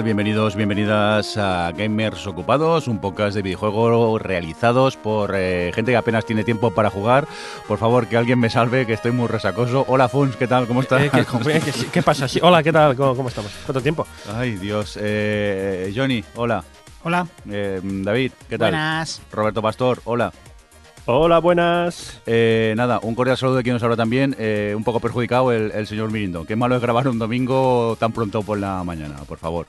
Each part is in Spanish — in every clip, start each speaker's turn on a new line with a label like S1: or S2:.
S1: tal? Bienvenidos, bienvenidas a Gamers Ocupados, un podcast de videojuegos realizados por eh, gente que apenas tiene tiempo para jugar. Por favor, que alguien me salve, que estoy muy resacoso. Hola, Funs, ¿qué tal? ¿Cómo estás?
S2: Eh, ¿qué, qué, qué pasa? Sí, hola, ¿qué tal? ¿Cómo, cómo estamos? ¿Cuánto tiempo?
S1: Ay, Dios. Eh, Johnny, hola.
S3: Hola.
S1: Eh, David, ¿qué tal?
S3: Buenas.
S1: Roberto Pastor, hola.
S2: Hola, buenas.
S1: Eh, nada, un cordial saludo de quien nos habla también. eh, un poco perjudicado el, el señor Mirindo. Qué malo es grabar un domingo tan pronto por la mañana, por favor.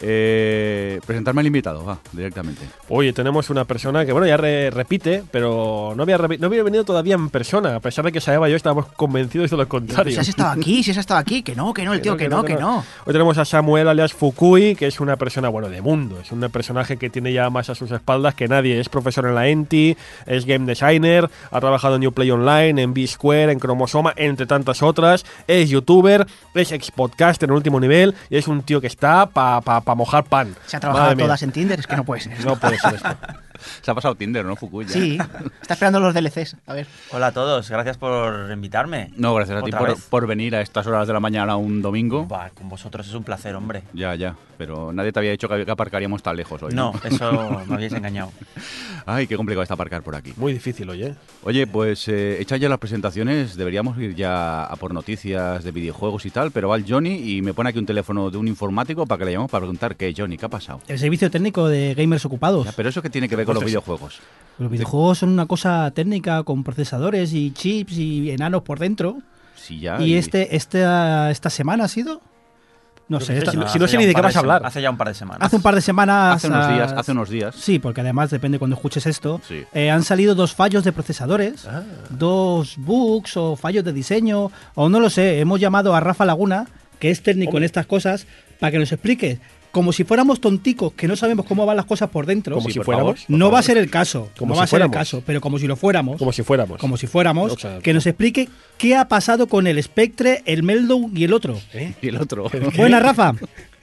S1: Eh, presentarme al invitado, va, directamente.
S2: Oye, tenemos una persona que, bueno, ya re- repite, pero no había, no había venido todavía en persona, a pesar de que Saeva y yo estábamos convencidos de lo contrario.
S3: Si has estado aquí, si has estado aquí, que no, que no, el tío, que no, que no.
S2: Hoy tenemos a Samuel alias Fukui, que es una persona, bueno, de mundo. Es un personaje que tiene ya más a sus espaldas que nadie. Es profesor en la ENTI, es game designer, ha trabajado en New Play Online, en B-Square, en Chromosoma, entre tantas otras. Es youtuber, es ex-podcaster en último nivel y es un tío que está para pa, pa mojar pan.
S3: Se ha trabajado
S2: Madre mía.
S3: todas en Tinder, es que no puede ser.
S2: No puede ser esto.
S1: Se ha pasado Tinder, ¿no, Fukui? Ya.
S3: Sí, está esperando los DLCs. A ver.
S4: Hola a todos, gracias por invitarme.
S1: No, gracias a ti por, por venir a estas horas de la mañana un domingo.
S4: Buah, con vosotros es un placer, hombre.
S1: Ya, ya. Pero nadie te había dicho que que aparcaríamos tan lejos hoy.
S4: No, eso me habéis engañado.
S1: Ay, qué complicado está aparcar por aquí.
S2: Muy difícil, oye.
S1: Oye, pues eh, hechas ya las presentaciones, deberíamos ir ya a por noticias de videojuegos y tal, pero va el Johnny y me pone aquí un teléfono de un informático para que le llamemos para preguntar qué, Johnny, ¿qué ha pasado?
S3: El servicio técnico de gamers ocupados.
S1: Ya, pero eso que tiene que ver con los videojuegos.
S3: Los videojuegos son una cosa técnica con procesadores y chips y enanos por dentro.
S1: Sí, ya.
S3: Y este, este, esta semana ha sido. No sé, esta-
S2: Si no- si sé ni de qué vas a hablar.
S4: Hace ya un par de semanas.
S3: hace un par de semanas.
S1: Hace unos días, hace unos días.
S3: Sí, porque además depende cuando escuches esto.
S1: Sí.
S3: eh, han salido dos fallos de procesadores,
S2: Ah.
S3: dos bugs o fallos de diseño, o no lo sé. Hemos llamado a Rafa Laguna, que es técnico en estas cosas, para que nos explique. Como si fuéramos tonticos que no sabemos cómo van las cosas por dentro.
S2: Como
S1: Sí,
S2: si
S1: por
S2: fuéramos.
S1: favor.
S3: no va a ser el caso.
S2: Como
S3: no
S2: si
S3: va a ser el caso, pero como si lo fuéramos.
S2: Como si fuéramos.
S3: como si fuéramos,
S2: O sea,
S3: que nos explique qué ha pasado con el Spectre, el Meltdown y el otro.
S2: ¿Eh?
S1: Y el otro.
S3: Buena, Rafa.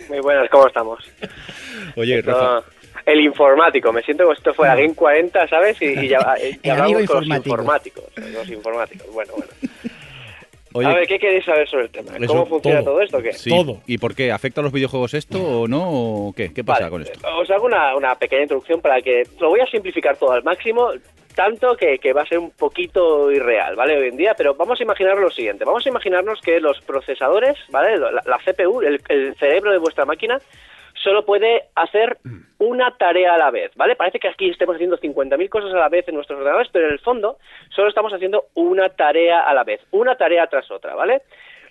S5: Muy buenas, ¿cómo estamos?
S1: Oye,
S5: Esto-
S1: Rafa.
S5: el informático, me siento como si esto fuera Game 40, ¿sabes? Y, y ya, hablamos con
S3: informático.
S5: los informáticos. Los informáticos, bueno, bueno.
S1: Oye,
S5: a ver, ¿qué queréis saber sobre el tema?
S2: Eso,
S5: ¿Cómo funciona
S2: todo.
S5: todo, esto qué?
S1: sí.
S2: todo.
S1: ¿Y por qué? ¿Afecta a los videojuegos esto o no? ¿O qué? ¿Qué pasa
S5: Vale,
S1: con esto?
S5: Os hago una, una pequeña introducción para que lo voy a simplificar todo al máximo, tanto que, que va a ser un poquito irreal, ¿vale? Hoy en día, pero vamos a imaginar lo siguiente. Vamos a imaginarnos que los procesadores, ¿vale? La, la CPU, el, el cerebro de vuestra máquina, solo puede hacer una tarea a la vez, ¿vale? Parece que aquí estemos haciendo 50.000 cosas a la vez en nuestros ordenadores, pero en el fondo solo estamos haciendo una tarea a la vez, una tarea tras otra, ¿vale?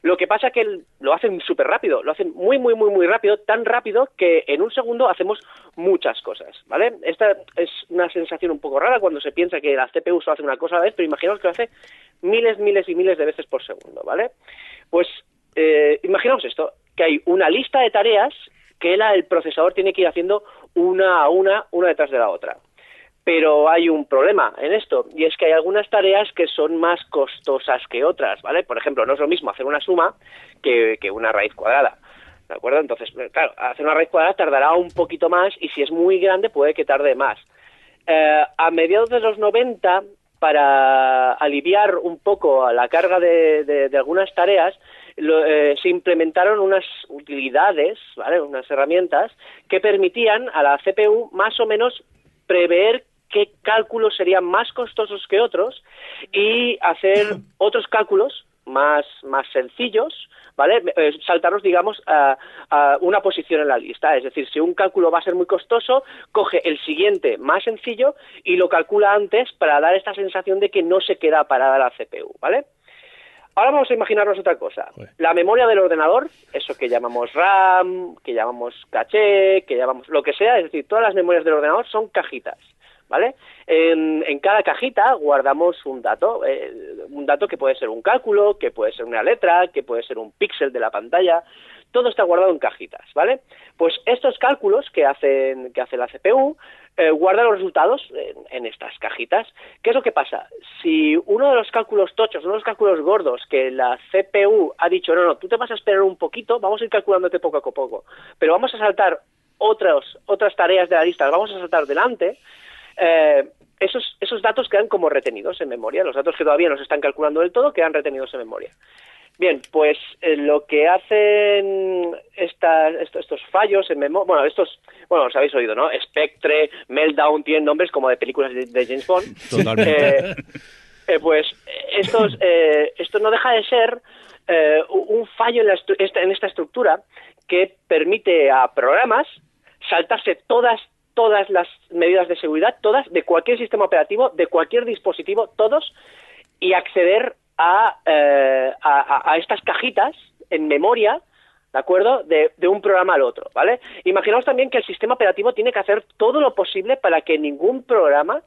S5: Lo que pasa que el- lo hacen súper rápido, lo hacen muy, muy, muy, muy rápido, tan rápido que en un segundo hacemos muchas cosas, ¿vale? Esta es una sensación un poco rara cuando se piensa que la CPU solo hace una cosa a la vez, pero imaginaos que lo hace miles, miles y miles de veces por segundo, ¿vale? Pues eh, imaginaos esto, que hay una lista de tareas que el procesador tiene que ir haciendo una a una, una detrás de la otra. Pero hay un problema en esto, y es que hay algunas tareas que son más costosas que otras, ¿vale? Por ejemplo, no es lo mismo hacer una suma que, una raíz cuadrada, ¿de acuerdo? Entonces, claro, hacer una raíz cuadrada tardará un poquito más, y si es muy grande puede que tarde más. Eh, a mediados de los 90, para aliviar un poco la carga de algunas tareas, lo- eh, se implementaron unas utilidades, ¿vale? unas herramientas que permitían a la CPU más o menos prever qué cálculos serían más costosos que otros y hacer otros cálculos más, más sencillos, ¿vale? Eh, saltarnos, digamos, a, a una posición en la lista. Es decir, si un cálculo va a ser muy costoso, coge el siguiente más sencillo y lo calcula antes para dar esta sensación de que no se queda parada la CPU, ¿vale? Ahora vamos a imaginarnos otra cosa. La memoria del ordenador, eso que llamamos RAM, que llamamos caché, que llamamos lo que sea, es decir, todas las memorias del ordenador son cajitas, ¿vale? En, en cada cajita guardamos un dato, eh, un dato que puede ser un cálculo, que puede ser una letra, que puede ser un píxel de la pantalla, todo está guardado en cajitas, ¿vale? Pues estos cálculos que hacen que hace la CPU eh, guarda los resultados en, estas cajitas. ¿Qué es lo que pasa? Si uno de los cálculos tochos, uno de los cálculos gordos que la CPU ha dicho, no, no, tú te vas a esperar un poquito, vamos a ir calculándote poco a poco, pero vamos a saltar otros, otras tareas de la lista, las vamos a saltar delante, eh, esos, esos datos quedan como retenidos en memoria, los datos que todavía no se están calculando del todo quedan retenidos en memoria. Bien, pues eh, lo que hacen estas, estos, estos fallos en memoria, bueno, estos, bueno, os habéis oído, ¿no? Spectre, Meltdown, tienen nombres como de películas de, de James Bond.
S1: Totalmente.
S5: Eh, eh, pues estos, eh, esto no deja de ser eh, un fallo en, la esta- en esta estructura que permite a programas saltarse todas todas las medidas de seguridad, todas, de cualquier sistema operativo, de cualquier dispositivo, todos, y acceder a, eh, a, a- estas cajitas en memoria, ¿de acuerdo? De, un programa al otro, ¿vale? Imaginaos también que el sistema operativo tiene que hacer todo lo posible para que ningún programa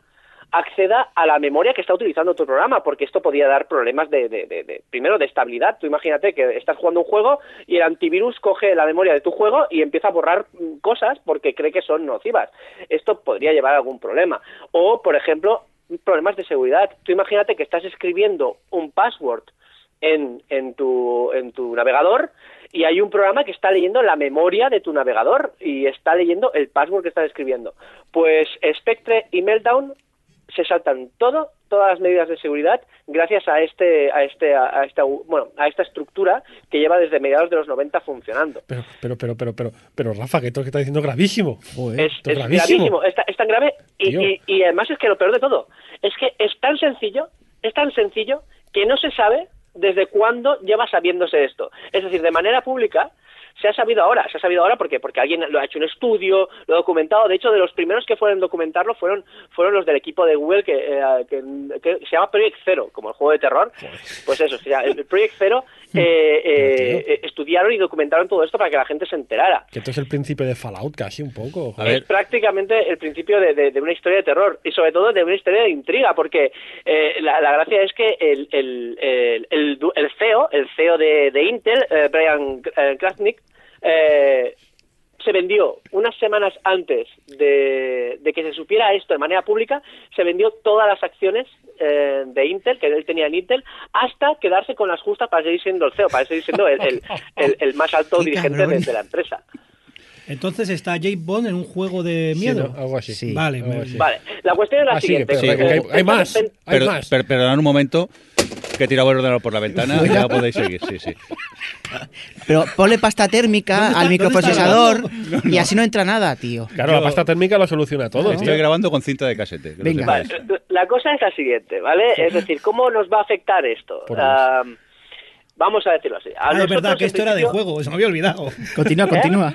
S5: acceda a la memoria que está utilizando tu programa, porque esto podría dar problemas de, de- de- de- primero de estabilidad. Tú imagínate que estás jugando un juego y el antivirus coge la memoria de tu juego y empieza a borrar mm, cosas porque cree que son nocivas. Esto podría llevar a algún problema. O, por ejemplo, problemas de seguridad. Tú imagínate que estás escribiendo un password en, en, tu, en tu navegador y hay un programa que está leyendo la memoria de tu navegador y está leyendo el password que estás escribiendo. Pues Spectre y Meltdown se saltan todo, todas las medidas de seguridad gracias a este, a este, a, a esta, bueno, a esta estructura que lleva desde mediados de los 90 funcionando.
S2: Pero, pero, pero, pero, pero, pero, Rafa, que esto que está diciendo es gravísimo.
S3: Joder.
S5: Es,
S2: Esto es
S5: es
S2: gravísimo.
S5: gravísimo, es, es tan grave y, y- y además es que lo peor de todo es que es tan sencillo, es tan sencillo que no se sabe desde cuándo lleva sabiéndose esto. Es decir, de manera pública se ha sabido ahora, se ha sabido ahora porque porque alguien lo ha hecho un estudio, lo ha documentado. De hecho, de los primeros que fueron a documentarlo fueron fueron los del equipo de Google que, eh, que, que se llama Project Zero, como el juego de terror. Pues eso, o sea, el Project Zero eh, eh, eh, estudiaron y documentaron todo esto para que la gente se enterara.
S2: Que esto es el principio de Fallout casi un poco.
S1: A ver.
S5: Es prácticamente el principio de, de- de una historia de terror y sobre todo de una historia de intriga, porque eh, la, la gracia es que el, el, el, el du- el CEO, el CEO de, de Intel, eh, Brian Krasnick, eh, se vendió unas semanas antes de, de que se supiera esto de manera pública, se vendió todas las acciones eh, de Intel, que él tenía en Intel, hasta quedarse con las justas para seguir siendo el CEO, para seguir siendo el, el, el- el más alto
S6: Qué
S5: dirigente de, de la empresa.
S3: Entonces está James Bond en un juego de
S2: Sí,
S3: miedo.
S2: ¿no? Algo así.
S6: Sí.
S3: Vale,
S2: Algo
S3: me-
S2: así.
S5: Vale, la cuestión es la
S2: Ah,
S5: siguiente.
S2: pero
S1: Sí,
S2: hay, hay más.
S5: pen-
S2: Hay
S1: Per-
S2: más.
S1: per- perdonad un momento, que he tirado el ordenador por la ventana, ya podéis seguir, sí, sí.
S6: Pero ponle pasta
S3: ¿Dónde
S6: térmica al microprocesador y así no entra nada, tío.
S2: Claro, la pasta térmica lo soluciona todo.
S1: Estoy
S2: tío.
S1: grabando con cinta de casete.
S6: Venga.
S5: Vale, la cosa es la siguiente, ¿vale? Es decir, ¿cómo nos va a afectar esto? Ah, vamos a decirlo así. A
S3: Ah, es verdad que esto era de juego, se me había olvidado.
S6: Continúa,
S5: ¿Eh?
S6: continúa.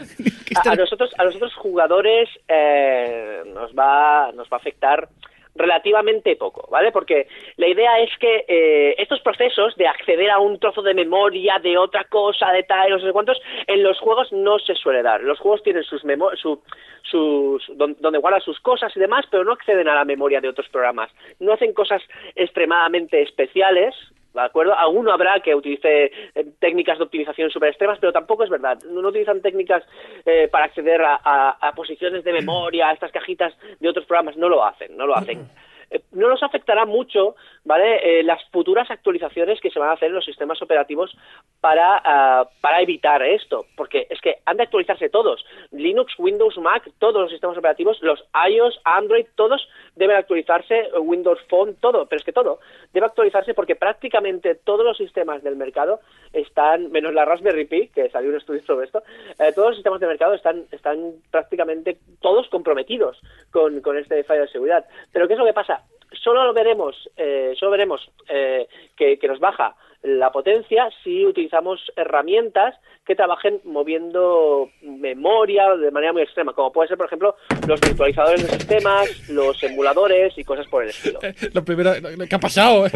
S5: A, a nosotros, a nosotros jugadores eh, nos va, nos va a afectar relativamente poco, ¿vale? Porque la idea es que eh, estos procesos de acceder a un trozo de memoria, de otra cosa, de tal, no sé cuántos, en los juegos no se suele dar. Los juegos tienen sus memo su, sus, don- donde guardan sus cosas y demás, pero no acceden a la memoria de otros programas. No hacen cosas extremadamente especiales, ¿De acuerdo? Alguno habrá que utilice eh, técnicas de optimización súper extremas, pero tampoco es verdad. No, no utilizan técnicas eh, para acceder a, a- a posiciones de memoria, a estas cajitas de otros programas. No lo hacen, no lo hacen. No nos afectará mucho, ¿vale? Eh, las futuras actualizaciones que se van a hacer en los sistemas operativos para, ah, para evitar esto, porque es que han de actualizarse todos. Linux, Windows, Mac, todos los sistemas operativos, los iOS, Android, todos deben actualizarse, eh, Windows Phone, todo, pero es que todo debe actualizarse porque prácticamente todos los sistemas del mercado están, menos la Raspberry Pi, que salió un estudio sobre esto, eh, todos los sistemas de mercado están, están prácticamente todos comprometidos con, con este fallo de seguridad. Pero ¿qué es lo que pasa? Solo lo veremos, eh, solo veremos eh, que, que nos baja la potencia si utilizamos herramientas que trabajen moviendo memoria de manera muy extrema, como puede ser, por ejemplo, los virtualizadores de sistemas, los emuladores y cosas por el estilo.
S2: Lo primero, ¿qué ha pasado?
S4: El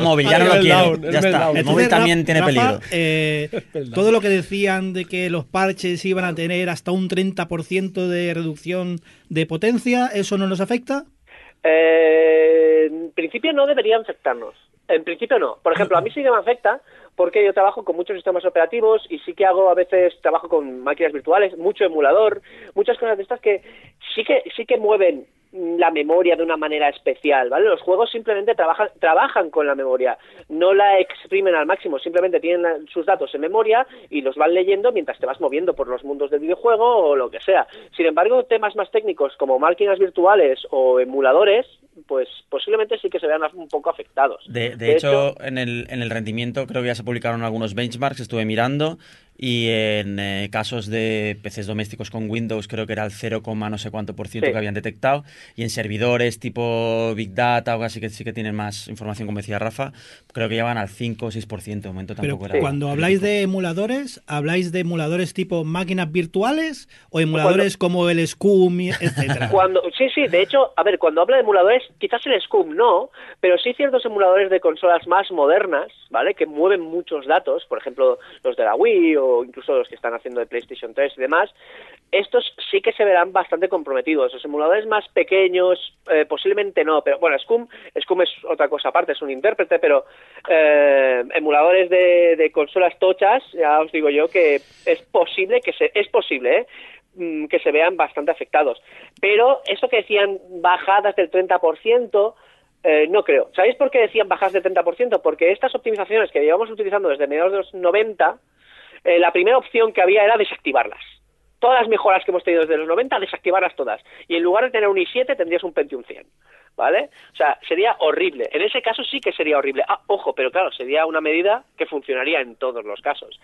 S4: móvil, ya no lo
S2: el
S4: Ya está. El móvil también tiene peligro.
S3: eh, todo lo que decían de que los parches iban a tener hasta un 30% de reducción de potencia, ¿eso no nos afecta?
S5: Eh, en principio no deberían afectarnos. En principio no. Por ejemplo, a mí sí que me afecta porque yo trabajo con muchos sistemas operativos y sí que hago a veces trabajo con máquinas virtuales, mucho emulador, muchas cosas de estas que sí que sí que mueven la memoria de una manera especial, ¿vale? Los juegos simplemente trabajan, trabajan con la memoria, no la exprimen al máximo, simplemente tienen la- sus datos en memoria y los van leyendo mientras te vas moviendo por los mundos del videojuego o lo que sea. Sin embargo, temas más técnicos como máquinas virtuales o emuladores, pues posiblemente sí que se vean un poco afectados.
S4: De, de hecho, en el, en el rendimiento creo que ya se publicaron algunos benchmarks, estuve mirando, y en eh, casos de PCs domésticos con Windows creo que era el 0, no sé cuánto por ciento
S5: Sí.
S4: que habían detectado, y en servidores tipo Big Data o algo así que sí que tienen más información, como decía Rafa, creo que llevan al 5 o 6%, de momento
S3: Pero
S4: tampoco era
S3: cuando habláis de emuladores, ¿habláis de emuladores tipo máquinas virtuales o emuladores como el Scum, etcétera?
S5: Cuando, sí, sí, de hecho, a ver, cuando habla de emuladores, quizás el Scum no, pero sí ciertos emuladores de consolas más modernas, ¿vale? Que mueven muchos datos, por ejemplo, los de la Wii o incluso los que están haciendo de PlayStation 3 y demás, estos sí que se verán bastante comprometidos. Los emuladores más pequeños, eh, posiblemente no, pero bueno, Scum, Scum es otra cosa aparte, es un intérprete, pero eh, emuladores de, de consolas tochas, ya os digo yo que es posible que se, es posible, ¿eh? mm, que se vean bastante afectados. Pero eso que decían bajadas del 30%, eh, no creo. ¿Sabéis por qué decían bajadas del 30%? Porque estas optimizaciones que llevamos utilizando desde mediados de los 90, eh, la primera opción que había era desactivarlas. Todas las mejoras que hemos tenido desde los 90, desactivarlas todas. Y en lugar de tener un i7, tendrías un Pentium 100. ¿Vale? O sea, sería horrible. En ese caso sí que sería horrible. Ah, ojo, pero claro, sería una medida que funcionaría en todos los casos.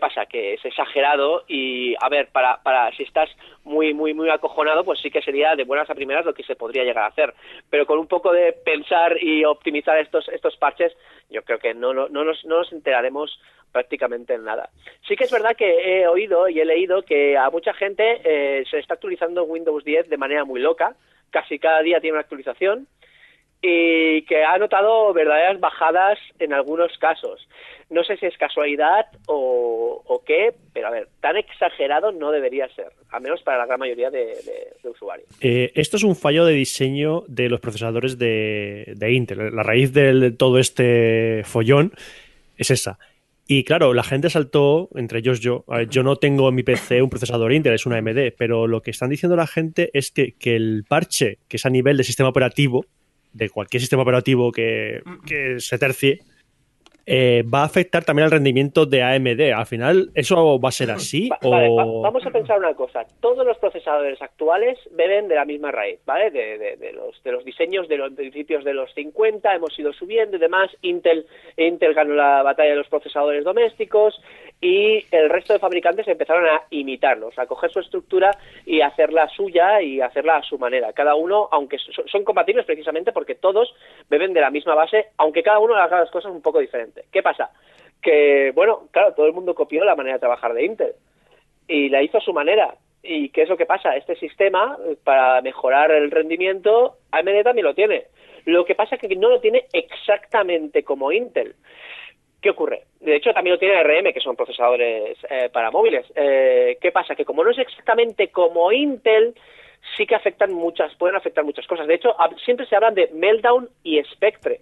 S5: ¿Qué pasa? Que es exagerado y, a ver, para, para si estás muy, muy, muy acojonado, pues sí que sería de buenas a primeras lo que se podría llegar a hacer. Pero con un poco de pensar y optimizar estos, estos parches, yo creo que no, no, no, nos, no nos enteraremos prácticamente en nada. Sí que es verdad que he oído y he leído que a mucha gente eh, se está actualizando Windows 10 de manera muy loca, casi cada día tiene una actualización y que ha notado verdaderas bajadas en algunos casos. No sé si es casualidad o, qué, pero a ver, tan exagerado no debería ser, al menos para la gran mayoría de, usuarios.
S7: Eh, esto es un fallo de diseño de los procesadores de, Intel. La raíz de todo este follón es esa. Y claro, la gente saltó, entre ellos yo. Yo no tengo en mi PC un procesador Intel, es una AMD, pero lo que están diciendo la gente es que, que el parche, que es a nivel de sistema operativo, de cualquier sistema operativo que, que se tercie, eh, va a afectar también al rendimiento de AMD. Al final, ¿eso va a ser así?
S5: Va- vale, va-
S7: o...
S5: vamos a pensar una cosa. Todos los procesadores actuales beben de la misma raíz, ¿vale? De, de- de los, de los diseños de los principios de los 50, hemos ido subiendo y demás. Intel, Intel ganó la batalla de los procesadores domésticos y el resto de fabricantes empezaron a imitarlos, a coger su estructura y hacerla suya y hacerla a su manera. Cada uno, aunque so- son compatibles precisamente porque todos beben de la misma base, aunque cada uno haga las cosas un poco diferente. ¿Qué pasa? Que, bueno, claro, todo el mundo copió la manera de trabajar de Intel y la hizo a su manera. ¿Y qué es lo que pasa? Este sistema, para mejorar el rendimiento, AMD también lo tiene. Lo que pasa es que no lo tiene exactamente como Intel. ¿Qué ocurre? De hecho, también lo tiene RM, que son procesadores eh, para móviles. Eh, ¿Qué pasa? Que como no es exactamente como Intel, sí que afectan muchas, pueden afectar muchas cosas. De hecho, siempre se hablan de Meltdown y Spectre.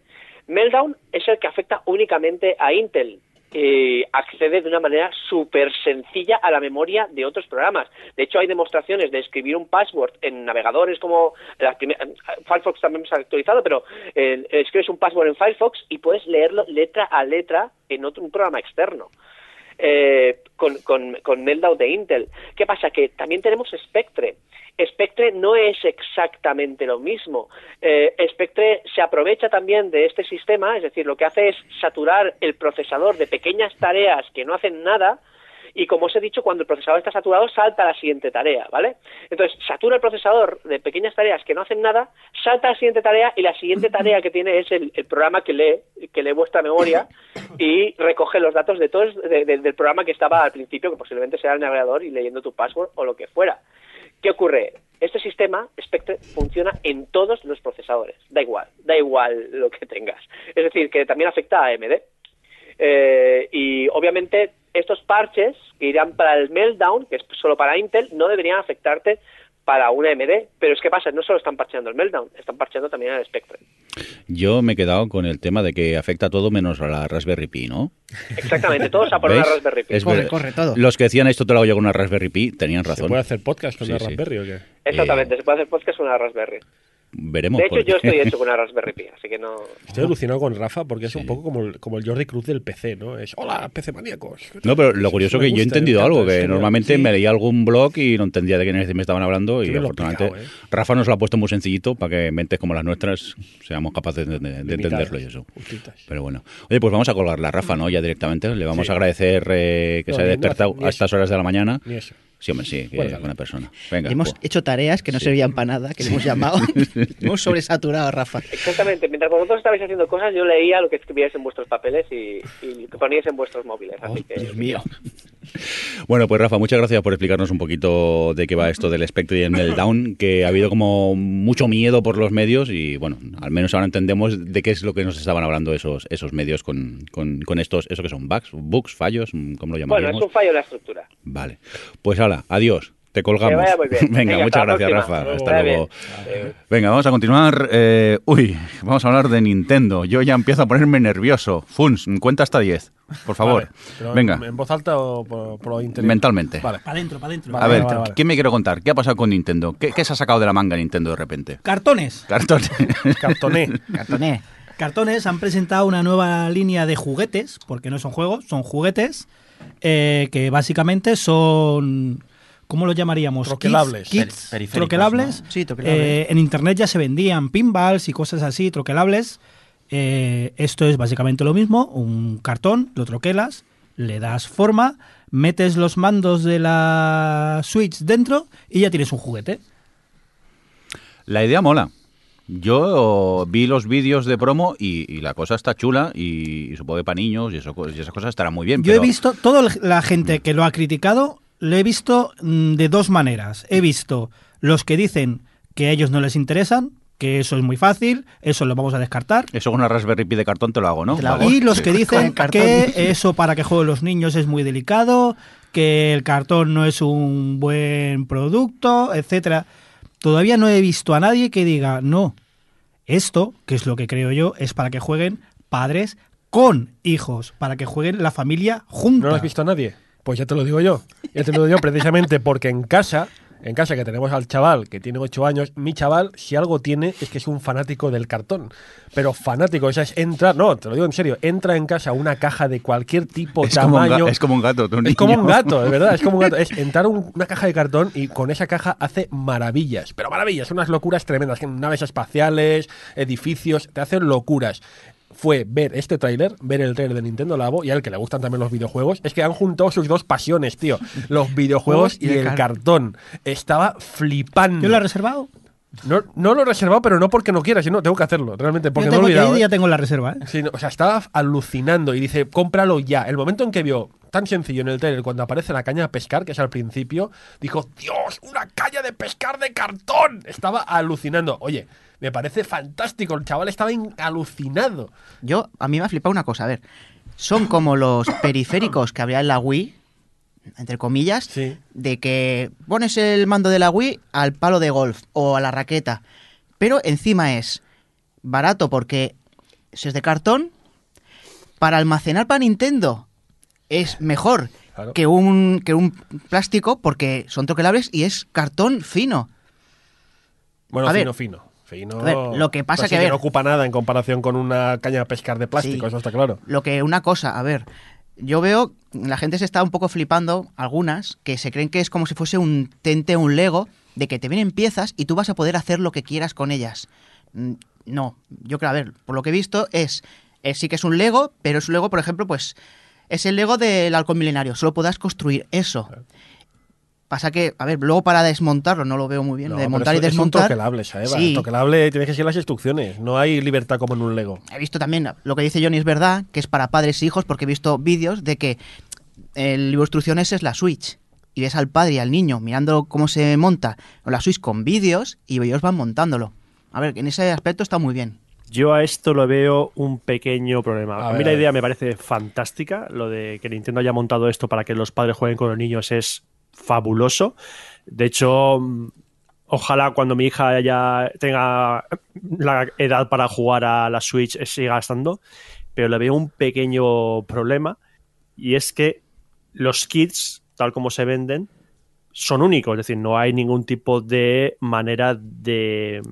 S5: Meltdown es el que afecta únicamente a Intel. Eh, accede de una manera súper sencilla a la memoria de otros programas. De hecho, hay demostraciones de escribir un password en navegadores como las Firefox también se ha actualizado, pero eh, escribes un password en Firefox y puedes leerlo letra a letra en otro un programa externo. Eh, con, con, con Meltdown de Intel. ¿Qué pasa? Que también tenemos Spectre. Spectre no es exactamente lo mismo. Eh, Spectre se aprovecha también de este sistema, es decir, lo que hace es saturar el procesador de pequeñas tareas que no hacen nada y como os he dicho, cuando el procesador está saturado, salta a la siguiente tarea, ¿vale? Entonces, satura el procesador de pequeñas tareas que no hacen nada, salta a la siguiente tarea y la siguiente tarea que tiene es el, el programa que lee, que lee vuestra memoria y recoge los datos de todo el- de- de- del programa que estaba al principio, que posiblemente sea el navegador y leyendo tu password o lo que fuera. ¿Qué ocurre? Este sistema, Spectre, funciona en todos los procesadores. Da igual, da igual lo que tengas. Es decir, que también afecta a AMD. Eh, y obviamente estos parches que irán para el Meltdown, que es solo para Intel, no deberían afectarte para una AMD. Pero es que pasa, no solo están parcheando el Meltdown, están parcheando también el Spectre.
S1: Yo me he quedado con el tema de que afecta a todo menos a la Raspberry Pi, ¿no?
S5: Exactamente, todos a por una. Raspberry Pi.
S1: Es
S6: Corre,
S1: verdad.
S6: corre, todo.
S1: Los que decían esto te lo hago yo con una Raspberry Pi tenían
S2: ¿Se
S1: razón.
S2: puede hacer podcast con
S1: Sí,
S2: la
S1: sí.
S2: Raspberry o qué?
S5: Exactamente, se puede hacer podcast con una Raspberry.
S1: Veremos.
S5: De hecho,
S1: porque-
S5: yo estoy hecho con una Raspberry Pi, así que no...
S2: Estoy alucinado con Rafa porque es un poco como el, como el Jordi Cruz del PC, ¿no? Es, hola, PC maníacos.
S1: No, pero lo curioso
S2: me
S1: que yo he entendido algo,
S2: es
S1: que
S2: genial.
S1: normalmente
S2: Sí.
S1: me leía algún blog y no entendía de qué me estaban hablando y afortunadamente
S2: ¿eh?
S1: Rafa nos lo ha puesto muy sencillito para que mentes como las nuestras seamos capaces de, de- de
S2: Limitadas,
S1: entenderlo y eso.
S2: justitas.
S1: Pero bueno. Oye, pues vamos a colgarla a Rafa, ¿no? Ya directamente. Le vamos
S2: Sí.
S1: a agradecer eh, que
S2: No,
S1: se haya
S2: ni- no
S1: despertado
S2: hace-
S1: a estas horas de la mañana.
S2: Ni eso.
S1: Sí, hombre, sí, que
S2: Bueno,
S1: es
S2: dale.
S1: buena persona. Venga.
S6: Hemos
S1: pues.
S6: hecho tareas que no
S1: Sí.
S6: servían para nada, que le hemos llamado. hemos sobresaturado a Rafa.
S5: Exactamente, mientras vosotros estabais haciendo cosas, yo leía lo que escribíais en vuestros papeles y, y lo que poníais en vuestros móviles. Así que...
S6: Dios mío.
S1: Bueno, pues Rafa, muchas gracias por explicarnos un poquito de qué va esto del Spectre y el Meltdown, que ha habido como mucho miedo por los medios y bueno, al menos ahora entendemos de qué es lo que nos estaban hablando esos, esos medios con, con, con estos, eso que son bugs, bugs, fallos, ¿cómo lo
S5: Bueno,
S1: llamaríamos?
S5: es un fallo en la estructura.
S1: Vale. Pues hala, adiós. Te colgamos.
S5: Que vaya muy bien.
S1: Venga,
S5: Venga,
S1: muchas gracias,
S5: próxima.
S1: Rafa. Hasta luego.
S5: bien.
S1: Venga, vamos a continuar. Eh, uy, vamos a hablar de Nintendo. Yo ya empiezo a ponerme nervioso. Funs, cuenta hasta 10, por favor.
S2: Vale,
S1: Venga,
S2: ¿En, voz alta o por, por interior?
S1: mentalmente.
S2: Vale.
S3: Para adentro, para adentro.
S2: Vale,
S1: A ver,
S2: vale, vale.
S1: ¿quién me quiere contar? ¿Qué ha pasado con Nintendo? ¿Qué, qué se ha sacado de la manga Nintendo de repente?
S3: Cartones.
S1: Cartones.
S2: Cartoné.
S6: Cartoné.
S3: Cartones han presentado una nueva línea de juguetes, porque no son juegos, son juguetes, eh, que básicamente son... ¿Cómo lo llamaríamos?
S2: Troquelables.
S3: Kits, troquelables.
S6: ¿no? Sí, troquelables.
S3: Eh, en internet ya se vendían pinballs y cosas así, troquelables. Eh, esto es básicamente lo mismo, un cartón, lo troquelas, le das forma, metes los mandos de la Switch dentro y ya tienes un juguete.
S1: La idea mola. Yo vi los vídeos de promo y, y la cosa está chula y, y supongo que para niños y, eso, y esas cosas estará muy bien.
S3: Yo he visto, toda la gente que lo ha criticado, lo he visto mm, de dos maneras. He visto los que dicen que a ellos no les interesan, que eso es muy fácil, eso lo vamos a descartar.
S1: Eso con una Raspberry Pi de cartón te lo hago, ¿no?
S6: Hago.
S3: Y los
S1: Sí.
S3: que dicen que eso para que jueguen los niños es muy delicado, que el cartón no es un buen producto, etcétera. Todavía no he visto a nadie que diga, no, esto, que es lo que creo yo, es para que jueguen padres con hijos, para que jueguen la familia junta.
S2: ¿No lo has visto a nadie? Pues ya te lo digo yo. Ya te lo digo yo precisamente porque en casa, en casa que tenemos al chaval que tiene 8 años, mi chaval, si algo tiene, es que es un fanático del cartón. Pero fanático, o sea, es entrar, no, te lo digo en serio, entra en casa una caja de cualquier tipo,
S1: Es como, un
S2: tamaño.
S1: es como un gato,
S2: Es como un gato, de verdad, es como un gato. Es entrar a un- una caja de cartón y con esa caja hace maravillas, pero maravillas, unas locuras tremendas, naves espaciales, edificios, te hacen locuras. Fue ver este tráiler, ver el tráiler de Nintendo Labo y al que le gustan también los videojuegos, es que han juntado sus dos pasiones, tío, los videojuegos y
S6: Y el
S2: el
S6: car-
S2: cartón. Estaba flipando.
S3: ¿Yo lo he reservado?
S2: No, no lo he reservado, pero no porque no quiera, sino tengo que hacerlo, realmente, porque
S3: yo,
S2: no he olvidado.
S3: yo
S2: ¿eh?
S3: ya tengo la reserva, ¿eh?
S2: Sí, no, o sea, estaba alucinando y dice, cómpralo ya. El momento en que vio, tan sencillo en el trailer, cuando aparece la caña de pescar, que es al principio, dijo, Dios, una caña de pescar de cartón. Estaba alucinando. Oye, me parece fantástico, el chaval estaba in- alucinado.
S6: Yo, a mí me ha flipado una cosa, a ver. Son como los periféricos que había en la Wii, entre comillas,
S2: Sí.
S6: de que pones el mando de la Wii al palo de golf o a la raqueta. Pero encima es barato porque es de cartón. Para almacenar para Nintendo es mejor
S2: Claro.
S6: que, un, que un plástico porque son troquelables y es cartón fino.
S2: Bueno,
S6: A ver.
S2: fino, fino. Fino.
S6: A ver, lo que pasa que, a ver.
S2: no ocupa nada en comparación con una caña de pescar de plástico,
S6: Sí.
S2: eso está claro.
S6: Lo que una cosa, a ver, yo veo, la gente se está un poco flipando, algunas, que se creen que es como si fuese un tente, un Lego, de que te vienen piezas y tú vas a poder hacer lo que quieras con ellas. Mm, No, yo creo, a ver, por lo que he visto es, es- sí que es un Lego, pero es un Lego, por ejemplo, pues es el Lego del halcón milenario, solo podrás construir eso. Pasa que, a ver, luego para desmontarlo no lo veo muy bien,
S2: No,
S6: de montar y
S2: eso- Es un
S6: desmontar.
S2: troquelable, ¿sabes?
S6: Sí.
S2: El troquelable tienes que seguir las instrucciones. No hay libertad como en un Lego.
S6: He visto también lo que dice Johnny es verdad, que es para padres e hijos, porque he visto vídeos de que el libro de instrucciones es la Switch. Y ves al padre y al niño mirando cómo se monta la Switch con vídeos y ellos van montándolo. A ver, en ese aspecto está muy bien.
S7: Yo a esto lo veo un pequeño problema.
S2: A
S7: mí la idea me parece fantástica. Lo de que Nintendo haya montado esto para que los padres jueguen con los niños es fabuloso. De hecho, mm, ojalá cuando mi hija ya tenga la edad para jugar a la Switch siga gastando, pero le veo un pequeño problema y es que los kits, tal como se venden, son únicos, es decir, no hay ningún tipo de manera de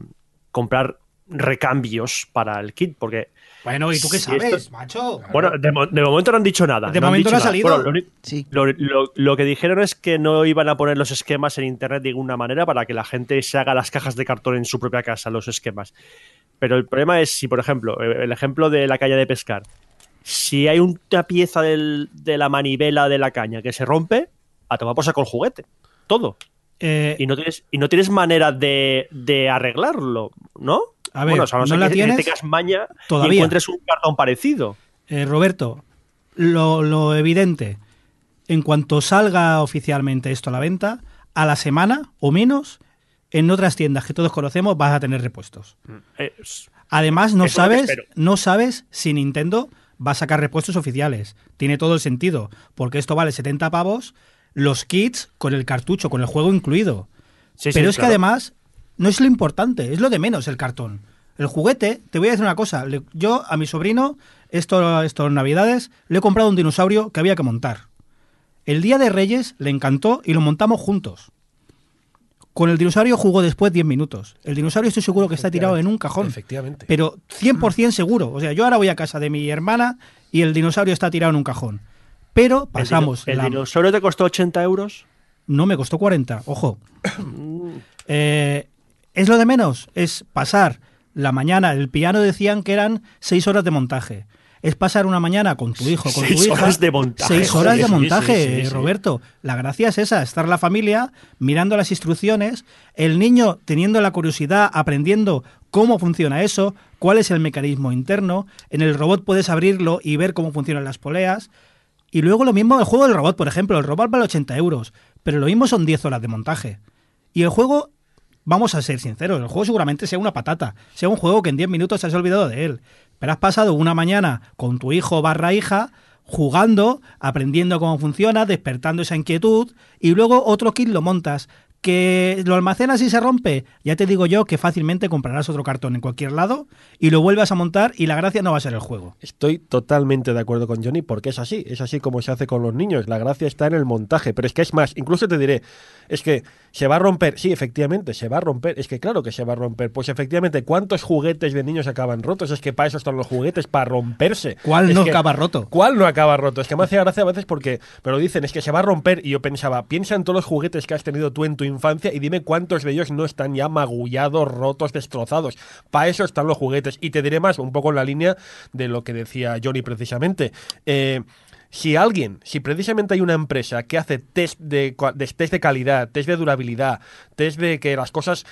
S7: comprar recambios para el kit, porque
S3: Bueno, ¿y tú qué
S7: Si
S3: sabes,
S7: esto-
S3: macho?
S7: bueno, de, mo- de momento no han dicho nada.
S3: De momento no ha
S7: nada.
S3: salido.
S7: Bueno, lo uni-
S6: Sí.
S7: lo, lo- lo que dijeron es que no iban a poner los esquemas en internet de ninguna manera para que la gente se haga las cajas de cartón en su propia casa, los esquemas. Pero el problema es si, por ejemplo, eh, el ejemplo de la caña de pescar, si hay una pieza del- de la manivela de la caña que se rompe, a tomar por saco el juguete. Todo.
S3: Eh,
S7: Y no tienes, y no tienes manera de, de arreglarlo, ¿no?
S3: A ver,
S7: bueno, o sea, no,
S3: ¿no
S7: sé
S3: la
S7: que
S3: tienes?
S7: tengas maña
S3: Todavía.
S7: y encuentres un cartón parecido.
S3: eh, Roberto, lo, lo evidente, en cuanto salga oficialmente esto a la venta, a la semana o menos, en otras tiendas que todos conocemos vas a tener repuestos.
S7: Eh, s-
S3: Además, no sabes, no sabes si Nintendo va a sacar repuestos oficiales. Tiene todo el sentido, porque esto vale 70 pavos, los kits con el cartucho, con el juego incluido.
S7: sí, sí,
S3: Pero es
S7: claro.
S3: que además no es lo importante, es lo de menos el cartón. El juguete, te voy a decir una cosa, le- yo a mi sobrino, esto, estos navidades, le he comprado un dinosaurio que había que montar. El día de Reyes le encantó y lo montamos juntos. Con el dinosaurio jugó después 10 minutos. El dinosaurio estoy seguro que está tirado en un cajón.
S2: Efectivamente.
S3: Pero 100% seguro. O sea, yo ahora voy a casa de mi hermana y el dinosaurio está tirado en un cajón. Pero pasamos...
S7: ¿El,
S3: la-
S7: dinosaurio te costó 80 euros?
S3: no me costó 40, ojo. Eh, es lo de menos, es pasar la mañana, el piano decían que eran 6 horas de montaje. Es pasar una mañana con tu hijo, con
S7: Seis
S3: tu hija.
S7: horas de montaje,
S3: Seis horas
S7: joder,
S3: de montaje,
S7: sí, sí, sí.
S3: Roberto. La gracia es esa, estar la familia mirando las instrucciones, el niño teniendo la curiosidad, aprendiendo cómo funciona eso, cuál es el mecanismo interno. En el robot puedes abrirlo y ver cómo funcionan las poleas. Y luego lo mismo el juego del robot, por ejemplo. El robot vale 80 euros, pero lo mismo son 10 horas de montaje. Y el juego, vamos a ser sinceros, el juego seguramente sea una patata. Sea un juego que en 10 minutos te has olvidado de él. Pero has pasado una mañana con tu hijo barra hija jugando, aprendiendo cómo funciona, despertando esa inquietud y luego otro kit lo montas. Que lo almacenas y se rompe, ya te digo yo que fácilmente comprarás otro cartón en cualquier lado y lo vuelvas a montar y la gracia no va a ser el juego.
S2: Estoy totalmente de acuerdo con Johnny porque es así, es así como se hace con los niños. La gracia está en el montaje, pero es que es más, incluso te diré, es que se va a romper, sí, efectivamente, se va a romper, es que claro que se va a romper, pues efectivamente, ¿cuántos juguetes de niños acaban rotos? Es que para eso están los juguetes, para romperse.
S3: ¿Cuál
S2: Es
S3: no
S2: que-
S3: acaba roto?
S2: ¿Cuál no acaba roto? Es que me hace gracia a veces porque me lo dicen, es que se va a romper y yo pensaba, piensa en todos los juguetes que has tenido tú en tu infancia y dime cuántos de ellos no están ya magullados, rotos, destrozados. Para eso están los juguetes. Y te diré más, un poco en la línea de lo que decía Johnny precisamente. Eh, si alguien, si precisamente hay una empresa que hace test de, test de calidad, test de durabilidad, test de que las cosas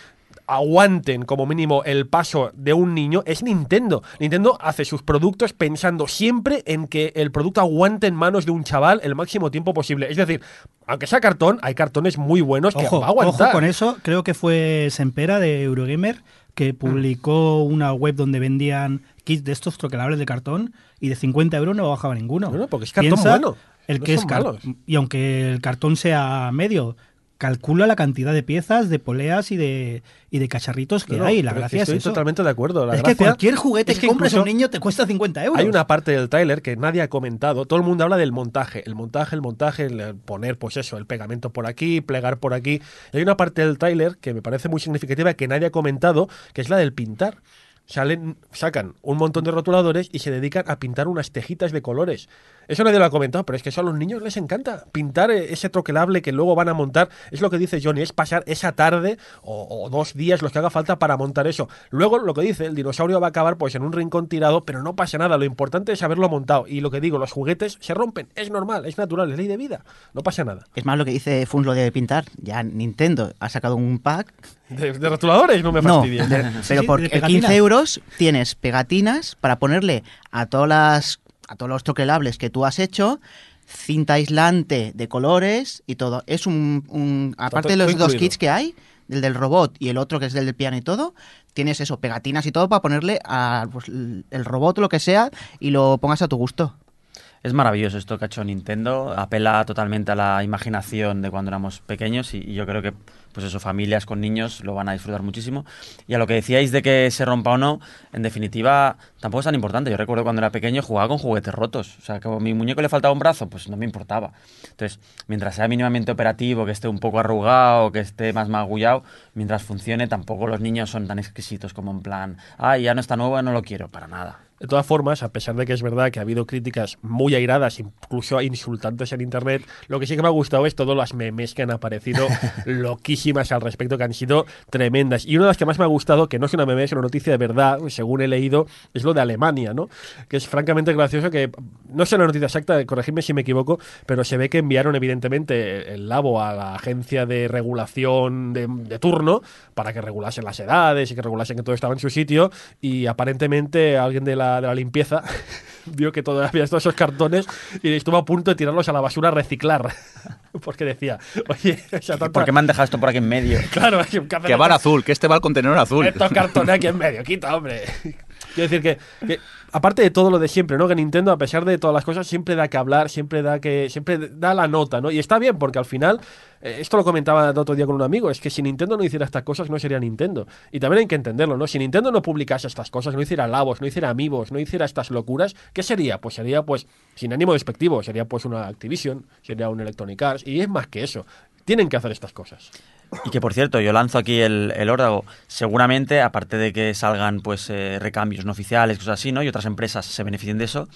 S2: aguanten como mínimo el paso de un niño es Nintendo. Nintendo hace sus productos pensando siempre en que el producto aguante en manos de un chaval el máximo tiempo posible. Es decir, aunque sea cartón, hay cartones muy buenos que
S3: Ojo,
S2: va a aguantar.
S3: ojo con eso, creo que fue Sempera de Eurogamer que publicó una web donde vendían kits de estos troquelables de cartón y de 50 euros no bajaba ninguno.
S2: No, no, porque es cartón
S3: Piensa
S2: bueno,
S3: El
S2: no
S3: que es car- y aunque el cartón sea medio, calcula la cantidad de piezas, de poleas y de, y de cacharritos que
S2: No,
S3: hay. La
S2: pero es que
S3: gracia es
S2: estoy
S3: eso.
S2: totalmente de acuerdo. La
S3: es que
S2: gracia
S3: cualquier juguete
S2: es
S3: que compres a un niño te cuesta 50 euros.
S2: Hay una parte del tráiler que nadie ha comentado. Todo el mundo habla del montaje. El montaje, el montaje, el poner, pues eso, el pegamento por aquí, plegar por aquí. Y hay una parte del tráiler que me parece muy significativa que nadie ha comentado, que es la del pintar. Salen, sacan un montón de rotuladores y se dedican a pintar unas tejitas de colores. Eso nadie lo ha comentado, pero es que eso a los niños les encanta. Pintar eh, ese troquelable que luego van a montar, es lo que dice Johnny, es pasar esa tarde o, o dos días los que haga falta para montar eso. Luego lo que dice, el dinosaurio va a acabar pues en un rincón tirado, pero no pasa nada. Lo importante es haberlo montado. Y lo que digo, los juguetes se rompen. Es normal, es natural, es ley de vida. No pasa nada.
S6: Es más lo que dice Funs lo de pintar. Ya Nintendo ha sacado un pack.
S2: De, de rotuladores no me
S6: No,
S2: fastidies.
S6: de- pero por
S3: de
S6: eh,
S3: pegatinas.
S6: 15 euros tienes pegatinas para ponerle a todas las a todos los troquelables que tú has hecho, cinta aislante de colores y todo. Es un, un- aparte de los dos kits que hay, el del robot y el otro que es del del piano y todo, tienes eso, pegatinas y todo para ponerle a pues, el robot o lo que sea y lo pongas a tu gusto.
S4: Es maravilloso esto que ha hecho Nintendo. Apela totalmente a la imaginación de cuando éramos pequeños y, y yo creo que pues eso, familias con niños lo van a disfrutar muchísimo. Y a lo que decíais de que se rompa o no, en definitiva, tampoco es tan importante. Yo recuerdo cuando era pequeño jugaba con juguetes rotos. O sea, que a mi muñeco le faltaba un brazo, pues no me importaba. Entonces, mientras sea mínimamente operativo, que esté un poco arrugado, que esté más magullado, mientras funcione, tampoco los niños son tan exquisitos como en plan, ay, ya no está nuevo, no lo quiero, para nada.
S2: De todas formas, a pesar de que es verdad que ha habido críticas muy airadas, incluso insultantes en internet, lo que sí que me ha gustado es todas las memes que han aparecido loquísimas al respecto, que han sido tremendas. Y una de las que más me ha gustado, que no es una meme, es una noticia de verdad, según he leído, es lo de Alemania, ¿no? Que es francamente gracioso que, no sé la noticia exacta, corregidme si me equivoco, pero se ve que enviaron evidentemente el labo a la agencia de regulación de, de turno para que regulasen las edades y que regulasen que todo estaba en su sitio y aparentemente alguien de la, de la limpieza vio que todavía había todos esos cartones y estuvo a punto de tirarlos a la basura a reciclar. Porque decía, oye, o sea, tanta-
S4: ¿Por qué me han dejado esto por aquí en medio?
S2: Claro, que,
S1: Que va al azul, que este va al contenedor azul.
S2: estos cartones aquí en medio, quita, hombre. Quiero decir que, que, aparte de todo lo de siempre, ¿no? Que Nintendo, a pesar de todas las cosas, siempre da que hablar, siempre da que. siempre da la nota, ¿no? Y está bien, porque al final, eh, esto lo comentaba el otro día con un amigo, es que si Nintendo no hiciera estas cosas, no sería Nintendo. Y también hay que entenderlo, ¿no? Si Nintendo no publicase estas cosas, no hiciera labos, no hiciera amigos, no hiciera estas locuras, ¿qué sería? Pues sería, pues, sin ánimo despectivo, sería pues una Activision, sería un Electronic Arts, y es más que eso. Tienen que hacer estas cosas.
S4: Y que por cierto, yo lanzo aquí el, el órdago. Seguramente, aparte de que salgan pues eh, recambios no oficiales, cosas así, ¿no? Y otras empresas se beneficien de eso.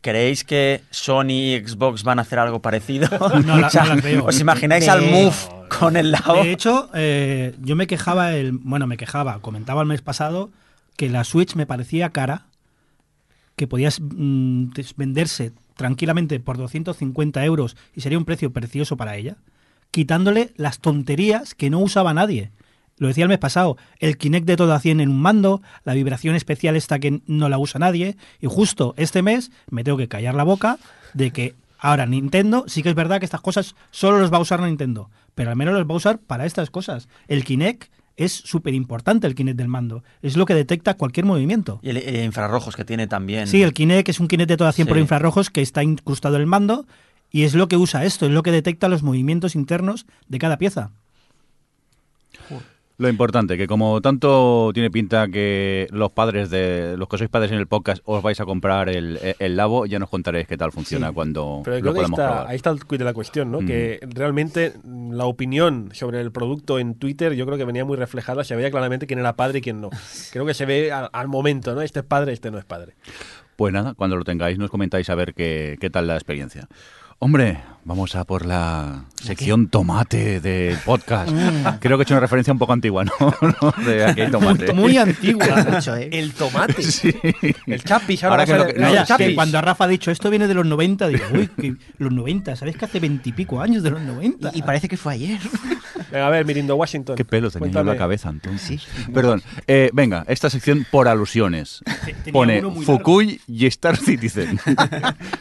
S4: ¿Creéis que Sony y Xbox van a hacer algo parecido?
S3: No, la-
S4: O sea,
S3: no las veo.
S4: ¿Os imagináis al Move con el lado?
S3: De hecho, eh, yo me quejaba, el, bueno, me quejaba, comentaba el mes pasado que la Switch me parecía cara, que podías mm, venderse tranquilamente por 250 euros y sería un precio precioso para ella, quitándole las tonterías que no usaba nadie. Lo decía el mes pasado, el Kinect de todo a 100 en un mando, la vibración especial esta que no la usa nadie, y justo este mes me tengo que callar la boca de que ahora Nintendo, sí que es verdad que estas cosas solo los va a usar Nintendo, pero al menos los va a usar para estas cosas. El Kinect es súper importante, el Kinect del mando, es lo que detecta cualquier movimiento.
S4: Y el, el infrarrojos que tiene también.
S3: Sí, el Kinect es un Kinect de todo a 100 por infrarrojos que está incrustado en el mando y es lo que usa esto, es lo que detecta los movimientos internos de cada pieza.
S1: Lo importante, que como tanto tiene pinta que los padres de los que sois padres en el podcast os vais a comprar el, el labo, ya nos contaréis qué tal funciona
S2: Sí.
S1: cuando
S2: Pero
S1: lo
S2: creo que ahí
S1: podamos
S2: está,
S1: probar.
S2: ahí está el de la cuestión, ¿no?
S1: Mm.
S2: Que realmente la opinión sobre el producto en Twitter yo creo que venía muy reflejada, se veía claramente quién era padre y quién no. Creo que se ve al, al momento, ¿no? Este es padre, este no es padre.
S1: Pues nada, cuando lo tengáis nos comentáis a ver qué, qué tal la experiencia. Hombre, vamos a por la sección tomate del podcast. Creo que he hecho una referencia un poco antigua, ¿no? De aquí hay tomate.
S3: Muy antigua.
S6: Mucho, ¿eh?
S2: El tomate.
S1: Sí.
S2: El chapis, ahora,
S1: Ahora que
S2: va a
S1: lo
S2: ser-
S1: que-
S2: no,
S1: no,
S3: Vaya,
S2: el chapis.
S3: que cuando Rafa ha dicho esto viene de los 90, digo, uy, que los 90, ¿sabes que hace veintipico años de los 90?
S6: Y, y parece que fue ayer.
S2: Venga, a ver, Mirindo Washington.
S1: Qué pelo tenía yo en la cabeza entonces.
S6: Sí.
S1: Perdón. Eh, venga, esta sección por alusiones.
S3: tenía
S1: Pone
S3: muy largo.
S1: Fukui y Star Citizen.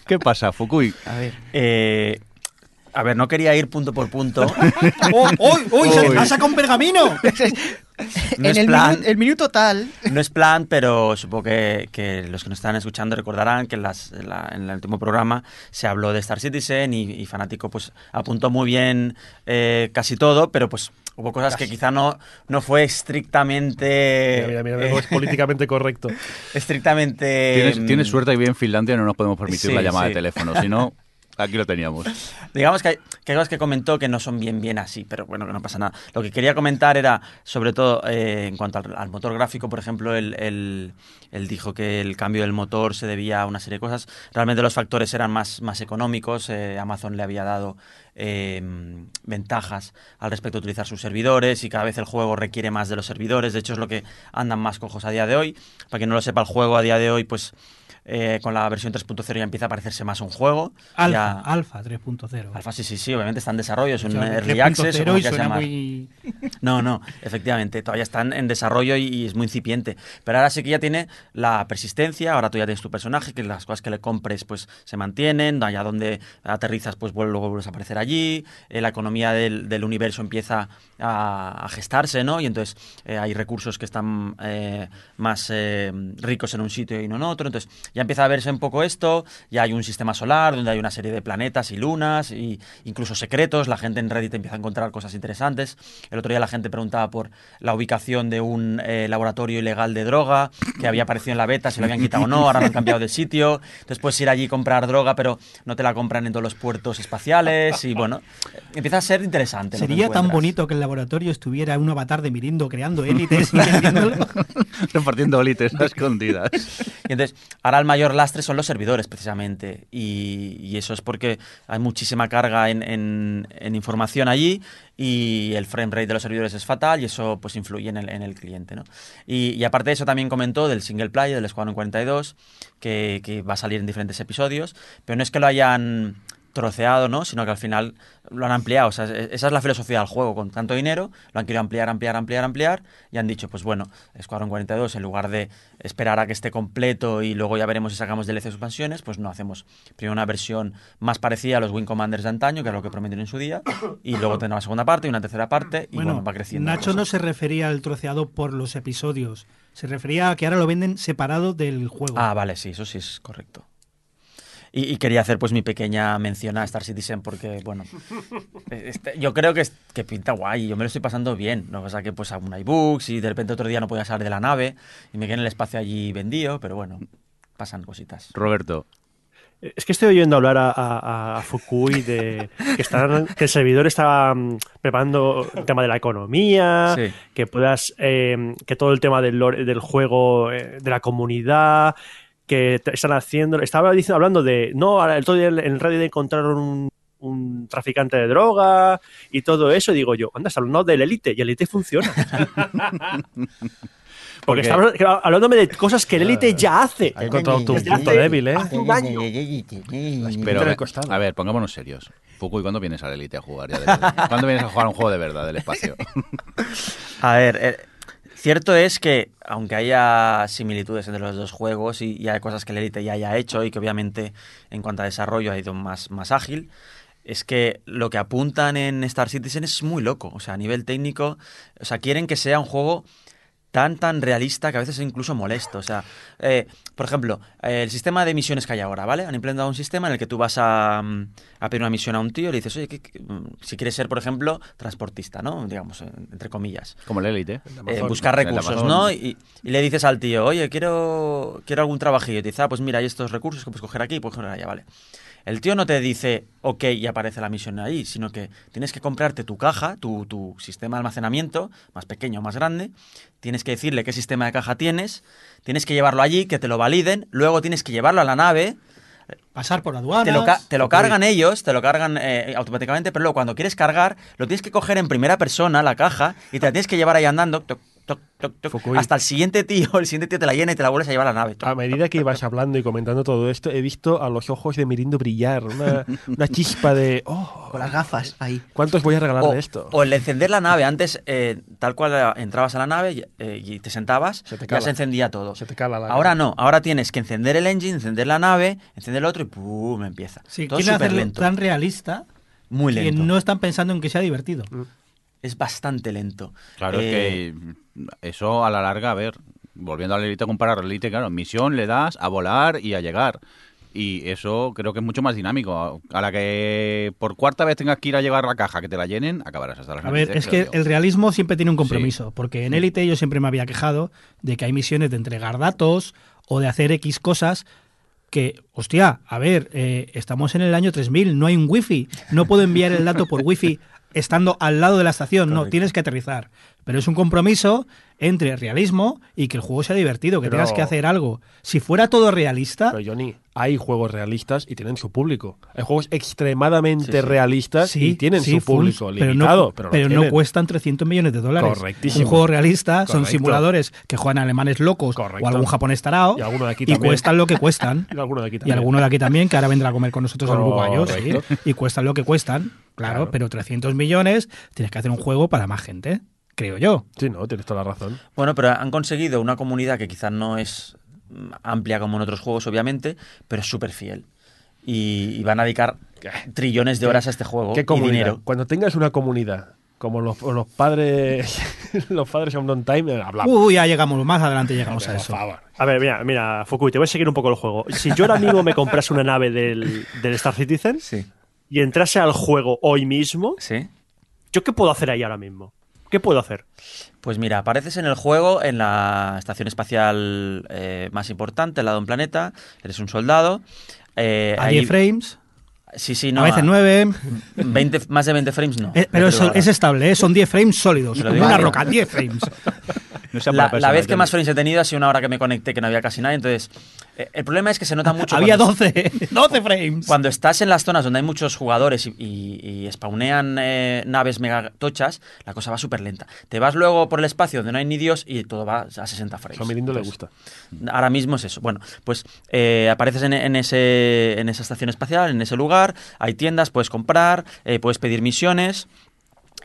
S1: ¿Qué pasa, Fukui?
S6: A ver.
S4: Eh, a ver, no quería ir punto por punto.
S3: ¡Oh, uy, uy!
S1: Uy.
S3: ¡Se ha sacado un pergamino!
S4: No
S6: en
S4: es
S6: el,
S4: plan.
S6: minu- el minuto tal.
S4: No es plan, pero supongo que, que los que nos están escuchando recordarán que en, las- en la- en el último programa se habló de Star Citizen y, y Fanático pues apuntó muy bien eh, casi todo, pero pues hubo cosas que quizá no, no fue estrictamente...
S2: Mira, mira, mira,
S4: eh,
S2: es políticamente correcto.
S4: estrictamente...
S1: Tienes,
S4: mm,
S1: tienes suerte que vive en Finlandia no nos podemos permitir
S4: Sí,
S1: la llamada
S4: sí.
S1: de teléfono. Si no, aquí lo teníamos.
S4: Digamos que hay, cosas que comentó que no son bien bien así, pero bueno, que no pasa nada. Lo que quería comentar era, sobre todo, eh, en cuanto al, motor gráfico, por ejemplo, él, él- dijo que el cambio del motor se debía a una serie de cosas. Realmente los factores eran más, más económicos. eh, Amazon le había dado eh, ventajas al respecto de utilizar sus servidores y cada vez el juego requiere más de los servidores. De hecho, es lo que andan más cojos a día de hoy. Para quien no lo sepa, el juego a día de hoy, pues... eh, con la versión 3.0 ya empieza a parecerse más un juego.
S3: Alfa,
S4: Ya-
S3: Alfa 3.0.
S4: Alfa, sí, sí, sí, obviamente está en desarrollo, es un
S3: O sea,
S4: early access. o
S3: 3.0
S4: como
S3: y
S4: quieras
S3: suena
S4: llamar.
S3: muy...
S4: No, no, efectivamente, todavía están en desarrollo y, y es muy incipiente. Pero ahora sí que ya tiene la persistencia, ahora tú ya tienes tu personaje, que las cosas que le compres pues se mantienen, allá donde aterrizas pues vuel- luego vuelves a aparecer allí, eh, la economía del, del universo empieza a, a gestarse, ¿no? Y entonces eh, hay recursos que están más ricos en un sitio y no en otro, entonces ya empieza a verse un poco esto, ya hay un sistema solar donde hay una serie de planetas y lunas, y incluso secretos, la gente en Reddit empieza a encontrar cosas interesantes. El otro día la gente preguntaba por la ubicación de un eh, laboratorio ilegal de droga que había aparecido en la beta, si lo habían quitado o no, ahora lo han cambiado de sitio. Entonces puedes ir allí y comprar droga, pero no te la compran en todos los puertos espaciales, y bueno, empieza a ser interesante.
S3: Sería tan bonito que el laboratorio estuviera un avatar de Mirindo creando élites y.
S1: Repartiendo olites a escondidas.
S4: Y entonces, ahora el mayor lastre son los servidores, precisamente. Y, eso es porque hay muchísima carga en, información allí y el frame rate de los servidores es fatal y eso pues influye en el, en el cliente. ¿no? Y, aparte de eso también comentó del single player, del Squadron 42, que, que va a salir en diferentes episodios, pero no es que lo hayan troceado, ¿no? Sino que al final lo han ampliado. O sea, esa es la filosofía del juego. Con tanto dinero, lo han querido ampliar, ampliar, ampliar, ampliar. Y han dicho, pues bueno, Squadron 42, en lugar de esperar a que esté completo y luego ya veremos si sacamos DLC expansiones, pues no, hacemos primero una versión más parecida a los Wing Commanders de antaño, que es lo que prometieron en su día, y luego tendrá una segunda parte y una tercera parte, y bueno,
S3: Bueno,
S4: va creciendo.
S3: Nacho no se refería al troceado por los episodios. Se refería a que ahora lo venden separado del juego.
S4: Ah, vale, sí, eso sí es correcto. Y, y quería hacer pues mi pequeña mención a Star Citizen porque, bueno, este, yo creo que, es- que pinta guay, yo me lo estoy pasando bien. Lo que pasa que pues aún hay bugs y de repente otro día no podía salir de la nave y me quedé en el espacio allí vendido, pero bueno, pasan cositas.
S1: Roberto,
S7: Es que estoy oyendo hablar a, a- a Fukui de que, están, que el servidor está mm, preparando el tema de la economía,
S4: Sí.
S7: que puedas, eh, que todo el tema del, lore- del juego, eh, de la comunidad, que te- están haciendo. Estaba diciendo, hablando de, no, ahora el otro día en Reddit encontraron un, un traficante de droga y todo eso. Y digo yo, anda, está hablando del Elite y el Elite funciona. Porque
S1: Porque-
S7: está hablando- hablándome de cosas que el Elite ya hace.
S2: Ha encontrado tu punto débil, ¿eh?
S7: hace un año.
S1: pero a ver, pongámonos serios. Fukui, ¿cuándo vienes a la Elite a jugar? ya de verdad? ¿Cuándo vienes a jugar un juego de verdad del espacio?
S4: A ver, eh, cierto es que aunque haya similitudes entre los dos juegos y, y hay cosas que el Elite ya haya hecho y que obviamente en cuanto a desarrollo ha ido más, más ágil, es que lo que apuntan en Star Citizen es muy loco. O sea, a nivel técnico, o sea, quieren que sea un juego tan tan realista que a veces es incluso molesto. O sea, eh, por ejemplo, eh, el sistema de misiones que hay ahora, ¿vale? Han implementado un sistema en el que tú vas a, mm, a pedir una misión a un tío y le dices, oye, ¿qué- qué- mm, si quieres ser, por ejemplo, transportista, ¿no? Digamos, entre comillas.
S1: Como el Elite.
S4: Eh, buscar recursos. ¿no? Y, y le dices al tío, oye, quiero, quiero algún trabajillo. Y te dice, ah, pues mira, hay estos recursos que puedes coger aquí y puedes coger allá, vale. El tío no te dice, ok, y aparece la misión ahí, sino que tienes que comprarte tu caja, tu, tu sistema de almacenamiento, más pequeño o más grande, tienes que decirle qué sistema de caja tienes, tienes que llevarlo allí, que te lo validen, luego tienes que llevarlo a la nave,
S3: Pasar por aduanas.
S4: te lo, ca- te lo cargan ellos, te lo cargan eh, automáticamente, pero luego cuando quieres cargar, lo tienes que coger en primera persona, la caja, y te la tienes que llevar ahí andando, toc, toc, toc, toc,
S2: Fukui.
S4: hasta el siguiente tío, el siguiente tío te la llena y te la vuelves a llevar a la nave. toc,
S2: A medida que ibas hablando y comentando todo esto, he visto a los ojos de Mirindo brillar, una, una chispa de, oh,
S6: Con las gafas ahí.
S2: ¿cuántos voy a regalar
S4: O,
S2: de esto?
S4: o el encender la nave, antes, eh, tal cual eh, entrabas a la nave y, eh, y te sentabas,
S2: Se te
S4: ya se encendía todo.
S2: Se te cala la
S4: Ahora no, ahora tienes que encender el engine, encender la nave, encender el otro y ¡pum! empieza.
S3: Sí,
S4: todo súper lento.
S3: tan realista
S4: Muy
S3: que
S4: lento.
S3: no están pensando en que sea divertido.
S4: Es bastante lento.
S1: Claro,
S4: Eh,
S1: es que eso a la larga, a ver, volviendo a la Elite, comparar la Elite, claro, misión le das a volar y a llegar. Y eso creo que es mucho más dinámico. A la que por cuarta vez tengas que ir a llevar la caja, que te la llenen, acabarás hasta las
S3: A ver, es que el realismo siempre tiene un compromiso, porque en Élite yo siempre me había quejado de que hay misiones de entregar datos o de hacer X cosas que, hostia, a ver, eh, estamos en el año 3000, no hay un wifi, no puedo enviar el dato por wifi estando al lado de la estación, no,
S4: Correcto.
S3: tienes que aterrizar. Pero es un compromiso entre realismo y que el juego sea divertido, que
S2: Pero-
S3: tengas que hacer algo. Si fuera todo realista,
S2: Pero Johnny, hay juegos realistas y tienen su público. Hay juegos extremadamente
S4: Sí, sí.
S2: realistas
S3: sí,
S2: y tienen
S3: sí,
S2: su
S3: full,
S2: público
S3: pero
S2: limitado.
S3: no,
S2: pero,
S3: no cuestan 300 millones de dólares.
S2: Correctísimo.
S3: Un juego realista son simuladores que juegan alemanes locos
S2: Correcto.
S3: o algún japonés tarao
S2: Y alguno de aquí
S3: y
S2: también.
S3: cuestan lo que cuestan.
S2: Y alguno de aquí
S3: Y
S2: también.
S3: alguno de aquí también, que ahora vendrá a comer con nosotros al uruguayo, sí,
S2: Correcto.
S3: y cuestan lo que cuestan, claro,
S2: Claro.
S3: pero 300 millones, tienes que hacer un juego para más gente, creo yo.
S2: Sí, no, tienes toda la razón.
S4: Bueno, pero han conseguido una comunidad que quizás no es amplia como en otros juegos, obviamente, pero es súper fiel. Y, y van a dedicar trillones de horas a este juego
S2: ¿Qué
S4: y dinero.
S2: Cuando tengas una comunidad como los, los padres los padres son on time, eh, hablamos.
S3: Uy, ya llegamos, más adelante llegamos a eso.
S7: A ver, mira, mira, Fukui, te voy a seguir un poco el juego. Si yo ahora mismo me comprase una nave del, del Star Citizen
S4: Sí,
S7: y entrase al juego hoy mismo,
S4: sí.
S7: ¿yo qué puedo hacer ahí ahora mismo? ¿Qué puedo hacer?
S4: Pues mira, apareces en el juego en la estación espacial eh, más importante, al lado de un planeta, eres un soldado. eh,
S3: A
S4: ahí-
S3: 10 frames,
S4: Sí, sí, no.
S3: a veces 9.
S4: 20 más de 20 frames no.
S3: Eh, pero es, estable, ¿eh? son 10 frames sólidos, una roca, 10 frames.
S1: No sea
S4: La, vez que más frames he tenido ha sido una hora que me conecté que no había casi nadie. Entonces, eh, el problema es que se nota mucho.
S3: Había
S4: cuando-
S3: 12, 12 frames.
S4: Cuando estás en las zonas donde hay muchos jugadores y, y- y spawnean eh, naves mega tochas, la cosa va súper lenta. Te vas luego por el espacio donde no hay ni Dios y todo va a 60 frames.
S2: A mi lindo le gusta.
S4: Ahora mismo es eso. Bueno, pues eh, apareces en, en ese, en esa estación espacial, en ese lugar, hay tiendas, puedes comprar, eh, puedes pedir misiones.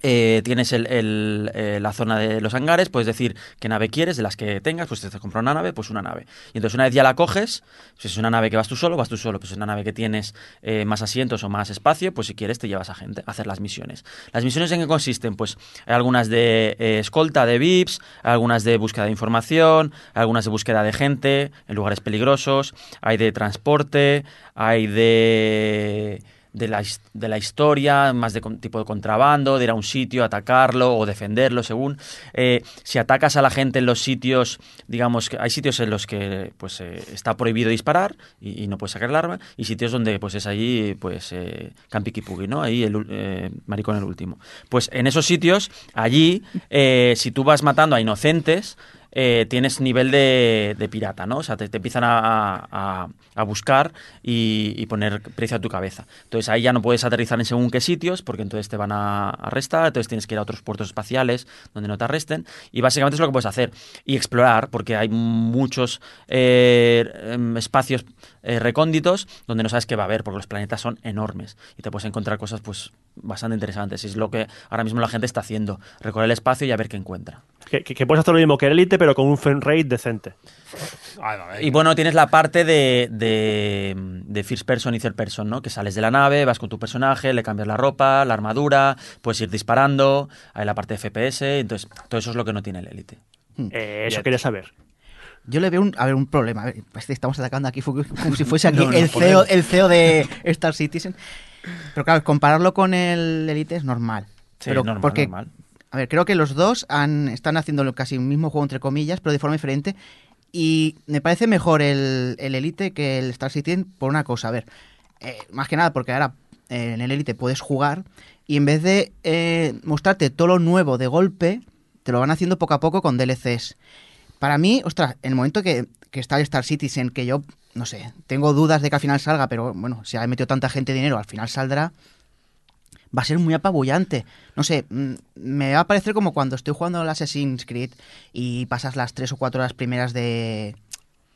S4: Eh, tienes el- el, eh, la zona de los hangares, puedes decir qué nave quieres, de las que tengas, pues te has comprado una nave, pues una nave. Y entonces una vez ya la coges, si es una nave que vas tú solo, vas tú solo, pues es una nave que tienes eh, más asientos o más espacio, pues si quieres te llevas a gente a hacer las misiones. ¿Las misiones en qué consisten? Pues hay algunas de eh, escolta de VIPs, algunas de búsqueda de información, algunas de búsqueda de gente en lugares peligrosos, hay de transporte, hay de de la, de la historia, más de tipo de contrabando, de ir a un sitio, atacarlo o defenderlo, según. Eh, si atacas a la gente en los sitios, digamos que hay sitios en los que pues eh, está prohibido disparar y, no puedes sacar el arma, y sitios donde pues es allí, pues, eh, campiquipugui, ¿no? Ahí el eh, maricón el último. Pues en esos sitios, allí, eh, si tú vas matando a inocentes, eh, tienes nivel de, pirata, ¿no? O sea, te, empiezan a, buscar y, y poner precio a tu cabeza. Entonces ahí ya no puedes aterrizar en según qué sitios, porque entonces te van a arrestar, entonces tienes que ir a otros puertos espaciales donde no te arresten. Y básicamente es lo que puedes hacer. Y explorar, porque hay muchos eh, em, espacios eh, recónditos donde no sabes qué va a haber, porque los planetas son enormes. Y te puedes encontrar cosas pues bastante interesantes. Y es lo que ahora mismo la gente está haciendo. Recorrer el espacio y a ver qué encuentra.
S7: Que, que- que puedes hacer lo mismo que el Elite, pero con un frame rate decente.
S4: Y bueno, tienes la parte de, de, de first person y third person, ¿no? Que sales de la nave, vas con tu personaje, le cambias la ropa, la armadura, puedes ir disparando, hay la parte de FPS, entonces todo eso es lo que no tiene el Elite.
S7: Eh, eso quería saber.
S6: Yo le veo un, a ver, un problema. A ver, pues estamos atacando aquí como si fuese aquí
S4: No, no,
S6: el, CEO, el CEO de Star Citizen. Pero claro, compararlo con el Elite es normal.
S4: Sí,
S6: pero
S4: normal,
S6: porque,
S4: normal.
S6: A ver, creo que los dos han, están haciendo casi el mismo juego, entre comillas, pero de forma diferente. Y me parece mejor el, el Elite que el Star Citizen por una cosa. A ver, eh, más que nada porque ahora eh, en el Elite puedes jugar y en vez de eh, mostrarte todo lo nuevo de golpe, te lo van haciendo poco a poco con DLCs. Para mí, ostras, el momento que, que está el Star Citizen, que yo, no sé, tengo dudas de que al final salga, pero bueno, si ha metido tanta gente dinero, al final saldrá, va a ser muy apabullante. No sé, mm, me va a parecer como cuando estoy jugando al Assassin's Creed y pasas las tres o cuatro horas primeras de,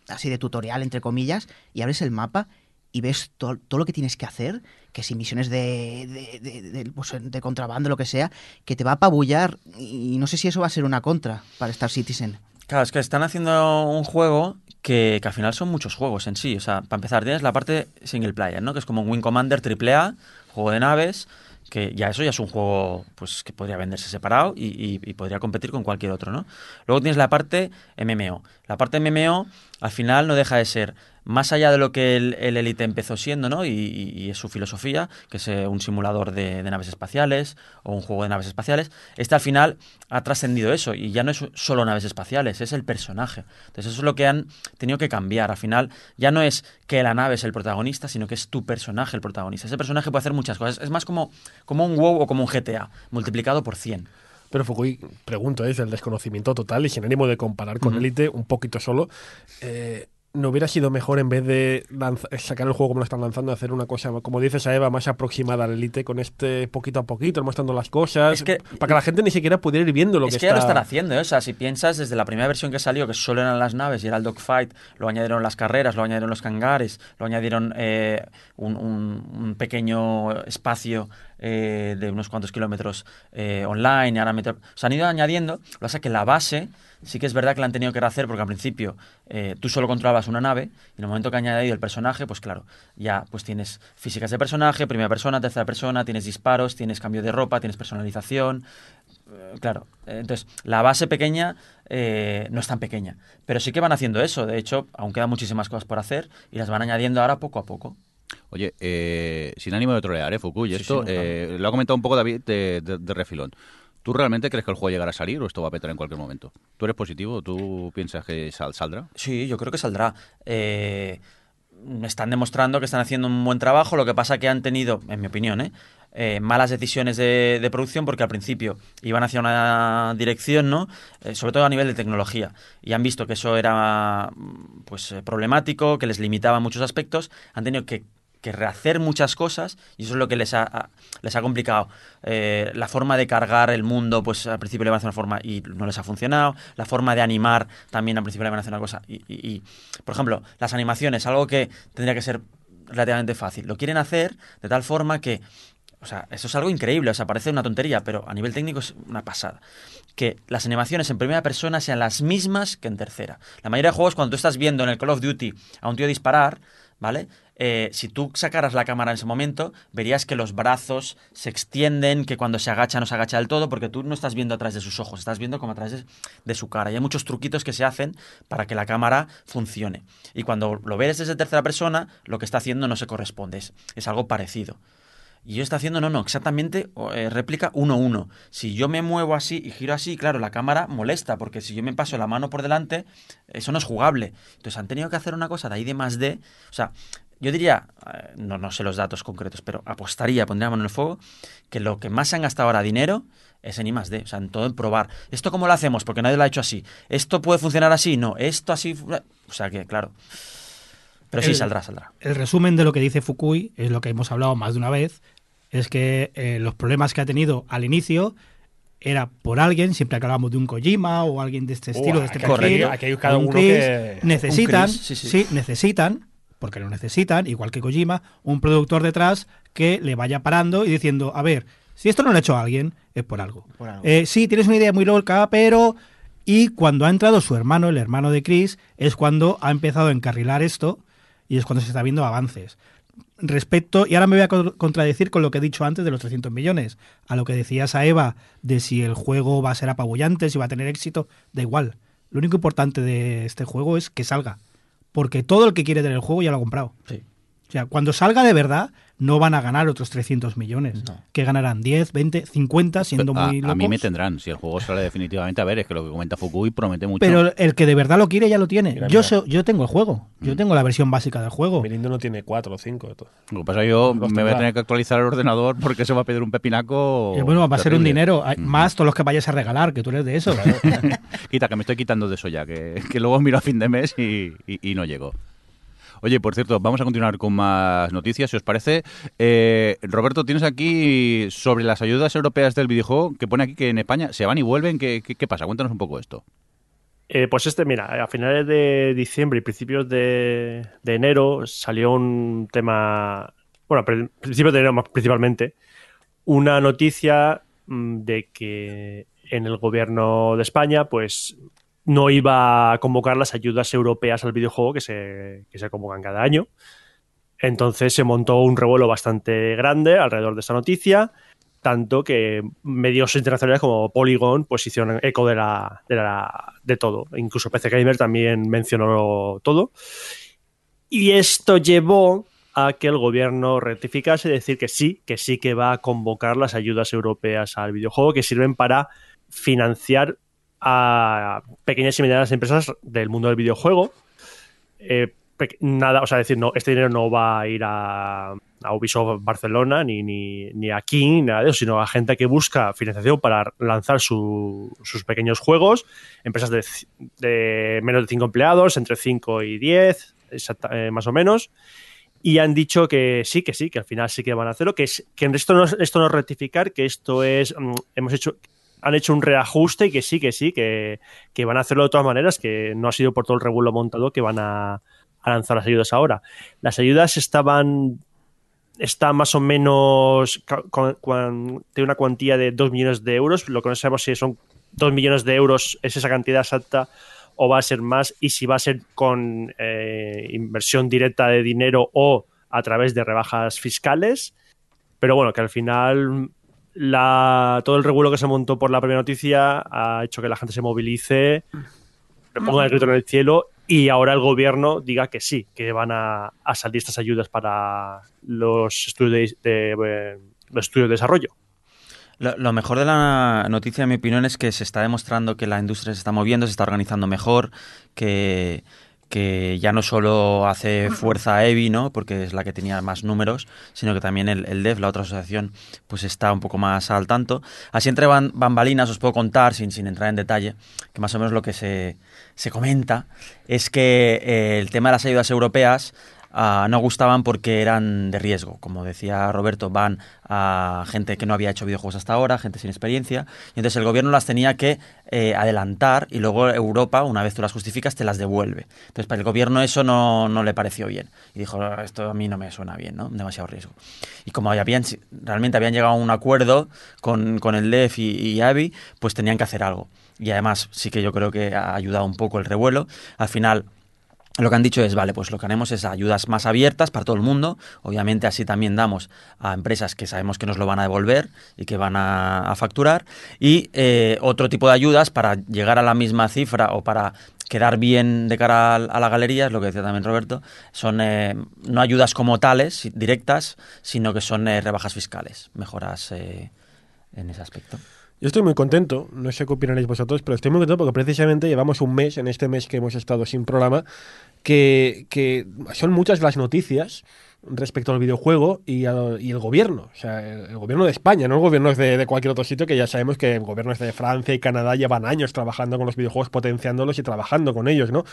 S6: así de tutorial, entre comillas, y abres el mapa y ves to- todo lo que tienes que hacer, que si misiones de, de, de- de, pues, de contrabando, lo que sea, que te va a apabullar y no sé si eso va a ser una contra para Star Citizen.
S4: Claro, es que están haciendo un juego que, que al final son muchos juegos en sí. O sea, para empezar, tienes la parte single player, ¿no? Que es como un Wing Commander AAA, juego de naves, que ya eso ya es un juego pues que podría venderse separado y, y- y podría competir con cualquier otro, ¿no? Luego tienes la parte MMO. La parte MMO al final no deja de ser más allá de lo que el, el Elite empezó siendo, ¿no? Y, es su filosofía, que es eh, un simulador de, de naves espaciales o un juego de naves espaciales. Este al final ha trascendido eso y ya no es solo naves espaciales, es el personaje. Entonces eso es lo que han tenido que cambiar. Al final ya no es que la nave es el protagonista, sino que es tu personaje el protagonista. Ese personaje puede hacer muchas cosas. Es más como, como un WoW o como un GTA, multiplicado por 100.
S2: Pero Fukui, pregunto, es del desconocimiento total y sin ánimo de comparar con Elite, un poquito solo. eh, ¿No hubiera sido mejor en vez de sacar el juego como lo están lanzando, hacer una cosa, como dices a Eva, más aproximada al Elite con este poquito a poquito, mostrando las cosas?
S4: Es que-
S2: para que la gente ni siquiera pudiera ir viendo lo
S4: es
S2: que,
S4: que, ya lo
S2: está...
S4: están haciendo, ¿eh? o sea, si piensas desde la primera versión que salió, que solo eran las naves y era el dogfight, lo añadieron las carreras, lo añadieron los cangares, lo añadieron eh, un, un- un pequeño espacio eh, de unos cuantos kilómetros eh, online, ahora. Se han ido añadiendo, lo que pasa es que la base sí que es verdad que la han tenido que rehacer porque al principio eh, tú solo controlabas una nave y en el momento que han añadido el personaje, pues claro, ya pues tienes físicas de personaje, primera persona, tercera persona, tienes disparos, tienes cambio de ropa, tienes personalización, claro, entonces la base pequeña no es tan pequeña, pero sí que van haciendo eso. De hecho, aún quedan muchísimas cosas por hacer y las van añadiendo ahora poco a poco.
S1: Oye, eh, sin ánimo de trolear, ¿eh,
S4: Sí,
S1: esto
S4: sí,
S1: eh, lo ha comentado un poco David de, de- de refilón. ¿Tú realmente crees que el juego llegará a salir o esto va a petar en cualquier momento? ¿Tú eres positivo? ¿Tú piensas que sal- saldrá?
S4: Sí, yo creo que saldrá. Eh, están demostrando que están haciendo un buen trabajo. Lo que pasa que han tenido, en mi opinión, ¿eh? eh, malas decisiones de, de producción porque al principio iban hacia una dirección, ¿no? Eh, sobre todo a nivel de tecnología. Y han visto que eso era pues eh, problemático, que les limitaba en muchos aspectos. Han tenido que que rehacer muchas cosas y eso es lo que les ha, les ha complicado. Eh, la forma de cargar el mundo, pues al principio le van a hacer una forma y no les ha funcionado. La forma de animar también al principio le van a hacer una cosa. Y, y- y, por ejemplo, las animaciones, algo que tendría que ser relativamente fácil. Lo quieren hacer de tal forma que o sea, eso es algo increíble, o sea, parece una tontería, pero a nivel técnico es una pasada. Que las animaciones en primera persona sean las mismas que en tercera. La mayoría de juegos, cuando tú estás viendo en el Call of Duty a un tío disparar, ¿vale? Eh, si tú sacaras la cámara en ese momento, verías que los brazos se extienden, que cuando se agacha no se agacha del todo, porque tú no estás viendo a través de sus ojos, estás viendo como a través de, de su cara. Y hay muchos truquitos que se hacen para que la cámara funcione. Y cuando lo ves desde tercera persona, lo que está haciendo no se corresponde, es, es algo parecido. Y yo está haciendo, no, no, exactamente eh, réplica 1-1. Si yo me muevo así y giro así, claro, la cámara molesta, porque si yo me paso la mano por delante, eso no es jugable. Entonces han tenido que hacer una cosa de ahí de más D. O sea, yo diría, eh, no, no sé los datos concretos, pero apostaría, pondría mano en el fuego, que lo que más se han gastado ahora dinero es en I más D, o sea, en todo en probar. ¿Esto cómo lo hacemos? Porque nadie lo ha hecho así. ¿Esto puede funcionar así? No. ¿Esto así? O sea que, claro. Pero sí,
S3: El-
S4: saldrá, saldrá.
S3: El resumen de lo que dice Fukui es lo que hemos hablado más de una vez, es que eh, los problemas que ha tenido al inicio era por alguien, siempre que hablamos de un Kojima o alguien de este estilo, de este perfil,
S2: aquí hay cada
S3: un
S2: uno
S3: Chris,
S2: que-
S3: necesitan,
S4: Un sí,
S3: sí,
S4: sí.
S3: necesitan, porque lo necesitan, igual que Kojima, un productor detrás que le vaya parando y diciendo, a ver, si esto no lo ha hecho alguien, es por algo.
S6: Por algo.
S3: Eh, sí, tienes una idea muy loca, pero... Y cuando ha entrado su hermano, el hermano de Chris, es cuando ha empezado a encarrilar esto y es cuando se está viendo avances. Respecto, y ahora me voy a co- contradecir con lo que he dicho antes de los 300 millones, a lo que decías a Eva de si el juego va a ser apabullante, si va a tener éxito, da igual. Lo único importante de este juego es que salga, porque todo el que quiere tener el juego ya lo ha comprado.
S4: Sí.
S3: O sea, cuando salga de verdad, no van a ganar otros 300 millones,
S4: No.
S3: que ganarán 10, 20, 50, siendo
S1: a,
S3: muy
S1: a mí me
S3: locos.
S1: tendrán, si el juego sale definitivamente. A ver, es que lo que comenta Fukui promete mucho.
S3: Pero el que de verdad lo quiere ya lo tiene.
S2: Mira,
S3: yo,
S2: mira.
S3: so- yo tengo el juego. Yo
S1: Mm.
S3: tengo la versión básica del juego.
S2: Mirindo no tiene cuatro o cinco. de todo.
S1: Lo que pasa es que yo
S2: Los
S1: me voy a tener que actualizar el ordenador porque se va a pedir un pepinaco.
S3: Y bueno, va a ser un dinero. Hay-
S1: Mm.
S3: Más todos los que vayas a regalar, que tú eres de eso.
S1: Quita, que me estoy quitando de eso ya, que, que luego miro a fin de mes y, y- y no llego. Oye, por cierto, vamos a continuar con más noticias, si os parece. Eh, Roberto, tienes aquí sobre las ayudas europeas del videojuego, que pone aquí que en España se van y vuelven. ¿Qué, pasa? Cuéntanos un poco esto.
S7: Eh, pues este, mira, a finales de diciembre y principios de, enero salió un tema, bueno, pri- principios de enero principalmente, una noticia mm, de que en el gobierno de España, pues no iba a convocar las ayudas europeas al videojuego que se, que se convocan cada año. Entonces se montó un revuelo bastante grande alrededor de esta noticia, tanto que medios internacionales como Polygon pues hicieron eco de la, de, de todo. Incluso PC Gamer también mencionó todo. Y esto llevó a que el gobierno rectificase y decir que sí, que sí que va a convocar las ayudas europeas al videojuego que sirven para financiar a pequeñas y medianas empresas del mundo del videojuego. Eh, nada, o sea, decir, no, este dinero no va a ir a, Ubisoft Barcelona ni, ni, ni a King, nada de eso, sino a gente que busca financiación para lanzar su- sus pequeños juegos, empresas de, menos de 5 empleados, entre 5 y 10, exacta- eh, más o menos. Y han dicho que sí, que sí, que al final sí que van a hacerlo, que, es, que esto, no, es- esto no es rectificar, que esto es, mm, hemos hecho, han hecho un reajuste y que sí, que sí, que, que van a hacerlo de todas maneras, que no ha sido por todo el revuelo montado que van a, lanzar las ayudas ahora. Las ayudas estaban está más o menos, tiene una cuantía de 2 millones de euros, lo que no sabemos si son 2 millones de euros, es esa cantidad exacta o va a ser más y si va a ser con eh, inversión directa de dinero o a través de rebajas fiscales. Pero bueno, que al final la, todo el revuelo que se montó por la primera noticia ha hecho que la gente se movilice, le ponga el grito en el cielo y ahora el gobierno diga que sí, que van a, a salir estas ayudas para los estudios de, de- eh, los estudios de desarrollo.
S4: Lo, lo mejor de la noticia, en mi opinión, es que se está demostrando que la industria se está moviendo, se está organizando mejor, que, que ya no solo hace fuerza EVI, ¿no? porque es la que tenía más números, sino que también el, el DEF, la otra asociación, pues está un poco más al tanto. Así entre bambalinas os puedo contar, sin, sin entrar en detalle, que más o menos lo que se, se comenta es que eh, el tema de las ayudas europeas ah, no gustaban porque eran de riesgo. Como decía Roberto, van a gente que no había hecho videojuegos hasta ahora, gente sin experiencia, y entonces el gobierno las tenía que eh, adelantar y luego Europa, una vez tú las justificas, te las devuelve. Entonces para el gobierno eso no, no le pareció bien. Y dijo, "Ah, esto a mí no me suena bien, ¿no? Demasiado riesgo. Y como habían, realmente habían llegado a un acuerdo con, con el DEF y, y AVI, pues tenían que hacer algo. Y además sí que yo creo que ha ayudado un poco el revuelo. Al final lo que han dicho es, vale, pues lo que haremos es ayudas más abiertas para todo el mundo. Obviamente así también damos a empresas que sabemos que nos lo van a devolver y que van a, facturar. Y eh, otro tipo de ayudas para llegar a la misma cifra o para quedar bien de cara a la galería, es lo que decía también Roberto, son eh, no ayudas como tales, directas, sino que son eh, rebajas fiscales, mejoras eh, en ese aspecto.
S2: Yo estoy muy contento, no sé qué opinaréis vosotros, pero estoy muy contento porque precisamente llevamos un mes, en este mes que hemos estado sin programa, que, que son muchas las noticias respecto al videojuego y, a- y el gobierno. O sea, el, gobierno de España, no el gobierno de, de cualquier otro sitio, que ya sabemos que gobiernos de Francia y Canadá llevan años trabajando con los videojuegos, potenciándolos y trabajando con ellos, ¿no?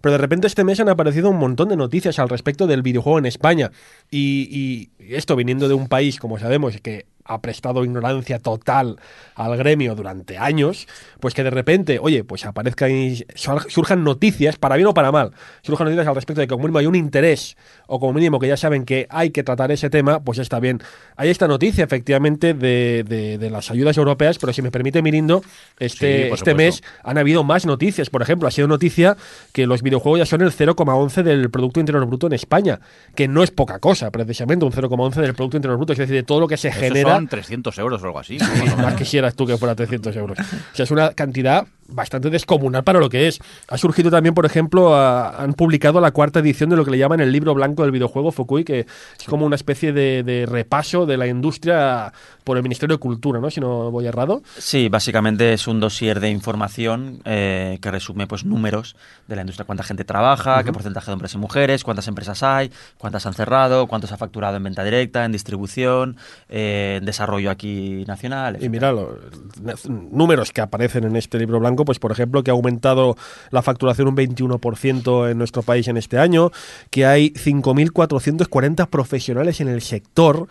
S2: Pero de repente este mes han aparecido un montón de noticias al respecto del videojuego en España. Y esto viniendo de un país, como sabemos, que ha prestado ignorancia total al gremio durante años, pues que de repente, oye, pues aparezcan y sur- surjan noticias, para bien o para mal, surjan noticias al respecto de que como mínimo hay un interés, o como mínimo que ya saben que hay que tratar ese tema, pues está bien. Hay esta noticia, efectivamente, de, de- de las ayudas europeas, pero si me permite, Mirindo, este,
S1: Sí,
S2: este mes han habido más noticias. Por ejemplo, ha sido noticia que los videojuegos ya son el 0,11 del Producto Interior Bruto en España, que no es poca cosa, precisamente, un 0,11 del Producto Interior Bruto, es decir, de todo lo que se
S1: Eso
S2: genera.
S1: Son 300 euros o algo así. más
S2: quisieras tú que fuera 300 euros. O sea, es una cantidad bastante descomunal para lo que es. Ha surgido también, por ejemplo, a- han publicado la cuarta edición de lo que le llaman el libro blanco del videojuego Fukui, que es como una especie de, de repaso de la industria por el Ministerio de Cultura, ¿no? Si no voy errado.
S4: Sí, básicamente es un dossier de información eh, que resume pues números de la industria, cuánta gente trabaja, qué porcentaje de hombres y mujeres, cuántas empresas hay, cuántas han cerrado, cuánto se ha facturado en venta directa, en distribución, eh, en desarrollo aquí nacional.
S2: Y
S4: etcétera.
S2: mira, los números que aparecen en este libro blanco, pues por ejemplo, que ha aumentado la facturación un 21% en nuestro país en este año, que hay 5.440 profesionales en el sector,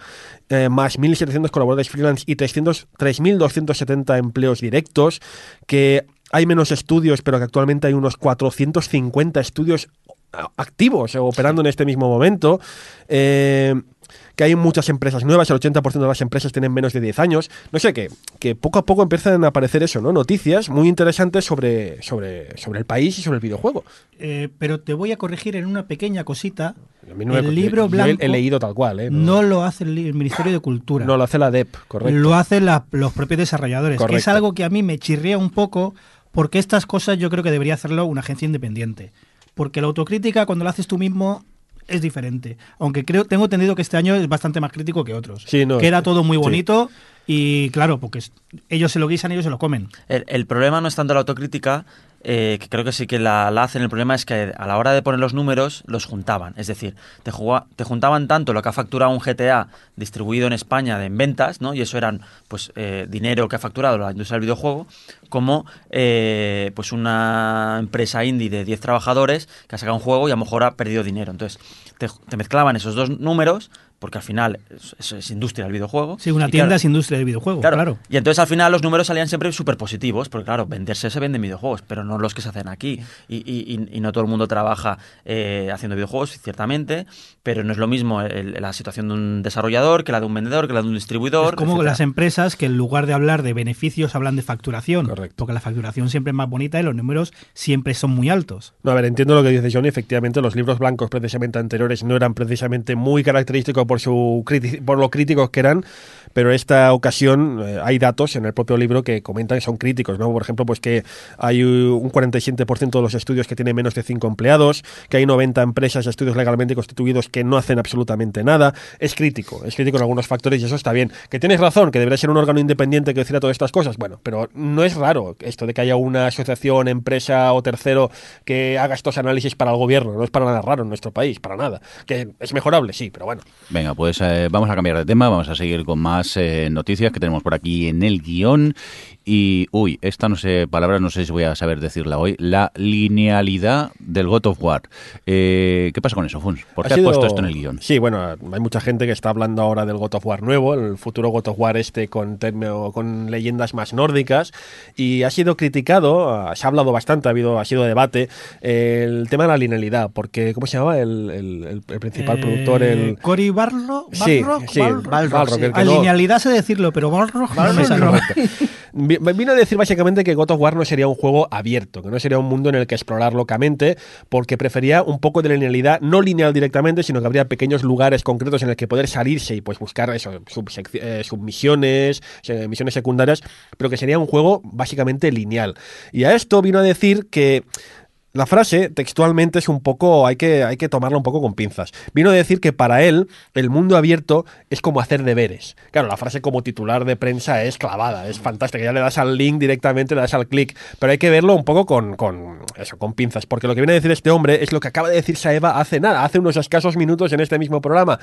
S2: eh, más 1.700 colaboradores freelance y 300 3.270 empleos directos, que hay menos estudios, pero que actualmente hay unos 450 estudios activos eh, operando en este mismo momento. Eh, que hay muchas empresas nuevas, el 80% de las empresas tienen menos de 10 años. No sé, que, que poco a poco empiezan a aparecer eso, ¿no? Noticias muy interesantes sobre, sobre, sobre el país y sobre el videojuego.
S3: Eh, pero te voy a corregir en una pequeña cosita.
S2: No
S3: el libro
S2: he-
S3: blanco
S2: he, leído tal cual, ¿eh?
S3: no lo hace el, Ministerio de Cultura.
S2: No, lo hace la DEP, correcto.
S3: Lo hacen la- los propios desarrolladores. Que es algo que a mí me chirría un poco porque estas cosas yo creo que debería hacerlo una agencia independiente. Porque la autocrítica cuando la haces tú mismo es diferente. Aunque creo tengo entendido que este año es bastante más crítico que otros.
S2: Sí, no,
S3: que era
S2: es-
S3: todo muy
S2: sí.
S3: bonito y claro, porque ellos se lo guisan, ellos se lo comen.
S4: El, el problema no es tanto la autocrítica, eh, que creo que sí que la, la hacen. El problema es que a la hora de poner los números los juntaban. Es decir, te, juntaban tanto lo que ha facturado un GTA distribuido en España de, en ventas, ¿no? y eso eran pues eh, dinero que ha facturado la industria del videojuego, como eh, pues una empresa indie de 10 trabajadores que ha sacado un juego y a lo mejor ha perdido dinero. Entonces, te, te mezclaban esos dos números porque al final es, es- es industria del videojuego.
S3: Sí, una
S4: Y
S3: tienda
S4: claro,
S3: es industria del videojuego,
S4: Claro.
S3: claro.
S4: Y entonces al final los números salían siempre súper positivos, porque claro, venderse se venden videojuegos, pero no los que se hacen aquí. Y, y- y- y no todo el mundo trabaja eh, haciendo videojuegos, ciertamente, pero no es lo mismo el- la situación de un desarrollador que la de un vendedor, que la de un distribuidor.
S3: Es como
S4: etcétera.
S3: las empresas que en lugar de hablar de beneficios hablan de facturación.
S2: Correcto.
S3: Porque la facturación siempre es más bonita y los números siempre son muy altos.
S2: No, a ver, entiendo lo que dice Johnny. Efectivamente, los libros blancos precisamente anteriores no eran precisamente muy característicos por, su criti- por lo críticos que eran, pero esta ocasión eh, hay datos en el propio libro que comentan que son críticos, ¿no? Por ejemplo, pues que hay un 47% de los estudios que tienen menos de 5 empleados, que hay 90 empresas estudios legalmente constituidos que no hacen absolutamente nada. Es crítico, es crítico en algunos factores y eso está bien. Que tienes razón, que debería ser un órgano independiente que decida todas estas cosas, bueno, pero no es raro esto de que haya una asociación, empresa o tercero que haga estos análisis para el gobierno, no es para nada raro en nuestro país, para nada. Que es mejorable, sí, pero bueno.
S1: Venga, pues eh, vamos a cambiar de tema, vamos a seguir con más eh, noticias que tenemos por aquí en el guion. Y, uy, esta no sé, palabra no sé si voy a saber decirla hoy, la linealidad del God of War. Eh, ¿Qué pasa con eso, Funs? ¿Por
S2: Ha
S1: qué has
S2: sido-
S1: puesto esto en el guion?
S2: Sí, bueno, hay mucha gente que está hablando ahora del God of War nuevo, el futuro God of War este con, termo- con leyendas más nórdicas, y ha sido criticado, ah, se ha hablado bastante, ha habido ha sido debate, el tema de la linealidad, porque, ¿cómo se llama el, el- principal
S3: Eh,
S2: productor? El...
S3: Cory Barlow.
S2: Sí,
S3: Balrog,
S2: sí,
S6: sí.
S2: el que
S3: A
S2: no-
S3: linealidad sé decirlo, pero Balrog no
S2: Vino a decir básicamente que God of War no sería un juego abierto, que no sería un mundo en el que explorar locamente, porque prefería un poco de linealidad, no lineal directamente, sino que habría pequeños lugares concretos en el que poder salirse y pues buscar eso, eh, submisiones, misiones secundarias, pero que sería un juego básicamente lineal. Y a esto vino a decir que la frase textualmente es un poco, hay que, hay que tomarla un poco con pinzas. Vino a decir que para él el mundo abierto es como hacer deberes. Claro, la frase como titular de prensa es clavada, es fantástica. Ya le das al link directamente, le das al clic, pero hay que verlo un poco con, con eso, con pinzas, porque lo que viene a decir este hombre es lo que acaba de decir Saeva hace nada, hace unos escasos minutos en este mismo programa,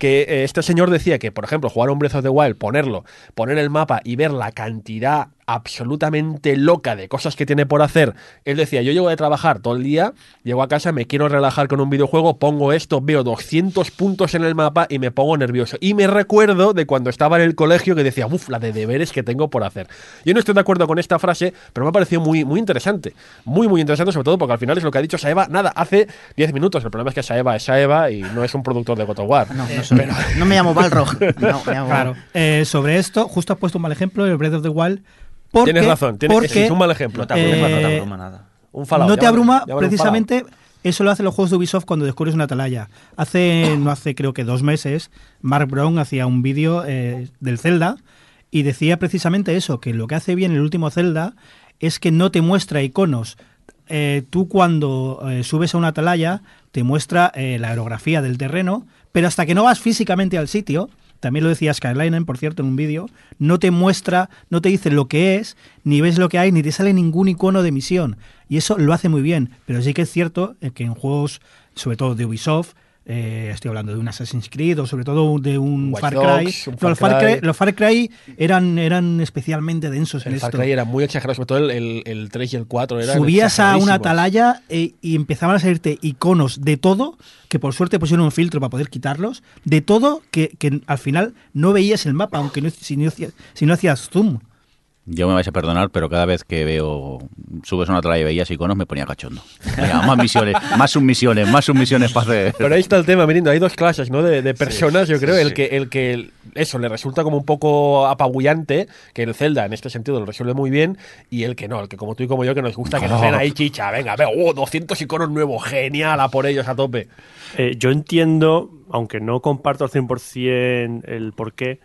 S2: que eh, este señor decía que, por ejemplo, jugar Breath of the Wild, ponerlo, poner el mapa y ver la cantidad absolutamente loca de cosas que tiene por hacer. Él decía, yo llego de trabajar todo el día, llego a casa, me quiero relajar con un videojuego, pongo esto, veo 200 puntos en el mapa y me pongo nervioso. Y me recuerdo de cuando estaba en el colegio que decía, uff, la de deberes que tengo por hacer. Yo no estoy de acuerdo con esta frase, pero me ha parecido muy, muy interesante. Muy, muy interesante, sobre todo porque al final es lo que ha dicho Saeva, nada, hace 10 minutos. El problema es que Saeva es Saeva y no es un productor de God of War.
S6: No, no, soy- no me llamo Balrog. No, me llamo
S3: Claro. Eh, sobre esto, justo has puesto un mal ejemplo, el Breath of the Wild. Porque,
S2: Tienes razón, tienes,
S3: porque
S2: es un mal ejemplo.
S4: No te abruma, no te
S3: Eh,
S4: abruma nada.
S2: Un Fallout,
S3: no te abruma precisamente eso lo hacen los juegos de Ubisoft cuando descubres una atalaya. Hace, no hace creo que dos meses, Mark Brown hacía un vídeo eh, del Zelda y decía precisamente eso, que lo que hace bien el último Zelda es que no te muestra iconos. Eh, tú cuando eh, subes a una atalaya te muestra eh, la aerografía del terreno, pero hasta que no vas físicamente al sitio, también lo decía Skylinen, por cierto, en un vídeo, no te muestra, no te dice lo que es, ni ves lo que hay, ni te sale ningún icono de misión. Y eso lo hace muy bien. Pero sí que es cierto eh, que en juegos, sobre todo de Ubisoft, eh, estoy hablando de un Assassin's Creed o sobre todo de un Far
S2: Dogs,
S3: Cry.
S2: un
S3: No, los,
S2: Far
S3: Far Cry
S2: Cry.
S3: los Far Cry eran, eran especialmente densos en
S2: El Far
S3: esto.
S2: Cry era muy exagerado, sobre todo el, el, el 3 y el 4 eran
S3: Subías a una atalaya eh, y empezaban a salirte iconos de todo, que por suerte pusieron un filtro para poder quitarlos, de todo que, que al final no veías el mapa, aunque no, si, no, si no hacías zoom.
S1: Yo me vais a perdonar, pero cada vez que veo, subes a una atalaya y veías iconos, me ponía cachondo. Venga, más misiones, más submisiones, más submisiones para hacer.
S2: Pero ahí está el tema, Mirindo. Hay dos clases, ¿no? De, de personas, yo creo.
S1: sí,
S2: el
S1: sí.
S2: que, el que eso le resulta como un poco apabullante, que el Zelda en este sentido lo resuelve muy bien, y el que no, el que como tú y como yo, que nos gusta que nos den ahí chicha. Venga, veo, oh, 200 iconos nuevos, genial, a por ellos a tope.
S7: Eh, yo entiendo, aunque no comparto al 100% el por qué,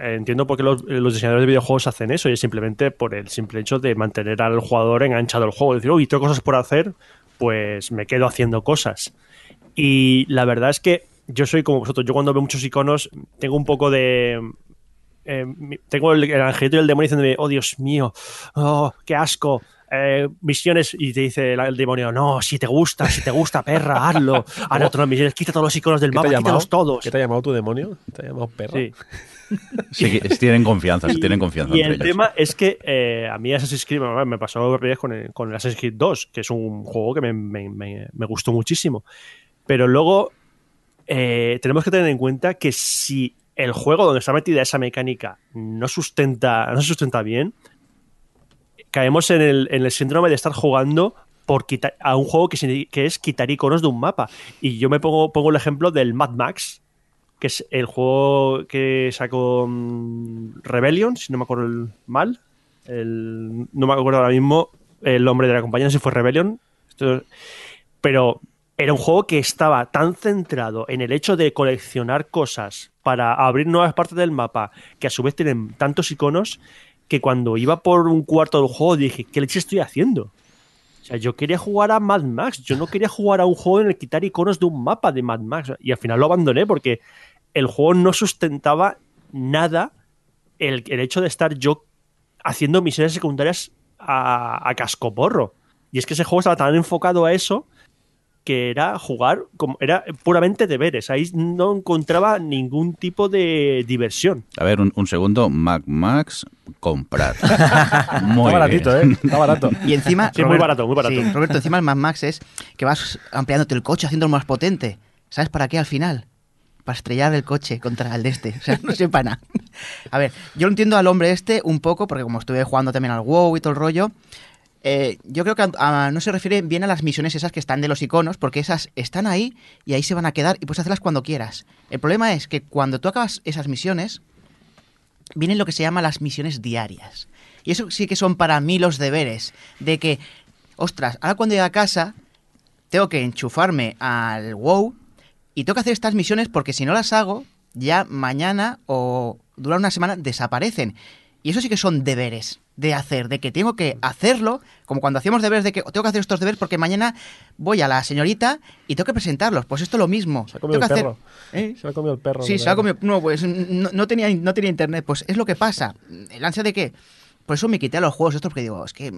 S7: entiendo por qué los, eh, los diseñadores de videojuegos hacen eso y es simplemente por el simple hecho de mantener al jugador enganchado al juego. Decir, uy, tengo cosas por hacer, pues me quedo haciendo cosas. Y la verdad es que yo soy como vosotros, yo cuando veo muchos iconos tengo un poco de... eh, tengo el, el angelito y el demonio diciéndome, oh Dios mío, oh, qué asco. eh, misiones y te dice el, el demonio, no, si te gusta, si te gusta, perra, hazlo. Ahora otras misiones, quita todos los iconos del
S2: ¿Qué te,
S7: mapa, quítalos todos.
S2: ¿Qué te ha llamado tu demonio? ¿Te ha llamado perra?
S7: Sí.
S1: Sí, tienen confianza, sí, tienen confianza
S7: Y
S1: entre
S7: el
S1: ellos.
S7: tema es que eh, a mí Assassin's Creed me- pasó con el, con el Assassin's Creed 2, que es un juego que me, me- me- me gustó muchísimo. Pero luego eh, tenemos que tener en cuenta que si el juego donde está metida esa mecánica no sustenta, no se sustenta bien, caemos en el, en el síndrome de estar jugando por quita- a un juego que, que es quitar iconos de un mapa. Y yo me pongo, pongo el ejemplo del Mad Max, que es el juego que sacó mm, Rebellion, si no me acuerdo mal. El- no me acuerdo ahora mismo el nombre de la compañía, si fue Rebellion. Pero era un juego que estaba tan centrado en el hecho de coleccionar cosas para abrir nuevas partes del mapa, que a su vez tienen tantos iconos, que cuando iba por un cuarto del juego dije, ¿qué leche estoy haciendo? O sea, yo quería jugar a Mad Max, yo no quería jugar a un juego en el quitar iconos de un mapa de Mad Max. Y al final lo abandoné porque el juego no sustentaba nada el, el hecho de estar yo haciendo misiones secundarias a, a cascoporro. Y es que ese juego estaba tan enfocado a eso que era jugar, como era puramente deberes. Ahí no encontraba ningún tipo de diversión.
S1: A ver, un, un segundo. Mac Max, comprar. Muy
S2: Está baratito,
S1: bien.
S2: ¿eh? Está barato.
S6: Y encima.
S7: Sí, muy barato, muy barato.
S6: Sí, Roberto, encima el Mad Max es que vas ampliándote el coche, haciéndolo más potente. ¿Sabes para qué al final? Para estrellar el coche contra el de este. O sea, no sepa nada. A ver, yo entiendo al hombre este un poco, porque como estuve jugando también al WoW y todo el rollo. eh, yo creo que no se refiere bien a las misiones esas que están de los iconos, porque esas están ahí y ahí se van a quedar y puedes hacerlas cuando quieras. El problema es que cuando tú acabas esas misiones, vienen lo que se llama las misiones diarias. Y eso sí que son para mí los deberes. De que, ostras, ahora cuando llegue a casa, tengo que enchufarme al WoW y tengo que hacer estas misiones porque si no las hago, ya mañana o dura una semana desaparecen. Y eso sí que son deberes de hacer, de que tengo que hacerlo, como cuando hacíamos deberes de que tengo que hacer estos deberes porque mañana voy a la señorita y tengo que presentarlos. Pues esto es lo mismo.
S2: Se ha comido
S6: Tengo
S2: el
S6: que
S2: perro.
S6: ¿Eh?
S2: Se ha comido el perro.
S6: Sí, se ha comido. No, pues no, no tenía, no tenía internet. Pues es lo que pasa. El ansia de que. Por eso me quité a los juegos estos porque digo, es que.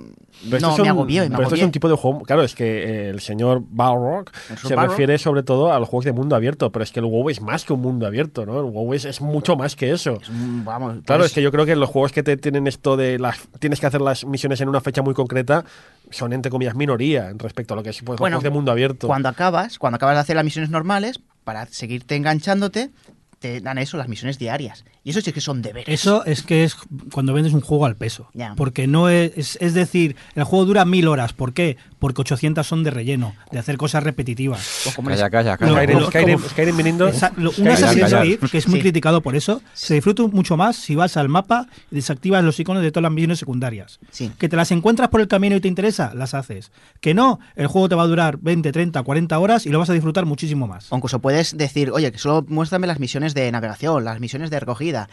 S2: Pero
S6: no,
S2: es un-
S6: me agobié, me
S2: Pero esto es un tipo de juego. Claro, es que el señor Balrog
S6: El
S2: se
S6: Balrog.
S2: refiere sobre todo a los juegos de mundo abierto. Pero es que el WoW es más que un mundo abierto, ¿no? El WoW es, es mucho más que eso.
S6: Vamos,
S2: Claro,
S6: pues,
S2: es que yo creo que los juegos que te tienen esto de las tienes que hacer las misiones en una fecha muy concreta son entre comillas minoría en respecto a lo que es pues, los
S6: Bueno,
S2: juegos de mundo abierto.
S6: Cuando acabas, cuando acabas de hacer las misiones normales, para seguirte enganchándote, te dan eso, las misiones diarias. Y eso sí que son deberes.
S3: Eso es que es cuando vendes un juego al peso.
S6: Ya.
S3: Porque no es, es. es decir, el juego dura mil horas. ¿Por qué? Porque 800 son de relleno, de hacer cosas repetitivas.
S1: Calla, calla.
S2: Skyrim, viniendo.
S3: Un Assassin's. Creed, que es muy
S6: Sí.
S3: criticado por eso, se disfruta mucho más si vas al mapa y desactivas los iconos de todas las misiones secundarias.
S6: Sí.
S3: Que te las encuentras por el camino y te interesa, las haces. Que no, el juego te va a durar 20, 30, 40 horas y lo vas a disfrutar muchísimo más.
S6: Incluso puedes decir, oye, que solo muéstrame las misiones de navegación, las misiones de recogida.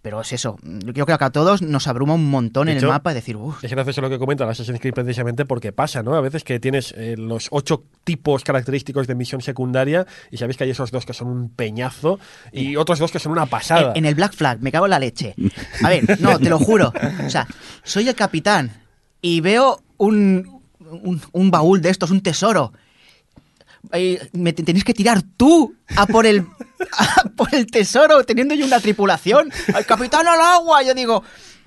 S6: Pero es eso. Yo creo que a todos nos abruma un montón
S2: De
S6: en
S2: hecho,
S6: el mapa y decir, uff.
S2: Es gracioso lo que comenta Assassin's Creed precisamente porque pasa, ¿no? A veces que tienes eh, los ocho tipos característicos de misión secundaria y sabéis que hay esos dos que son un peñazo y otros dos que son una pasada.
S6: En, en el Black Flag, me cago en la leche. A ver, no, te lo juro. O sea, soy el capitán y veo un, un, un baúl de estos, un tesoro. Y me te- tenéis que tirar tú a por el a por el tesoro, teniendo yo una tripulación. ¡Al capitán al agua! Yo digo,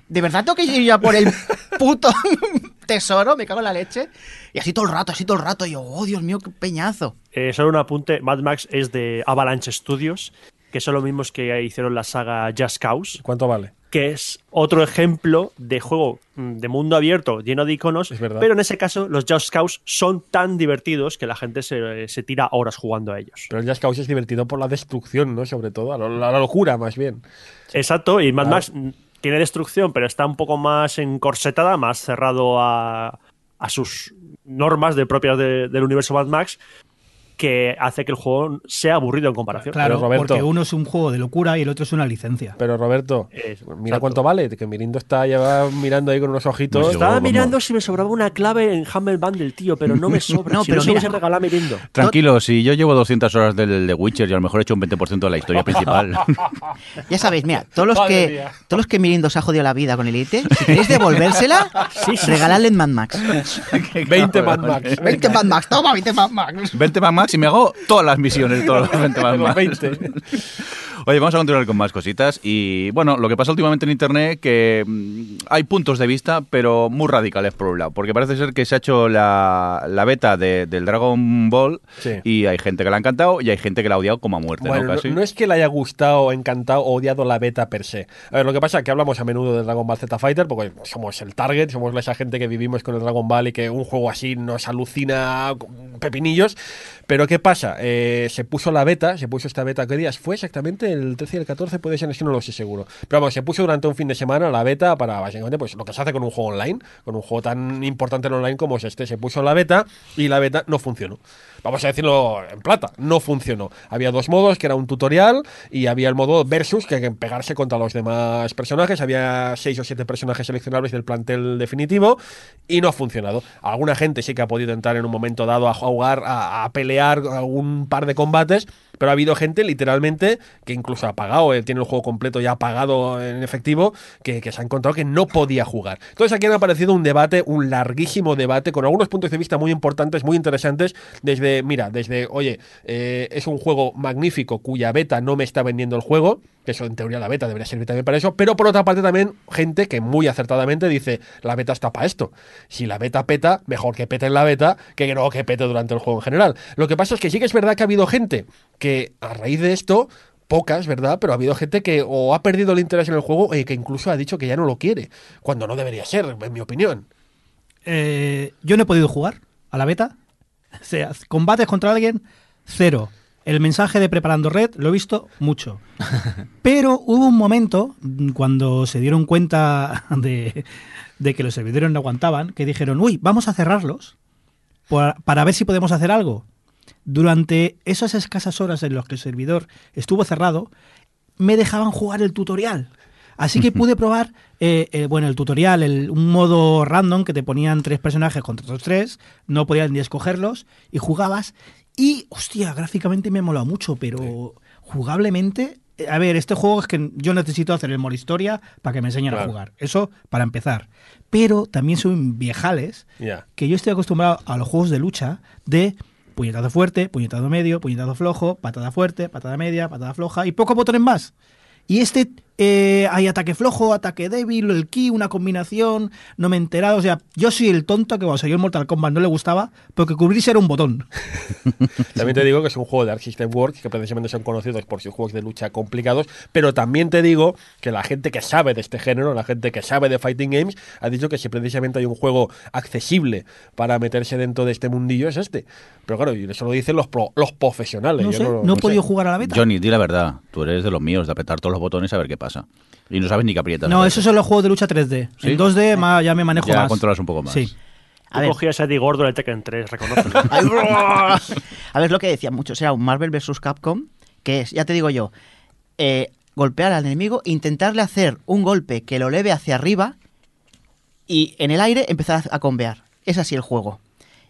S6: ¿de verdad tengo que ir yo a por el puto tesoro? Me cago en la leche. Y así todo el rato, así todo el rato. Y yo, oh, Dios mío, qué peñazo.
S7: Eh, solo un apunte, Mad Max es de Avalanche Studios, que son los mismos que hicieron la saga Just Cause,
S2: ¿Cuánto vale?
S7: Que es otro ejemplo de juego mm, de mundo abierto lleno de iconos, pero en ese caso los Just Cause son tan divertidos que la gente se, se tira horas jugando a ellos.
S2: Pero el Just Cause es divertido por la destrucción, ¿no? Sobre todo, a la locura más bien.
S7: Exacto, y Mad
S2: Claro.
S7: Max mm, tiene destrucción, pero está un poco más encorsetada, más cerrado a, a sus normas de propias de- del universo Mad Max, que hace que el juego sea aburrido en comparación.
S3: Claro,
S2: Pero, Roberto-
S3: porque uno es un juego de locura y el otro es una licencia.
S2: Pero Roberto,
S7: Es-
S2: mira
S7: exacto.
S2: cuánto vale, que Mirindo está ya mirando ahí con unos ojitos.
S1: Pues
S7: Estaba
S1: Como-
S7: mirando si me sobraba una clave en Humble Bundle, tío, pero no me sobra.
S6: No,
S7: si
S6: pero
S7: no se
S6: mira.
S7: hubiese regalado Mirindo.
S1: Tranquilo, si yo llevo 200 horas del de Witcher y a lo mejor he hecho un 20% de la historia principal.
S6: Ya sabéis, mira, todos los
S2: Madre
S6: que
S2: mía.
S6: todos los que Mirindo se ha jodido la vida con Elite, si queréis devolvérsela, regaladle en Mad Max.
S2: 20 Mad Max.
S6: 20 Mad Max, toma 20 Mad Max.
S1: 20 Mad Max y me hago todas las misiones, todos los 20 Mad
S2: Los
S1: Max.
S2: 20.
S1: Oye, vamos a continuar con más cositas. Y bueno, lo que pasa últimamente en internet que mm, hay puntos de vista, pero muy radicales por un lado. Porque parece ser que se ha hecho la, la beta de- del Dragon Ball
S2: Sí.
S1: y hay gente que la ha encantado y hay gente que la ha odiado como a muerte,
S2: Bueno,
S1: ¿no? Casi.
S2: no es que le haya gustado, encantado o odiado la beta per se. A ver, lo que pasa es que hablamos a menudo de Dragon Ball Z Fighter porque somos el target, somos esa gente que vivimos con el Dragon Ball y que un juego así nos alucina pepinillos. Pero ¿qué pasa? Eh, se puso la beta, se puso esta beta, ¿qué días? Fue exactamente el 13 y el 14, puede ser, es no lo sé seguro. Pero vamos, se puso durante un fin de semana la beta para básicamente pues lo que se hace con un juego online, con un juego tan importante en online como es este. Se puso la beta y la beta no funcionó. Vamos a decirlo en plata, no funcionó. Había dos modos, que era un tutorial y había el modo versus, que hay que pegarse contra los demás personajes. Había seis o siete personajes seleccionables del plantel definitivo y no ha funcionado. Alguna gente sí que ha podido entrar en un momento dado a jugar, a, a pelear algún par de combates, pero ha habido gente literalmente que incluso ha pagado, eh, tiene el juego completo ya pagado en efectivo, que, que se ha encontrado que no podía jugar. Entonces aquí ha aparecido un debate, un larguísimo debate, con algunos puntos de vista muy importantes, muy interesantes, desde, mira, desde, oye, eh, es un juego magnífico cuya beta no me está vendiendo el juego, que eso en teoría la beta debería servir también para eso, pero por otra parte también gente que muy acertadamente dice, la beta está para esto. Si la beta peta, mejor que pete en la beta que no que pete durante el juego en general. Lo que pasa es que sí que es verdad que ha habido gente que a raíz de esto pocas, ¿verdad? Pero ha habido gente que o ha perdido el interés en el juego y que incluso ha dicho que ya no lo quiere, cuando no debería ser, en mi opinión.
S3: Eh, yo no he podido jugar a la beta. O sea, combates contra alguien, cero. El mensaje de preparando red lo he visto mucho. Pero hubo un momento mm, cuando se dieron cuenta de, de que los servidores no aguantaban, que dijeron, uy, vamos a cerrarlos para ver si podemos hacer algo. Durante esas escasas horas en las que el servidor estuvo cerrado, me dejaban jugar el tutorial. Así que pude probar, eh, eh, bueno, el tutorial, el- un modo random que te ponían tres personajes contra otros tres, no podías ni escogerlos, y jugabas. Y, hostia, gráficamente me ha molado mucho, pero jugablemente, eh, a ver, este juego es que yo necesito hacer el modo historia para que me enseñen a jugar. Eso para empezar. Pero también soy un viejales
S2: Ya.
S3: que yo estoy acostumbrado a los juegos de lucha de puñetazo fuerte, puñetazo medio, puñetazo flojo, patada fuerte, patada media, patada floja y pocos botones más. Y este eh, hay ataque flojo, ataque débil, el ki, una combinación, no me he enterado. O sea, yo soy el tonto que cuando salió el Mortal Kombat no le gustaba porque cubrirse era un botón.
S2: También te digo que es un juego de Arc System Works que precisamente son conocidos por sus juegos de lucha complicados, pero también te digo que la gente que sabe de este género, la gente que sabe de Fighting Games, ha dicho que si precisamente hay un juego accesible para meterse dentro de este mundillo es este. Pero claro, eso lo dicen los, pro- los profesionales.
S3: No
S2: yo
S3: sé,
S2: lo-
S3: no,
S2: no
S3: he podido
S2: sé.
S3: jugar a la beta.
S1: Johnny, di la verdad. Tú eres de los míos, de apretar todos los botones a ver qué pasa. Y no sabes ni qué aprietas.
S3: No, esos son los juegos de lucha 3D.
S1: ¿Sí?
S3: En 2D ma- ya me manejo
S1: Ya
S3: más.
S1: controlas un poco más.
S3: Sí.
S6: A ver.
S7: cogías a Eddie Gordo en el Tekken 3, reconócelo.
S6: Ay, ¡buah! a ver, lo que decían muchos era un Marvel vs. Capcom, que es, ya te digo yo, eh, golpear al enemigo, intentarle hacer un golpe que lo leve hacia arriba y en el aire empezar a combear. Es así el juego.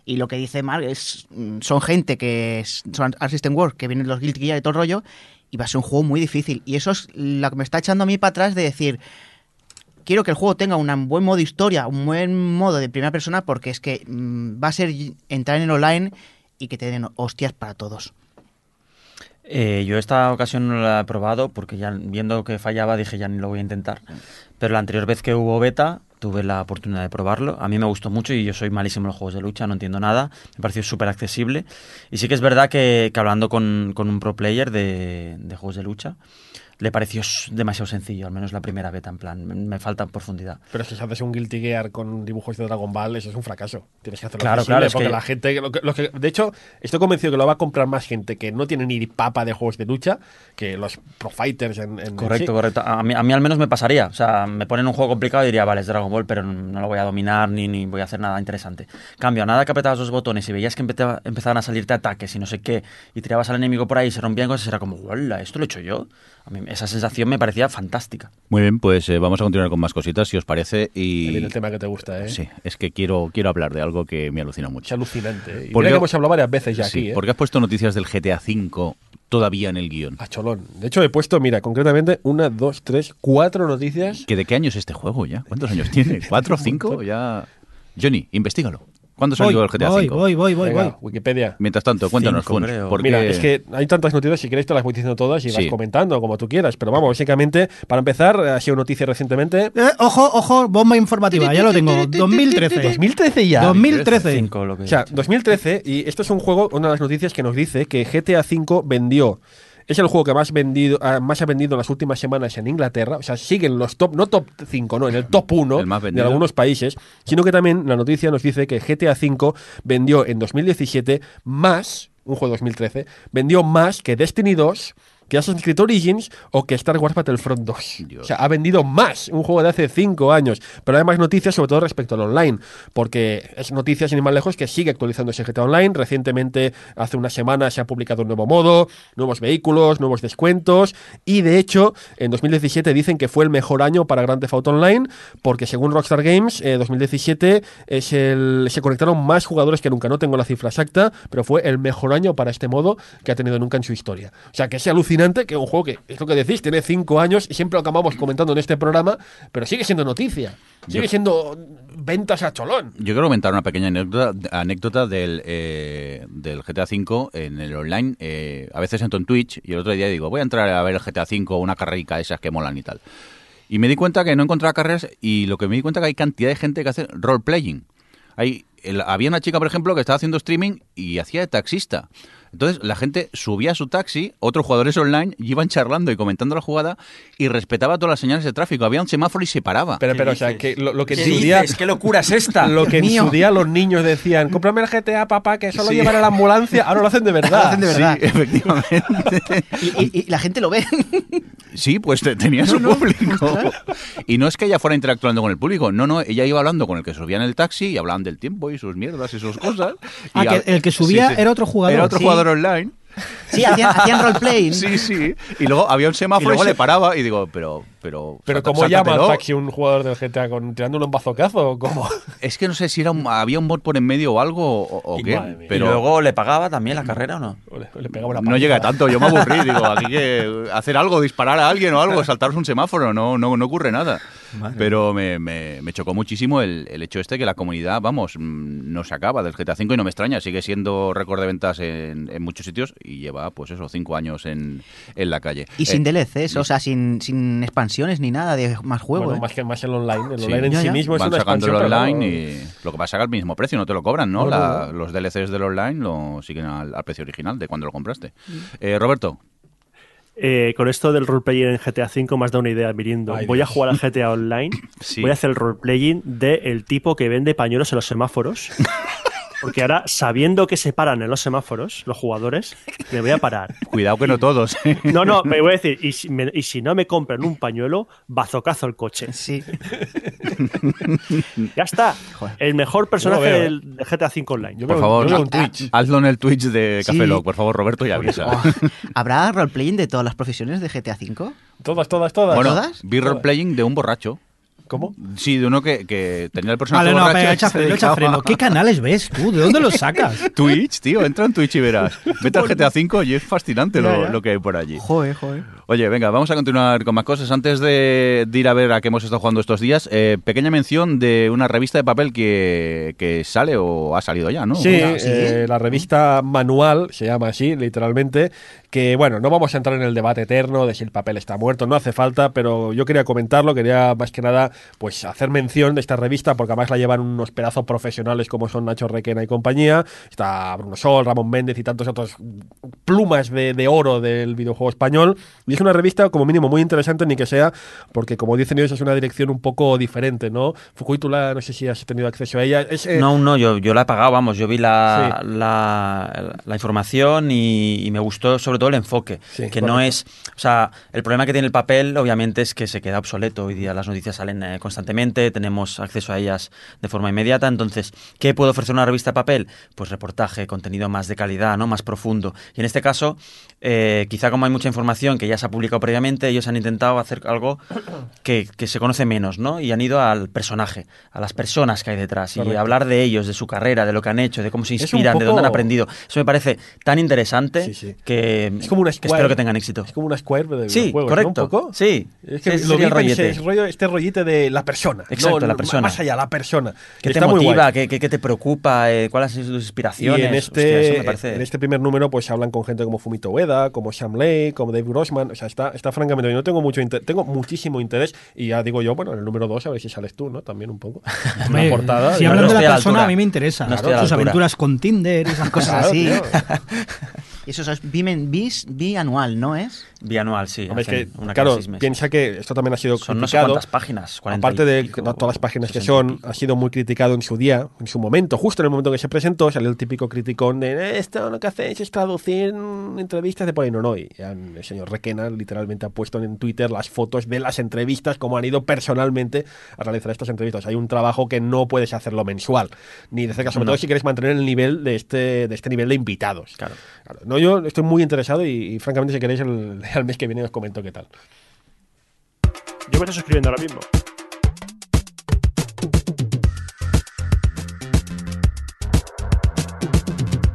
S6: Y lo que dice Mark es, mm, son gente que es- son Art System Works, que vienen los Guilty Gear y todo el rollo, y va a ser un juego muy difícil. Y eso es lo que me está echando a mí para atrás de decir, quiero que el juego tenga un buen modo historia, un buen modo de primera persona, porque es que mm, va a ser entrar en el online y que te den hostias para todos.
S4: Eh, yo esta ocasión no la he probado porque ya viendo que fallaba dije ya ni lo voy a intentar. Pero la anterior vez que hubo beta tuve la oportunidad de probarlo. A mí me gustó mucho y yo soy malísimo en los juegos de lucha, no entiendo nada. Me pareció súper accesible. Y sí que es verdad que, que hablando con, con un pro player de, de juegos de lucha, le pareció demasiado sencillo, al menos la primera beta, en plan, me- falta profundidad.
S2: Pero si haces un Guilty Gear con dibujos de Dragon Ball, eso es un fracaso. Tienes que hacerlo
S4: Claro,
S2: accesible,
S4: claro, es
S2: porque
S4: que-
S2: la gente... lo que- lo que- de hecho, estoy convencido que lo va a comprar más gente que no tiene ni papa de juegos de lucha que los pro fighters en, en
S4: Correcto,
S2: sí.
S4: correcto. A mí, a mí al menos me pasaría. O sea, me ponen un juego complicado y diría, vale, es Dragon Ball, pero no lo voy a dominar ni, ni voy a hacer nada interesante. Cambio, a nada que apretabas los botones y veías que empezaba- empezaban a salirte ataques y no sé qué, y tirabas al enemigo por ahí y se rompían cosas, era como, hola, ¿esto lo he hecho yo? A mí esa sensación me parecía fantástica.
S1: Muy bien, pues eh, vamos a continuar con más cositas, si os parece. Y
S2: el tema que te gusta, ¿eh?
S1: sí, es que quiero, quiero hablar de algo que me alucina
S2: Es
S1: mucho.
S2: alucinante. ¿eh? Y
S1: Porque-
S2: mira que hemos hablado varias veces ya
S1: Sí,
S2: aquí, ¿eh?
S1: porque has puesto noticias del GTA V todavía en el guion.
S2: A cholón. De hecho, he puesto, mira, concretamente, una, dos, tres, cuatro noticias.
S1: ¿Que ¿De qué año es este juego ya? ¿Cuántos años tiene? ¿Cuatro, cinco? Ya... Johnny, investigalo. ¿Cuándo
S3: Voy,
S1: salió el GTA
S3: voy,
S1: V?
S3: voy, voy, voy,
S2: Venga,
S3: voy.
S2: Wikipedia.
S1: Mientras tanto, cuéntanos,
S4: Cinco,
S1: Funs,
S4: creo.
S1: porque-
S2: Mira, es que hay tantas noticias, si queréis te las voy diciendo todas y vas comentando como tú quieras. Pero vamos, básicamente, para empezar, ha sido noticia recientemente.
S3: Eh, ojo, ojo, bomba informativa, ya lo tengo. 2013.
S2: 2013 ya.
S3: 2013.
S4: Cinco, lo que
S2: O sea, 2013, y esto es un juego, una de las noticias que nos dice que GTA V vendió. Es el juego que más, vendido, ah, más ha vendido en las últimas semanas en Inglaterra. O sea, siguen los top, no top 5, no, en el top 1
S1: El más
S2: de algunos países. Sino que también la noticia nos dice que GTA V vendió en 2017 más, un juego de 2013, vendió más que Destiny 2, que Assassin's Creed Origins o que Star Wars Battlefront 2.
S1: Dios.
S2: O sea, ha vendido más un juego de hace 5 años. Pero hay más noticias, sobre todo respecto al online, porque es noticias sin ir más lejos que sigue actualizándose GTA Online. Recientemente, hace una semana, se ha publicado un nuevo modo, nuevos vehículos, nuevos descuentos. Y de hecho, en 2017 dicen que fue el mejor año para Grand Theft Auto Online, porque según Rockstar Games, eh, 2017 es el, se conectaron más jugadores que nunca. No tengo la cifra exacta, pero fue el mejor año para este modo que ha tenido nunca en su historia. O sea, que es alucinante que un juego que, es lo que decís, tiene 5 años y siempre lo acabamos comentando en este programa, pero sigue siendo noticia. Sigue
S1: Yo-
S2: siendo ventas a cholón.
S1: Yo quiero comentar una pequeña anécdota, anécdota del, eh, del GTA V en el online. Eh, a veces entro en Twitch y el otro día digo, voy a entrar a ver el GTA V una carrerica esas que molan y tal. Y me di cuenta que no encontraba carreras y lo que me di cuenta que hay cantidad de gente que hace role-playing. Hay, el- había una chica, por ejemplo, que estaba haciendo streaming y hacía de taxista. Entonces la gente subía a su taxi, otros jugadores online y iban charlando y comentando la jugada y respetaba todas las señales de tráfico. Había un semáforo y se paraba.
S2: Pero,
S4: ¿Qué
S2: pero, o sea, que lo, lo que
S4: ¿Qué
S2: en su día.
S4: dices? ¿Qué locura es esta?
S2: Lo que en su día los niños decían, cómprame el GTA, papá, que solo
S1: Sí.
S2: llevaré la ambulancia. Ahora lo hacen de verdad.
S6: Lo hacen de verdad.
S1: Sí, efectivamente.
S6: Y, y- y la gente lo ve.
S1: Sí, pues te- tenía su público. Y no es que ella fuera interactuando con el público, no, no, ella iba hablando con el que subía en el taxi y hablaban del tiempo y sus mierdas y sus cosas.
S3: Ah,
S1: Y
S3: que el que subía era otro jugador.
S1: Era otro
S6: Sí.
S1: Jugador online.
S6: Sí, hacían, hacían roleplay.
S1: Sí, sí. Y luego había un semáforo y,
S2: luego
S1: se
S2: le-
S1: paraba y digo, pero, pero.
S2: Pero ¿cómo llama al
S1: sáltatelo.
S2: taxi un jugador del GTA? ¿Con, ¿Tirándole un bazocazo o cómo?
S1: Es que no sé si era un- había un bot por en medio o algo o, qué. Pero
S4: ¿Y luego le pagaba también la carrera o no?
S2: O le, o le pegaba una
S1: no llega tanto, yo me aburrí. Digo, aquí que hacer algo, disparar a alguien o algo, saltaros un semáforo, no, no, no ocurre nada. Pero me, me- me chocó muchísimo el, el hecho este que la comunidad, vamos, mm, no se acaba del GTA V y no me extraña, sigue siendo récord de ventas en, en muchos sitios y lleva, pues eso, cinco años en, en la calle.
S6: Y
S1: Eh,
S6: sin DLCs, o sea, sin, sin expansiones ni nada de más juego.
S2: Bueno,
S6: ¿eh?
S2: más que más el online. El
S1: Sí.
S2: online en
S6: Ya,
S2: sí
S6: ya.
S2: mismo es
S1: van
S2: una
S1: sacando el
S2: expansión, pero
S1: online
S2: no-
S1: y lo que pasa es al mismo precio, no te lo cobran, ¿no?
S2: No, no,
S1: La-
S2: no.
S1: Los DLCs del online lo siguen al, al precio original de cuando lo compraste.
S2: Mm.
S1: Eh, Roberto,
S7: Eh, con esto del roleplayer en GTA V me has dado una idea, Mirindo.
S2: Ay,
S7: voy a
S2: Dios.
S7: jugar al GTA Online,
S1: Sí.
S7: voy a hacer el roleplaying de el tipo que vende pañuelos en los semáforos. Porque ahora, sabiendo que se paran en los semáforos, los jugadores, me voy a parar.
S1: cuidado que no todos. ¿eh?
S7: No, no, me voy a decir, y si, me- y si no me compran un pañuelo, bazocazo el coche.
S6: Sí.
S7: Ya está. El mejor personaje
S2: veo,
S7: del, del GTA V Online.
S2: Yo
S1: Por
S2: veo-
S1: favor,
S2: yo Twitch.
S1: hazlo en el Twitch de Café
S6: Sí.
S1: Lock, por favor, Roberto, y avisa.
S6: Oh, ¿Habrá roleplaying de todas las profesiones de GTA V?
S2: Todas, todas, todas.
S1: Bueno,
S6: ¿Todas?
S1: vi roleplaying de un borracho.
S2: ¿Cómo?
S1: Sí, de uno que, que tenía el personaje
S3: Vale, no, pero echa
S1: se
S3: freno, echa
S1: dedicaba-
S3: freno. ¿Qué canales ves tú? ¿De dónde los sacas?
S1: Twitch, tío, entra en Twitch y verás. Vete al GTA V y es fascinante lo que hay por allí.
S6: Joder, joder.
S1: Oye, venga, vamos a continuar con más cosas. Antes de, de ir a ver a qué hemos estado jugando estos días, eh, pequeña mención de una revista de papel que, que sale o ha salido ya, ¿no?
S2: Sí, eh, la revista Manual se llama así, literalmente. Que bueno, no vamos a entrar en el debate eterno de si el papel está muerto, no hace falta, pero yo quería comentarlo, quería más que nada pues hacer mención de esta revista, porque además la llevan unos pedazos profesionales como son Nacho Requena y compañía. Está Bruno Sol, Ramón Méndez y tantos otros plumas de, de oro del videojuego español. Y es una revista, como mínimo, muy interesante, ni que sea, porque como dicen ellos, es una dirección un poco diferente, ¿no? Fukui, tú la- no sé si has tenido acceso a ella. Es, eh,
S4: No, no, yo, yo la he pagado, vamos, yo vi la,
S2: Sí.
S4: la, la información y, y me gustó sobre todo el enfoque,
S2: Sí,
S4: que no es, o sea, el problema que tiene el papel obviamente es que se queda obsoleto, hoy día las noticias salen eh, constantemente, tenemos acceso a ellas de forma inmediata, entonces, ¿qué puede ofrecer una revista de papel? Pues reportaje, contenido más de calidad, ¿no? más profundo, y en este este caso, eh, quizá como hay mucha información que ya se ha publicado previamente, ellos han intentado hacer algo que, que se conoce menos, ¿no? Y han ido al personaje, a las personas que hay detrás, y
S2: Correcto.
S4: hablar de ellos, de su carrera, de lo que han hecho, de cómo se inspiran, de dónde han
S2: poco-
S4: aprendido. Eso me parece tan interesante
S2: Sí, sí.
S4: que,
S2: Es como una
S4: que espero que tengan éxito.
S2: Es como una Square de
S4: Sí,
S2: videojuegos,
S4: correcto.
S2: ¿no? Un poco.
S4: Sí,
S2: Es que
S4: ese
S2: lo vi,
S4: rollete.
S2: rollo- este rollete de la persona.
S4: Exacto,
S2: No,
S4: la persona.
S2: Más allá, la persona.
S4: ¿Qué te
S2: Está muy
S4: motiva? ¿Qué, qué- qué te preocupa? Eh, ¿Cuáles sido tus inspiraciones?
S2: Y en
S4: Hostia,
S2: este,
S4: eso me parece-
S2: en este primer número pues hablan con gente como Fumito Ueda, como Sam Lake, como Dave Grossman, sea, está, está francamente, yo no tengo mucho inter- tengo muchísimo interés y ya digo yo, bueno, en el número 2 a ver si sales tú, ¿no? También un poco. Una portada.
S3: Si hablan
S4: no
S3: de la persona,
S4: altura.
S3: a mí me interesa.
S4: No
S3: Sus aventuras con Tinder y esas cosas
S2: Claro,
S6: así.
S2: tío.
S6: Y eso es bimen- bis, bianual, ¿no es?
S4: Bianual, sí.
S2: Hombre, que,
S4: una cada
S2: claro,
S4: seis meses.
S2: piensa que esto también ha sido
S4: Son no sé
S2: criticado.
S4: cuántas páginas. 40
S2: Aparte de
S4: pico,
S2: no todas las páginas que
S4: 60 y
S2: son, ha sido muy criticado en su día, en su momento, justo en el momento que se presentó, salió el típico criticón de "Eh, esto lo que hacéis es traducir entrevistas de ahí. No, y el señor Requena literalmente ha puesto en Twitter las fotos de las entrevistas, cómo han ido personalmente a realizar estas entrevistas. Hay un trabajo que no puedes hacerlo mensual, ni de cerca, sobre
S4: No.
S2: todo si quieres mantener el nivel de este, de este nivel de invitados.
S4: Claro.
S2: Claro. No, yo estoy muy interesado y, y, francamente si queréis el, el mes que viene os comento qué tal.
S7: Yo me estoy suscribiendo ahora mismo.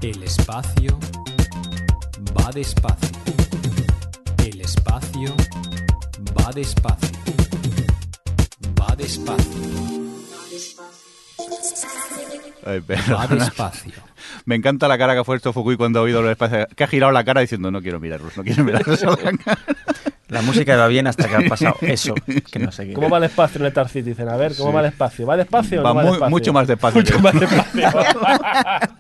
S8: El espacio va despacio. El espacio va despacio. Va despacio.
S1: Ay,
S8: Va
S1: perdona.
S8: despacio.
S1: Me encanta la cara que ha puesto Fukui cuando ha oído lo espacio. Que ha girado la cara diciendo, no quiero mirarlos, no quiero mirarlos.
S4: La música iba bien hasta que ha pasado eso, que no sé qué.
S2: ¿Cómo va el espacio en el Tar Citizen? A ver, ¿cómo
S1: Sí.
S2: va el espacio? ¿Va despacio o
S1: Va
S2: no va
S1: muy-
S2: despacio?
S1: mucho más despacio
S2: Mucho más despacio.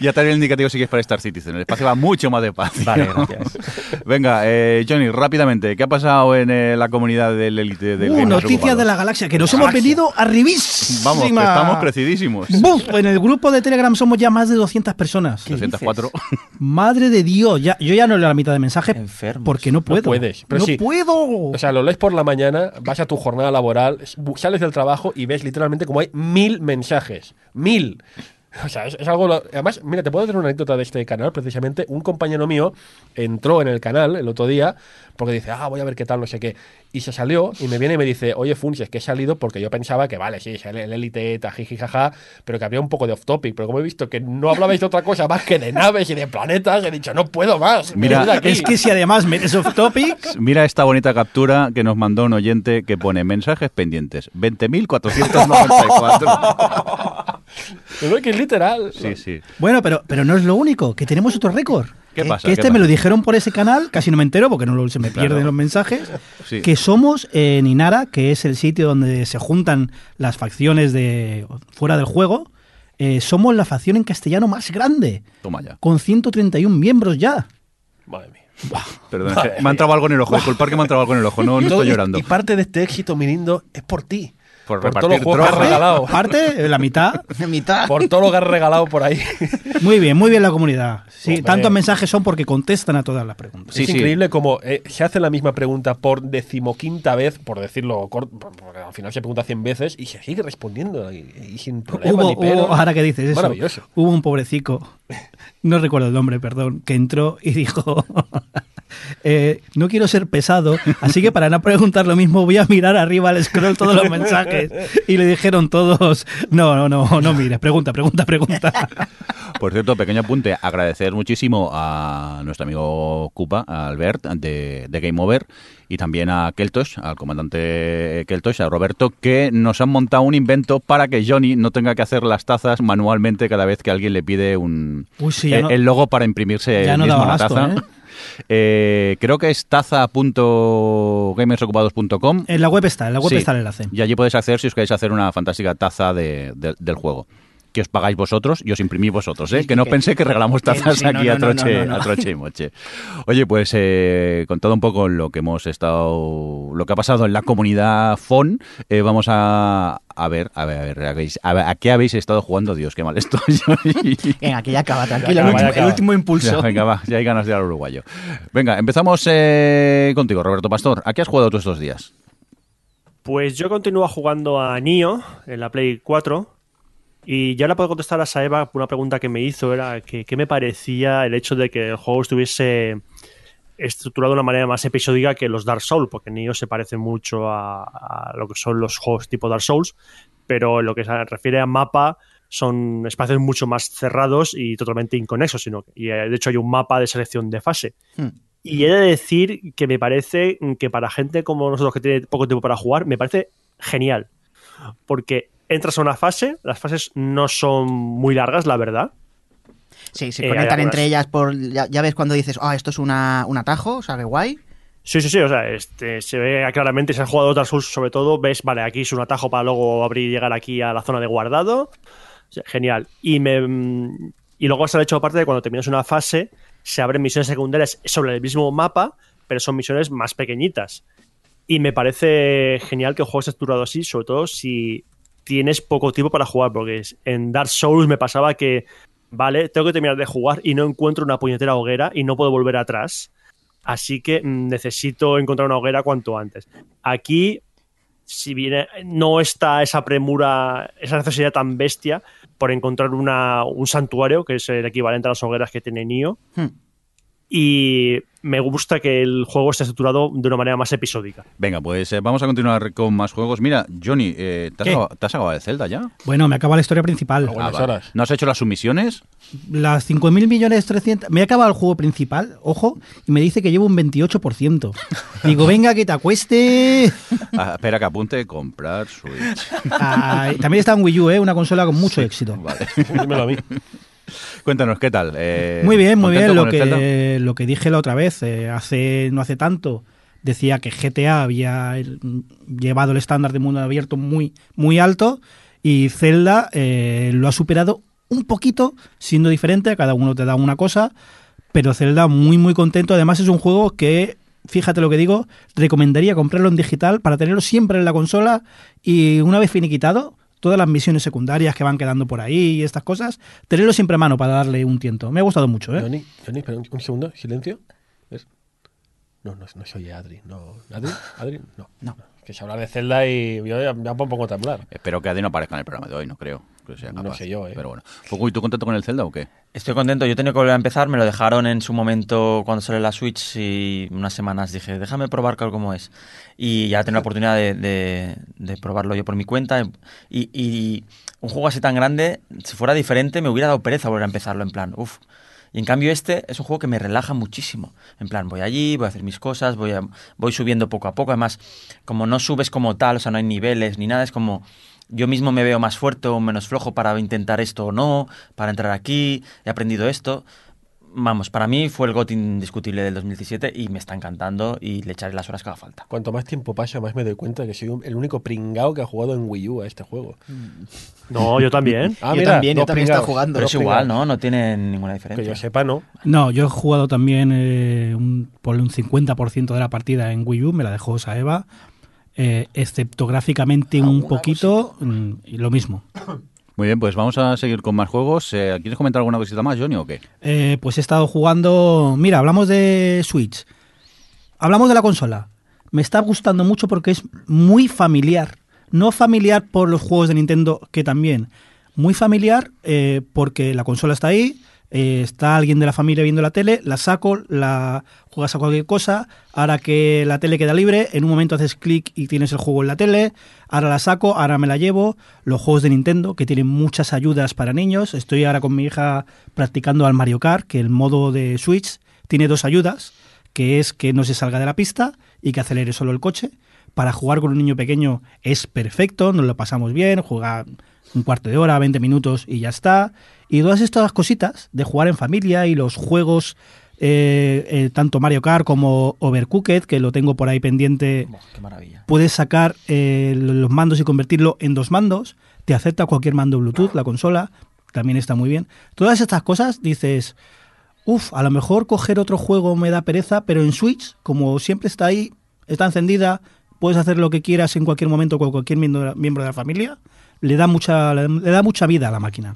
S1: ya te el indicativo si quieres para Star Citizen. El espacio va mucho más despacio.
S4: Vale, gracias.
S1: Venga, eh, Johnny, rápidamente, ¿qué ha pasado en eh, la comunidad del élite del
S3: Uh, noticias de la galaxia, que nos hemos venido arribísima.
S1: Vamos, que estamos crecidísimos.
S3: Buf, en el grupo de Telegram somos ya más de 200 personas.
S1: 204.
S3: Madre de Dios, ya, yo ya no leo la mitad de mensajes
S4: Enfermos.
S3: porque no puedo.
S2: Pero
S3: no
S2: sí.
S3: puedo.
S2: O sea, lo lees por la mañana, vas a tu jornada laboral, sales del trabajo y ves literalmente como hay mil mensajes. ¡Mil! O sea, es, es algo... lo- Además, mira, te puedo hacer una anécdota de este canal, precisamente. Un compañero mío entró en el canal el otro día porque dice, ah, voy a ver qué tal, no sé qué. Y se salió y me viene y me dice, oye, Funs, es que he salido porque yo pensaba que, vale, sí, el élite, tajiji, jaja, pero que había un poco de off-topic. Pero como he visto que no hablabais de otra cosa más que de naves y de planetas, he dicho, no puedo más.
S1: Mira,
S2: venid aquí".
S3: Es que si además metes off topic,
S1: Mira esta bonita captura que nos mandó un oyente que pone mensajes pendientes. 20.494.
S2: No, que es literal.
S1: Sí, sí.
S3: bueno, pero, pero no es lo único, que tenemos otro récord.
S1: ¿Qué
S3: Que-
S1: pasa?
S3: Que
S1: ¿Qué
S3: este
S1: pasa?
S3: me lo dijeron por ese canal, casi no me entero porque no lo- se me
S1: Claro.
S3: pierden los mensajes.
S1: Sí.
S3: Que somos en Inara, que es el sitio donde se juntan las facciones de fuera del juego. eh, somos la facción en castellano más grande,
S1: Toma ya.
S3: con 131 miembros ya.
S2: Madre mía.
S1: Perdón, que me ha entrado algo en el ojo. Disculpad que me ha entrado algo en el ojo. No, no estoy llorando.
S2: Y parte de este éxito, Mirindo, es por ti.
S1: Por repartir
S2: juegos que has regalado.
S3: Aparte, la mitad.
S6: De mitad.
S2: Por todo lo que has regalado por ahí.
S3: Muy bien, muy bien la comunidad. Sí,
S2: Hombre.
S3: tantos mensajes son porque contestan a todas las preguntas.
S1: Sí,
S2: es
S1: sí.
S2: increíble como eh, se hace la misma pregunta por decimoquinta vez, por decirlo corto, porque al final se pregunta 100 veces y se sigue respondiendo y, y sin problema
S3: Hubo,
S2: ni pero.
S3: hubo- ahora que dices eso,
S2: Maravilloso.
S3: hubo un pobrecico, no recuerdo el nombre, perdón, que entró y dijo, eh, no quiero ser pesado, así que para no preguntar lo mismo voy a mirar arriba al scroll todos los mensajes. Y le dijeron todos, no, no, no, no mires, pregunta, pregunta, pregunta.
S1: Por cierto, pequeño apunte, agradecer muchísimo a nuestro amigo Cupa, Albert de Game Over, y también a Keltosh, al comandante Keltosh, a Roberto, que nos han montado un invento para que Johnny no tenga que hacer las tazas manualmente cada vez que alguien le pide un
S3: Uy, sí, ya
S1: eh,
S3: no-
S1: el logo para imprimirse
S3: ya
S1: el
S3: no
S1: mismo la taza.
S3: ¿eh?
S1: Eh, creo que es taza.gamersocupados.com
S3: En la web está, en la web
S1: Sí,
S3: está el enlace.
S1: Y allí podéis acceder si os queréis hacer una fantástica taza de- de- del juego. Que os pagáis vosotros y os imprimís vosotros, ¿eh?
S6: Sí,
S1: que no
S6: que-
S1: pensé que regalamos
S6: que-
S1: tazas
S6: sí,
S1: aquí
S6: no,
S1: a, troche,
S6: no, no, no.
S1: a troche y moche. Oye, pues eh, con todo un poco lo que hemos estado, lo que ha pasado en la comunidad FON, eh, vamos a, a ver, a ver, a ver, a ver, a ver, ¿a qué habéis estado jugando? Dios, qué mal estoy.
S6: Venga, que ya acaba, tranquilo.
S2: acaba,
S6: el, último,
S2: acaba.
S6: el último impulso.
S1: Ya, venga, va, ya hay ganas de ir al uruguayo. Venga, empezamos eh, contigo, Roberto Pastor. ¿A qué has jugado tú estos días?
S7: Pues yo continúo jugando a Nio en la Play 4 Y ya la puedo contestar a Saeva por una pregunta que me hizo, era que qué me parecía el hecho de que el juego estuviese estructurado de una manera más episódica que los Dark Souls, porque Nioh se parece mucho a, a lo que son los juegos tipo Dark Souls, pero en lo que se refiere a mapa son espacios mucho más cerrados y totalmente inconexos, sino y eh, de hecho hay un mapa de selección de fase.
S6: Hmm.
S7: Y he de decir que me parece que para gente como nosotros que tiene poco tiempo para jugar, me parece genial. Porque entras a una fase, las fases no son muy largas, la verdad.
S6: Sí, se
S7: Eh,
S6: conectan entre ellas por. Ya, ya ves cuando dices, ah, esto es una, un atajo, o sea, qué guay.
S7: Sí, sí, sí, o sea, este, se ve claramente, si has jugado Dark Souls sobre todo, ves, vale, aquí es un atajo para luego abrir y llegar aquí a la zona de guardado. O sea, genial. Y me mm, y luego se ha hecho aparte de cuando terminas una fase, se abren misiones secundarias sobre el mismo mapa, pero son misiones más pequeñitas. Y me parece genial que el juego esté estructurado así, sobre todo si tienes poco tiempo para jugar, porque en Dark Souls me pasaba que, vale, tengo que terminar de jugar y no encuentro una puñetera hoguera y no puedo volver atrás. Así que mm, necesito encontrar una hoguera cuanto antes. Aquí, si bien no está esa premura, esa necesidad tan bestia por encontrar una, un santuario, que es el equivalente a las hogueras que tiene Nio.
S6: Hmm.
S7: Y me gusta que el juego esté estructurado de una manera más episódica.
S1: Venga, pues eh, vamos a continuar con más juegos. Mira, Johnny, eh, ¿te, has acabado, te has acabado de Zelda ya?
S3: Bueno, me acaba la historia principal.
S2: Ah, Buenas
S1: vale.
S2: horas.
S1: ¿No has hecho las sumisiones?
S3: Las 5.000 millones 300... Me he acabado el juego principal, ojo, y me dice que llevo un 28%. Digo, venga, que te acueste.
S1: Ah, espera que apunte comprar Switch.
S3: Ah, también está en Wii U, ¿eh? una consola con mucho éxito.
S1: Vale.
S2: Dímelo a mí.
S1: Cuéntanos, ¿qué tal? Eh,
S3: Muy bien, muy
S1: ¿contento
S3: bien. Lo que, lo que dije la otra vez, eh, hace no hace tanto, decía que GTA había el- llevado el estándar de mundo abierto muy, muy alto y Zelda eh, lo ha superado un poquito, siendo diferente, cada uno te da una cosa, pero Zelda muy, muy contento. Además es un juego que, fíjate lo que digo, recomendaría comprarlo en digital para tenerlo siempre en la consola y una vez finiquitado, todas las misiones secundarias que van quedando por ahí y estas cosas, tenerlo siempre a mano para darle un tiento. Me ha gustado mucho, ¿eh?
S2: Johnny, Johnny, espera un, un segundo, silencio. ¿Ves? No, no, no soy Adri. No. ¿Adri? ¿Adri? No.
S6: No.
S2: Que se habla de Zelda y yo ya, ya me pongo a temblar.
S1: Espero que Adi no aparezca en el programa de hoy, no creo. que sea
S2: No sé yo, eh.
S1: Pero bueno. Fuku, ¿y tú contento con el Zelda o qué?
S4: Estoy contento, yo he tenido que volver a empezar, me lo dejaron en su momento cuando salió la Switch y unas semanas dije, déjame probar cómo es. Y ya tengo la oportunidad de, de- de probarlo yo por mi cuenta. Y, y un juego así tan grande, si fuera diferente, me hubiera dado pereza volver a empezarlo en plan, uff. Y en cambio este es un juego que me relaja muchísimo. En plan, voy allí, voy a hacer mis cosas, voy, a- voy subiendo poco a poco. Además, como no subes como tal, o sea, no hay niveles ni nada, es como yo mismo me veo más fuerte o menos flojo para intentar esto o no, para entrar aquí, he aprendido esto. Vamos, para mí fue el GOT indiscutible del 2017 y me está encantando y le echaré las horas que haga falta.
S2: Cuanto más tiempo pasa, más me doy cuenta que soy un- el único pringao que ha jugado en Wii U a este juego.
S7: No, yo también.
S2: Ah,
S6: yo
S2: mira,
S6: también, yo
S2: dos
S6: también
S2: pringaos.
S6: jugando.
S4: Pero es igual. ¿no? No tiene ninguna
S2: Que
S4: diferencia.
S2: yo sepa, no.
S3: No, yo he jugado también eh, un, por un 50% de la partida en Wii U, me la dejó Saeva, eh, excepto gráficamente un poquito, mm, y lo mismo.
S1: Muy bien, pues vamos a seguir con más juegos. Eh, ¿Quieres comentar alguna cosita más, Johnny, o qué?
S3: Eh, pues he estado jugando. Mira, hablamos de Switch. Hablamos de la consola. Me está gustando mucho porque es muy familiar. No familiar por los juegos de Nintendo, que también. Muy familiar eh, porque la consola está ahí. Eh, está alguien de la familia viendo la tele, la saco, la juegas a cualquier cosa, ahora que la tele queda libre, en un momento haces clic y tienes el juego en la tele, ahora la saco, ahora me la llevo, los juegos de Nintendo que tienen muchas ayudas para niños, estoy ahora con mi hija practicando al Mario Kart, que el modo de Switch tiene dos ayudas, que es que no se salga de la pista y que acelere solo el coche. Para jugar con un niño pequeño es perfecto, nos lo pasamos bien, juega un cuarto de hora, 20 minutos y ya está. Y todas estas cositas de jugar en familia y los juegos, eh, eh, tanto Mario Kart como Overcooked, que lo tengo por ahí pendiente,
S4: Oh, qué maravilla.
S3: puedes sacar eh, los mandos y convertirlo en dos mandos. Te acepta cualquier mando Bluetooth, la consola, también está muy bien. Todas estas cosas dices, uff, a lo mejor coger otro juego me da pereza, pero en Switch, como siempre está ahí, está encendida, puedes hacer lo que quieras en cualquier momento con cualquier miembro de la familia, le da mucha, le da mucha vida a la máquina.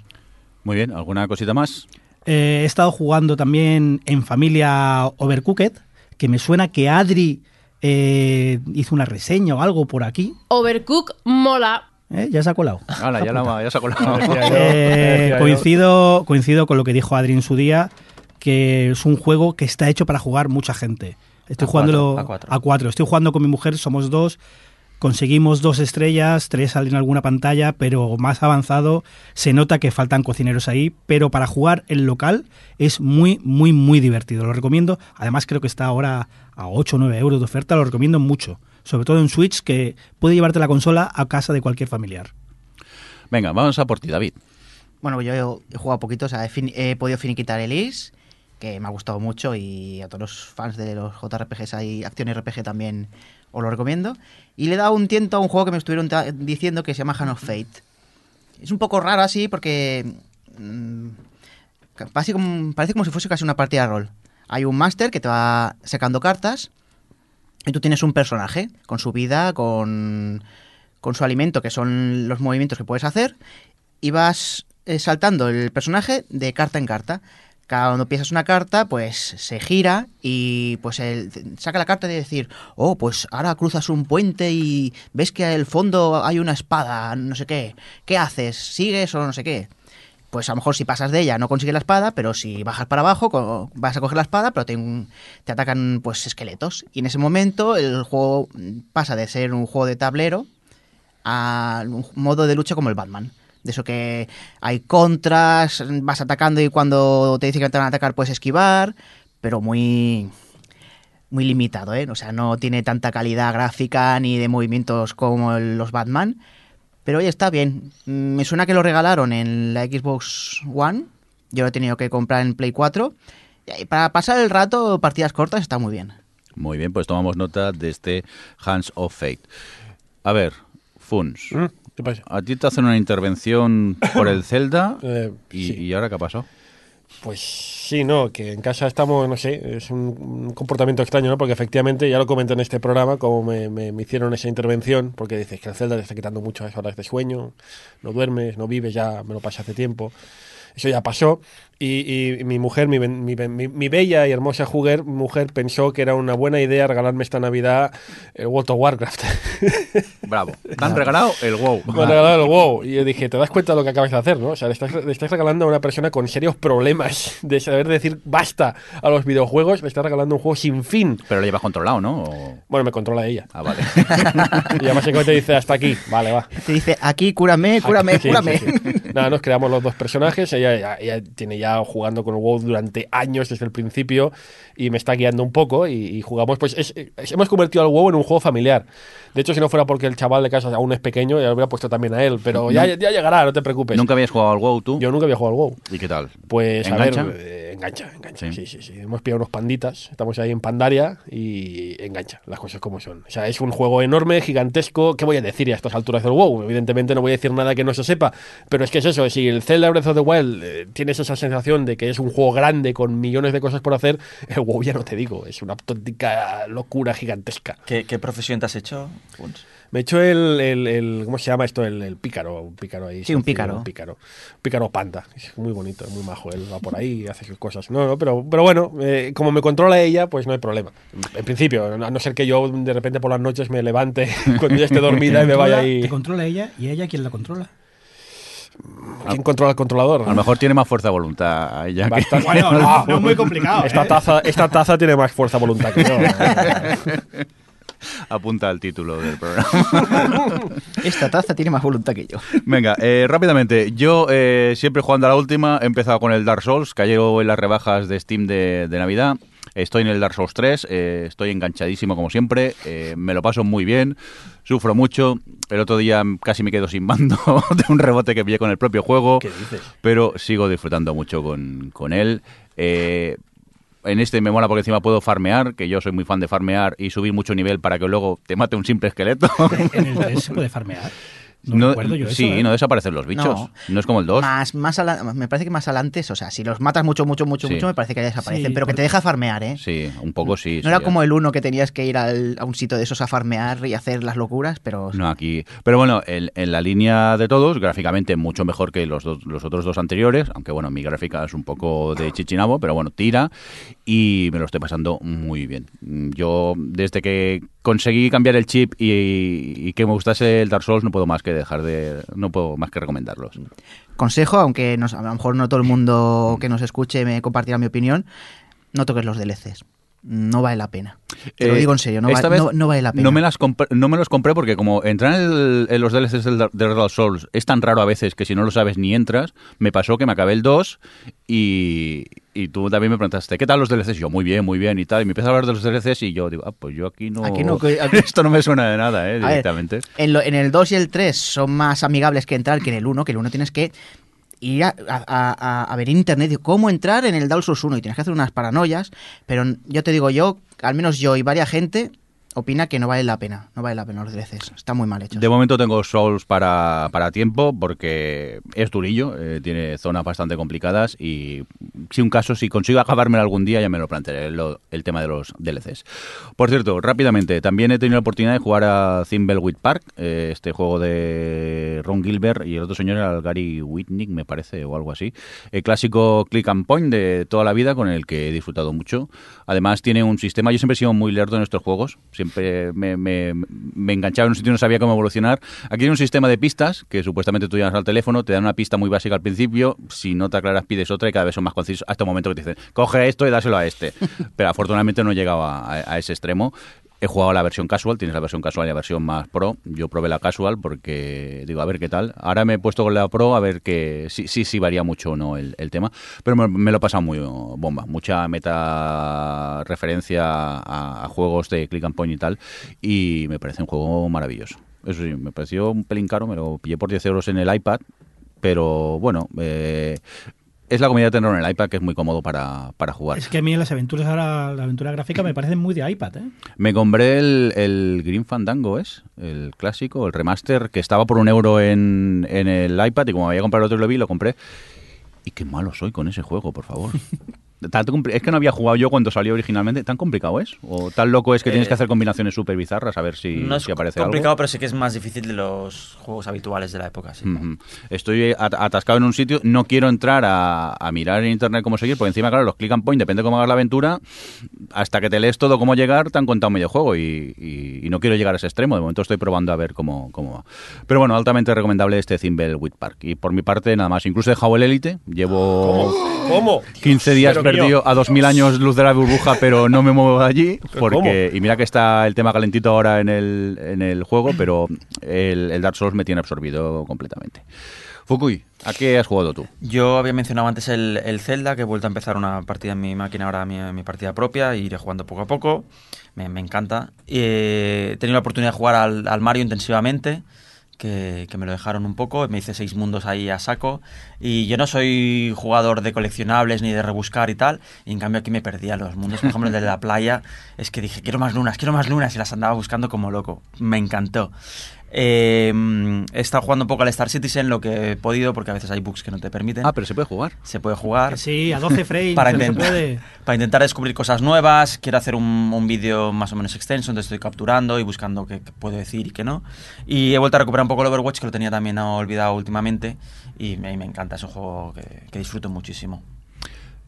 S1: Muy bien, ¿alguna cosita más?
S3: Eh, he estado jugando también en familia Overcooked, que me suena que Adri eh, hizo una reseña o algo por aquí.
S9: Overcook mola.
S3: ¿Eh? Ya se ha colado.
S1: Hala, ya, la, ya se ha colado.
S3: Eh, coincido, coincido con lo que dijo Adri en su día, que es un juego que está hecho para jugar mucha gente. Estoy
S4: A
S3: jugándolo
S4: cuatro, a cuatro.
S3: a cuatro. Estoy jugando con mi mujer, somos dos. Conseguimos dos estrellas, tres salen en alguna pantalla, pero más avanzado se nota que faltan cocineros ahí, pero para jugar en local es muy, muy, muy divertido. Lo recomiendo. Además creo que está ahora a 8 o 9 euros de oferta, lo recomiendo mucho. Sobre todo en Switch, que puede llevarte la consola a casa de cualquier familiar.
S1: Venga, vamos a por ti, David.
S6: Bueno, yo he jugado poquito, o sea, he, fin- he podido finiquitar el Is, que me ha gustado mucho y a todos los fans de los JRPGs y acción RPG también os lo recomiendo. Y le he dado un tiento a un juego que me estuvieron diciendo que se llama Hand of Fate. Es un poco raro así porque mm, ca- parece, como, parece como si fuese casi una partida de rol. Hay un máster que te va sacando cartas y tú tienes un personaje con su vida, con, con su alimento, que son los movimientos que puedes hacer, y vas eh, saltando el personaje de carta en carta. Cada cuando piensas una carta, pues se gira y pues él saca la carta de decir, oh, pues ahora cruzas un puente y ves que al fondo hay una espada, no sé qué. ¿Qué haces? ¿Sigues o no sé qué? Pues a lo mejor si pasas de ella no consigues la espada, pero si bajas para abajo vas a coger la espada, pero te, te atacan pues esqueletos. Y en ese momento el juego pasa de ser un juego de tablero a un modo de lucha como el Batman. De eso que hay contras, vas atacando y cuando te dicen que te van a atacar puedes esquivar, pero muy muy limitado, ¿eh? O sea, no tiene tanta calidad gráfica ni de movimientos como el- los Batman. Pero oye, está bien. Mm, Me suena que lo regalaron en la Xbox One. Yo lo he tenido que comprar en Play 4. Y para pasar el rato, partidas cortas, está muy bien.
S1: Muy bien, pues tomamos nota de este Hands of Fate. A ver, Funs,
S2: ¿Mm? ¿Qué pasa?
S1: a ti te hacen una intervención por el Zelda
S2: Eh,
S1: y,
S2: sí.
S1: y ahora qué ha pasado?
S2: Pues sí, no, que en casa estamos, no sé, es un, un comportamiento extraño, ¿no? Porque efectivamente, ya lo comenté en este programa, como me, me- me hicieron esa intervención, porque dices que el Zelda te está quitando muchas horas de sueño, no duermes, no vives, ya me lo pasé hace tiempo. Eso ya pasó. Y, y mi mujer, mi, mi, mi- mi bella y hermosa juguer- mujer, pensó que era una buena idea regalarme esta Navidad el World of Warcraft.
S1: Bravo. Te han regalado el WoW.
S2: Me han regalado el WoW. Y yo dije, ¿te das cuenta de lo que acabas de hacer, no? O sea, le estás, le estás regalando a una persona con serios problemas de saber decir basta a los videojuegos, le estás regalando un juego sin fin.
S1: Pero lo llevas controlado, ¿no? O-
S2: Bueno, me controla ella.
S1: Ah, vale.
S2: Y ya básicamente dice, hasta aquí. Vale, va.
S6: Te dice, aquí, cúrame, cúrame,
S2: Sí,
S6: cúrame.
S2: sí, sí. Nada, nos creamos los dos personajes. Ella, ya- ella tiene ya jugando con el WoW durante años desde el principio y me está guiando un poco. Y, y jugamos, pues es- es- hemos convertido al WoW en un juego familiar. De hecho, si no fuera porque el chaval de casa aún es pequeño, ya lo hubiera puesto también a él. Pero ya, ya llegará, no te preocupes.
S1: ¿Nunca habías jugado al WoW tú?
S2: Yo nunca había jugado al WoW.
S1: ¿Y qué tal?
S2: Pues
S1: ¿Engancha?
S2: a ver, eh, engancha, engancha.
S1: Sí.
S2: Sí. sí, sí, Hemos pillado unos panditas, estamos ahí en Pandaria y engancha, las cosas como son. O sea, es un juego enorme, gigantesco. ¿Qué voy a decir a estas alturas del WoW? Evidentemente no voy a decir nada que no se sepa, pero es que es eso, si el Zelda Breath of the Wild eh, tienes esa sensación de que es un juego grande con millones de cosas por hacer, el WoW ya no te digo, es una auténtica locura gigantesca.
S4: ¿Qué, qué profesión te has hecho? Funs?
S2: Me he hecho el, el- el- ¿cómo se llama esto? El, el pícaro, un pícaro ahí.
S6: Sí, un pícaro.
S2: Un pícaro. Un pícaro panda. Es muy bonito, muy majo. Él va por ahí y hace sus cosas. No, no, pero, pero bueno, eh, como me controla ella, pues no hay problema. En principio, a no ser que yo de repente por las noches me levante cuando ya esté dormida y me vaya
S3: Te
S2: ahí.
S3: controla ella y ella quien la controla.
S2: ¿Quién controla al controlador?
S1: A lo mejor tiene más fuerza de voluntad a ella que-
S3: Bueno, no, no es muy complicado.
S2: Esta
S3: ¿eh?
S2: taza, esta taza tiene más fuerza de voluntad que yo.
S1: Apunta al título del programa.
S6: Esta taza tiene más voluntad que yo.
S1: Venga, eh, rápidamente. Yo eh, siempre jugando a la última he empezado con el Dark Souls. Cayó en las rebajas de Steam de, de Navidad. Estoy en el Dark Souls 3. eh, estoy enganchadísimo como siempre. eh, me lo paso muy bien. Sufro mucho. El otro día casi me quedo sin mando de un rebote que pillé con el propio juego.
S2: ¿Qué dices?
S1: Pero sigo disfrutando mucho con, con él. Eh, en este me mola porque encima puedo farmear, que yo soy muy fan de farmear y subir mucho nivel para que luego te mate un simple esqueleto.
S3: En el 3 se puede farmear. No, recuerdo yo eso.
S1: sí,
S3: ¿eh?
S1: no desaparecen los bichos. No,
S6: No.
S1: es como el 2.
S6: Más, más ala- me parece que más adelante, o sea, si los matas mucho, mucho, mucho,
S1: Sí.
S6: mucho, me parece que ya desaparecen.
S3: Sí,
S6: pero que
S3: porque-
S6: te deja farmear, ¿eh?
S1: Sí, un poco sí.
S6: No
S1: sí,
S6: era
S1: ya.
S6: como el uno que tenías que ir al- a un sitio de esos a farmear y hacer las locuras, pero
S1: No, aquí. Pero bueno, en, en la línea de todos, gráficamente mucho mejor que los, dos- los otros dos anteriores, aunque bueno, mi gráfica es un poco de chichinabo, pero bueno, tira y me lo estoy pasando muy bien. Mm, Yo, desde que conseguí cambiar el chip y, y que me gustase el Dark Souls, no puedo más que dejar de, no puedo más que recomendarlos.
S6: Consejo, aunque nos- a lo mejor no todo el mundo que nos escuche me compartirá mi opinión, no toques los DLCs. No vale la pena. Te lo
S1: Eh,
S6: digo en serio, no,
S1: esta
S6: va-
S1: vez
S6: no- no vale la pena.
S1: No me, las compré- no me los compré porque como entrar en, el- en los DLCs del Dark Souls es tan raro a veces que si no lo sabes ni entras, me pasó que me acabé el 2 y, y tú también me preguntaste, ¿qué tal los DLCs? Y yo, muy bien, muy bien y tal. Y me empiezas a hablar de los DLCs y yo digo, ah, pues yo aquí no...
S6: Aquí no, aquí-
S1: Esto no me suena de nada, ¿eh?
S6: Ver,
S1: Directamente.
S6: en, lo- en el 2 y el 3 son más amigables que entrar que en el 1, que el 1 tienes que ir a, a- a- a ver internet de cómo entrar en el Dark Souls 1 y tienes que hacer unas paranoias, pero yo te digo yo, al menos yo y varias gente opina que no vale la pena, no vale la pena los DLCs, están muy mal hechos.
S1: De momento tengo Souls para, para tiempo porque es durillo, eh, tiene zonas bastante complicadas y si un caso, si consigo acabármelo algún día ya me lo plantearé lo- el tema de los DLCs. Por cierto, rápidamente, también he tenido la oportunidad de jugar a Thimbleweed Park, eh, este juego de Ron Gilbert y el otro señor era Gary Whitnick, me parece, o algo así. El clásico click and point de toda la vida con el que he disfrutado mucho. Además tiene un sistema, yo siempre he sido muy lerdo en estos juegos, siempre me, me, me enganchaba en un sitio y no sabía cómo evolucionar. Aquí hay un sistema de pistas que supuestamente tú llamas al teléfono, te dan una pista muy básica al principio, si no te aclaras pides otra y cada vez son más concisos hasta el momento que te dicen, coge esto y dáselo a este. Pero afortunadamente no he llegado a, a- a ese extremo. He jugado la versión casual, tienes la versión casual y la versión más pro. Yo probé la casual porque digo, a ver qué tal. Ahora me he puesto con la pro a ver que sí, sí, sí varía mucho o no el, tema. Pero me, lo he pasado muy bomba. Mucha meta referencia a, a juegos de click and point y tal. Y me parece un juego maravilloso. Eso sí, me pareció un pelín caro, me lo pillé por 10 euros en el iPad. Pero bueno, eh, es la comida de tenerlo en el iPad que es muy cómodo para, para jugar.
S3: Es que a mí las aventuras ahora, la aventura gráfica me parecen muy de iPad, ¿eh?
S1: Me compré el, el Green Fandango, ¿es? El clásico, el remaster, que estaba por un euro en, en el iPad y como había comprado el otro lo vi, lo compré. Y qué malo soy con ese juego, por favor. Es que no había jugado yo cuando salió originalmente. ¿Tan complicado es? ¿O tan loco es que tienes
S4: Eh,
S1: que hacer combinaciones súper bizarras a ver si,
S4: no es
S1: si aparece
S4: complicado,
S1: algo?
S4: pero sí que es más difícil de los juegos habituales de la época. sí.
S1: Estoy at- atascado en un sitio, no quiero entrar a, a mirar en internet cómo seguir, porque encima, claro, los click and point, depende de cómo hagas la aventura, hasta que te lees todo cómo llegar, te han contado medio juego y, y- y no quiero llegar a ese extremo. De momento estoy probando a ver cómo, cómo va. Pero bueno, altamente recomendable este Thimbleweed Park. Y por mi parte, nada más. Incluso he dejado el Elite, llevo
S2: ¿Cómo?
S1: 15 días perdido a 2000 años luz de la burbuja, pero no me muevo de allí.
S2: ¿Pero
S1: Porque, y mira que está el tema calentito ahora en el, en el juego, pero el, el Dark Souls me tiene absorbido completamente. Fukui, ¿a qué has jugado tú?
S4: Yo había mencionado antes el, el Zelda, que he vuelto a empezar una partida en mi máquina, ahora mi, mi partida propia, e iré jugando poco a poco. Me, me encanta. Y, eh, he tenido la oportunidad de jugar al, al Mario intensivamente, que, me lo dejaron un poco. Me hice seis mundos ahí a saco. Y yo no soy jugador de coleccionables ni de rebuscar y tal. Y en cambio aquí me perdía los mundos. Por ejemplo, el de la playa, es que dije, quiero más lunas, quiero más lunas. Y las andaba buscando como loco. Me encantó. Eh, he estado jugando un poco al Star Citizen, lo que he podido, porque a veces hay bugs que no te permiten.
S1: Ah, pero se puede jugar.
S4: Se puede jugar.
S3: Sí, a 12 frames
S4: para,
S3: se
S4: intentar,
S3: puede.
S4: para intentar descubrir cosas nuevas. Quiero hacer un, un vídeo más o menos extenso, entonces estoy capturando y buscando qué, qué puedo decir y qué no. Y he vuelto a recuperar un poco el Overwatch, que lo tenía también olvidado últimamente. Y me, me encanta, es un juego que, que disfruto muchísimo.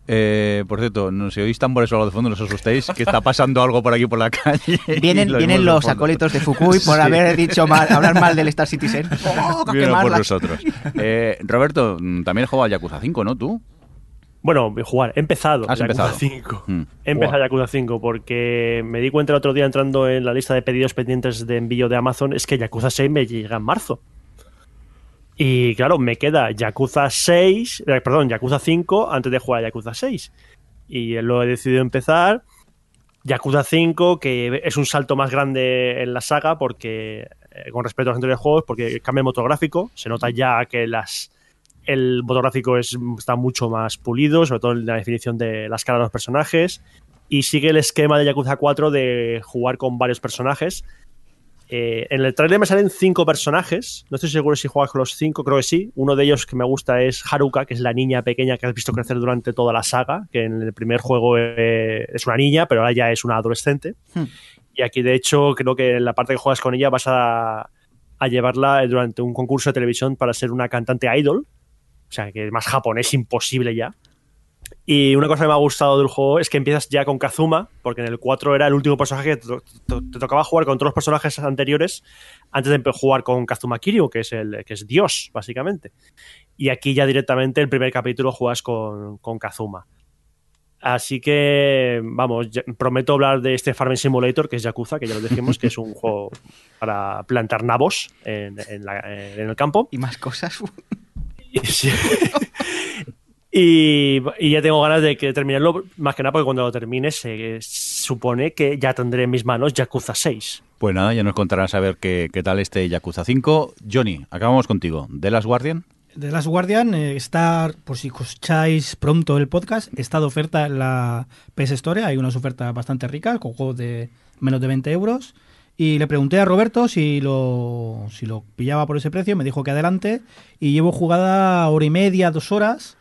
S1: Eh, por cierto, no si oís tambores o algo de fondo, no os asustéis, que está pasando algo por aquí por la calle.
S6: Vienen,
S1: lo
S6: vienen
S1: oímos de
S6: los acólitos de Fukui por
S1: Sí.
S6: haber dicho mal, hablar mal del Star Citizen. ¡Oh,
S1: por nosotros. Eh, Roberto, mm, también has jugado al Yakuza 5, ¿no? ¿Tú?
S7: Bueno, jugar. He empezado.
S1: Has
S7: Yakuza
S1: empezado.
S7: 5.
S1: Mm.
S7: He empezado Yakuza 5 porque me di cuenta el otro día entrando en la lista de pedidos pendientes de envío de Amazon es que Yakuza 6 me llega en marzo. Y claro, me queda Yakuza 6, eh, perdón, Yakuza 5 antes de jugar a Yakuza 6. Y lo he decidido empezar. Yakuza 5, que es un salto más grande en la saga porque eh, con respecto a los anteriores juegos, porque cambia el motor gráfico, se nota ya que las el motor gráfico es, está mucho más pulido, sobre todo en la definición de las caras de los personajes. Y sigue el esquema de Yakuza 4 de jugar con varios personajes. Eh, en el trailer me salen cinco personajes. No estoy seguro si juegas con los cinco, creo que sí. Uno de ellos que me gusta es Haruka, que es la niña pequeña que has visto crecer durante toda la saga. Que en el primer juego eh, es una niña, pero ahora ya es una adolescente.
S6: Hmm.
S7: Y aquí, de hecho, creo que en la parte que juegas con ella vas a, a llevarla durante un concurso de televisión para ser una cantante idol. O sea, que más japonés imposible ya. Y una cosa que me ha gustado del juego es que empiezas ya con Kazuma, porque en el 4 era el último personaje que te, te- te tocaba jugar con todos los personajes anteriores antes de jugar con Kazuma Kiryu, que es, el, que es Dios, básicamente. Y aquí ya directamente el primer capítulo juegas con, con Kazuma. Así que, vamos, prometo hablar de este Farming Simulator, que es Yakuza, que ya lo dijimos, que es un juego para plantar nabos en, en la- en el campo.
S6: Y más cosas.
S7: Sí. Y- y ya tengo ganas de que terminarlo, más que nada porque cuando lo termine se supone que ya tendré en mis manos Yakuza 6.
S1: Pues nada, ya nos contarás a ver qué, qué tal este Yakuza 5. Johnny, acabamos contigo. ¿De Last Guardian?
S3: The Last Guardian eh, está, por si escucháis pronto el podcast, está de oferta en la PS Store. Hay unas ofertas bastante ricas con juegos de menos de 20 euros. Y le pregunté a Roberto si lo, si lo pillaba por ese precio. Me dijo que adelante. Y llevo jugada hora y media, dos horas.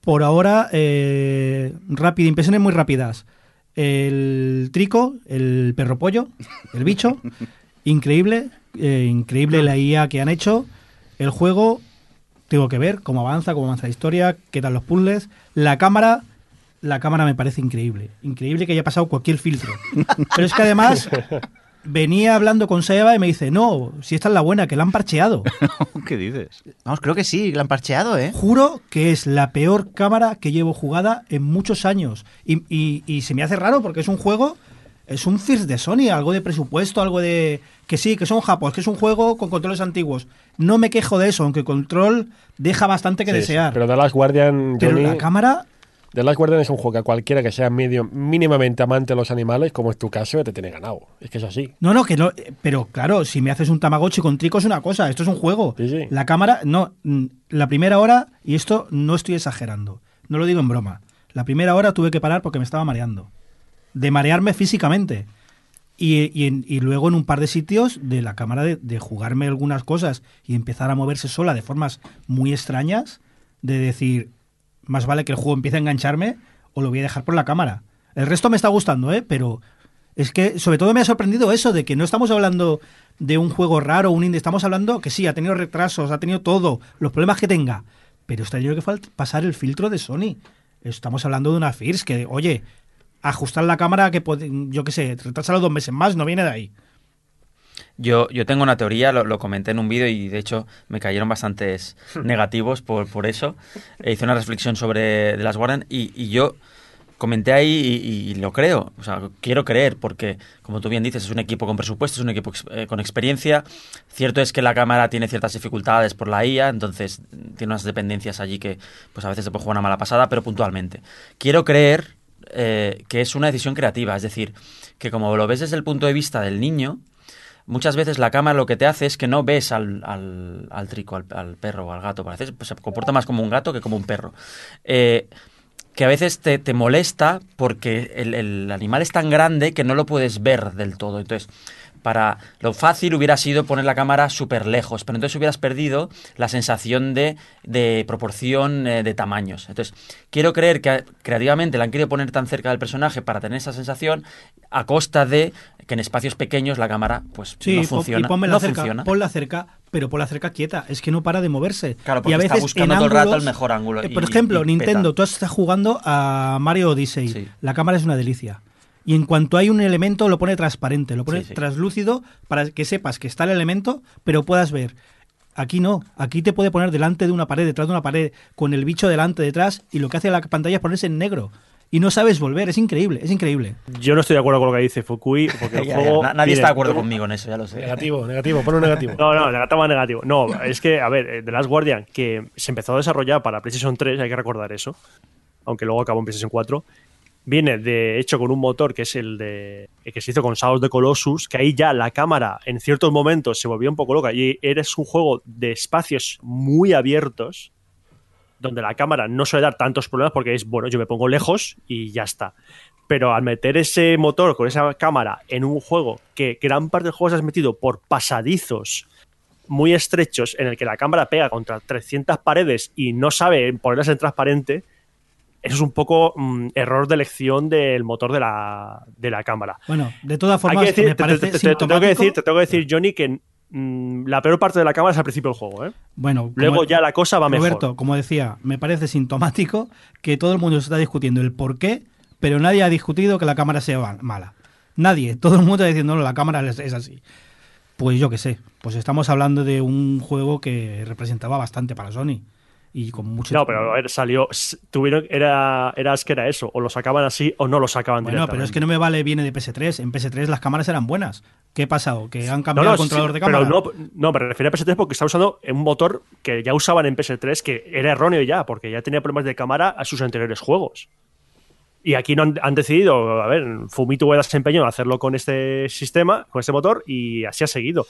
S3: Por ahora, eh, rápido, impresiones muy rápidas. El trico, el perro pollo, el bicho, increíble, eh, increíble la IA que han hecho. El juego, tengo que ver cómo avanza, cómo avanza la historia, qué tal los puzzles. La cámara, la cámara me parece increíble. Increíble que haya pasado cualquier filtro. Pero es que además venía hablando con Seba y me dice, no, si esta es la buena, que la han parcheado.
S1: ¿Qué dices?
S6: Vamos, creo que sí, la han parcheado, ¿eh?
S3: Juro que es la peor cámara que llevo jugada en muchos años. Y, y- y se me hace raro porque es un juego, es un First de Sony, algo de presupuesto, algo de... Que sí, que son japos, que es un juego con controles antiguos. No me quejo de eso, aunque Control deja bastante que
S2: Sí, sí.
S3: desear.
S2: Pero The Last Guardian,
S3: Pero la cámara,
S2: The Last Guardian es un juego que a cualquiera que sea medio, mínimamente amante de los animales, como es tu caso, te tiene ganado. Es que es así.
S3: No, no, que no. Pero claro, si me haces un Tamagotchi con trico es una cosa, esto es un juego.
S2: Sí, sí.
S3: La cámara, no, mm, la primera hora, y esto no estoy exagerando, no lo digo en broma. La primera hora tuve que parar porque me estaba mareando. De marearme físicamente. Y, y luego en un par de sitios de la cámara de, de jugarme algunas cosas y empezar a moverse sola de formas muy extrañas, de decir, más vale que el juego empiece a engancharme o lo voy a dejar por la cámara. El resto me está gustando, ¿eh? Pero es que sobre todo me ha sorprendido eso, de que no estamos hablando de un juego raro, un indie, estamos hablando que sí, ha tenido retrasos, ha tenido todo, los problemas que tenga, pero está tenido que fal- pasar el filtro de Sony. Estamos hablando de una FIRS que, oye, ajustar la cámara que yo qué sé, retrasarlo dos meses más, no viene de ahí.
S4: Yo, yo tengo una teoría, lo, lo comenté en un vídeo y de hecho me cayeron bastantes negativos por, por eso. E hice una reflexión sobre The Last Guardian y, y yo comenté ahí y, y lo creo. O sea, quiero creer porque, como tú bien dices, es un equipo con presupuesto, es un equipo eh, con experiencia. Cierto es que la cámara tiene ciertas dificultades por la IA, entonces mm, tiene unas dependencias allí que pues a veces se puede jugar una mala pasada, pero puntualmente. Quiero creer eh, que es una decisión creativa, es decir, que como lo ves desde el punto de vista del niño, muchas veces la cámara lo que te hace es que no ves al, al, al trico, al, al perro o al gato. Parece, pues, se comporta más como un gato que como un perro. Eh, que a veces te, te molesta porque el, el animal es tan grande que no lo puedes ver del todo. Entonces, para lo fácil hubiera sido poner la cámara súper lejos, pero entonces hubieras perdido la sensación de, de proporción eh, de tamaños. Entonces, quiero creer que creativamente la han querido poner tan cerca del personaje para tener esa sensación a costa de que en espacios pequeños la cámara pues
S3: Sí,
S4: no
S3: pon-
S4: funciona.
S3: y ponla
S4: no
S3: cerca,
S4: funciona.
S3: ponla cerca, pero ponla cerca quieta, es que no para de moverse.
S4: Claro,
S3: y
S4: porque
S3: a
S4: está
S3: veces
S4: buscando
S3: en
S4: todo el rato el mejor ángulo
S3: eh,
S4: y-
S3: por ejemplo,
S4: y
S3: Nintendo,
S4: peta.
S3: tú estás jugando a Mario Odyssey,
S4: Sí.
S3: la cámara es una delicia. Y en cuanto hay un elemento, lo pone transparente, lo pone
S4: Sí, sí.
S3: translúcido para que sepas que está el elemento, pero puedas ver. Aquí no, aquí te puede poner delante de una pared, detrás de una pared, con el bicho delante, detrás, y lo que hace la pantalla es ponerse en negro. Y no sabes volver, es increíble, es increíble.
S7: Yo no estoy de acuerdo con lo que dice Fukui, porque el
S4: Ya, ya,
S7: juego...
S4: na- nadie está de acuerdo conmigo en eso, ya lo sé.
S2: Negativo, negativo, pon un negativo.
S7: No, no, negativo, negativo. No, es que, a ver, eh, The Last Guardian, que se empezó a desarrollar para PlayStation 3, hay que recordar eso, aunque luego acabó en PlayStation 4, viene de hecho con un motor que es el de el que se hizo con Shadow of the Colossus, que ahí ya la cámara en ciertos momentos se volvió un poco loca y eres un juego de espacios muy abiertos donde la cámara no suele dar tantos problemas porque es, bueno, yo me pongo lejos y ya está. Pero al meter ese motor con esa cámara en un juego que gran parte del juego se has metido por pasadizos muy estrechos en el que la cámara pega contra 300 paredes y no sabe ponerlas en transparente, eso es un poco mm, error de elección del motor de la, de la cámara.
S3: Bueno, de todas formas,
S7: te tengo que decir, Johnny, que mm, la peor parte de la cámara es al principio del juego, ¿eh?
S3: Bueno,
S7: Luego ya la cosa va mejor.
S3: Roberto, como decía, me parece sintomático que todo el mundo se está discutiendo el por qué, pero nadie ha discutido que la cámara sea mala. Nadie. Todo el mundo está diciendo, no, la cámara es, es así. Pues yo qué sé. Pues estamos hablando de un juego que representaba bastante para Sony. Y con mucho.
S7: No, pero a ver, salió. Tuvieron, era, era que era eso. O lo sacaban así o no lo sacaban
S3: Bueno, pero es que no me vale, viene de PS3. En PS3 las cámaras eran buenas. ¿Qué ha pasado? ¿Que han cambiado
S7: no,
S3: el controlador
S7: sí,
S3: de cámara?
S7: Pero no, no, me refiero a PS3 porque está usando un motor que ya usaban en PS3, que era erróneo ya, porque ya tenía problemas de cámara a sus anteriores juegos. Y aquí no han, han decidido, a ver, Fumi tuvo el desempeño de hacerlo con este sistema, con este motor, y así ha seguido.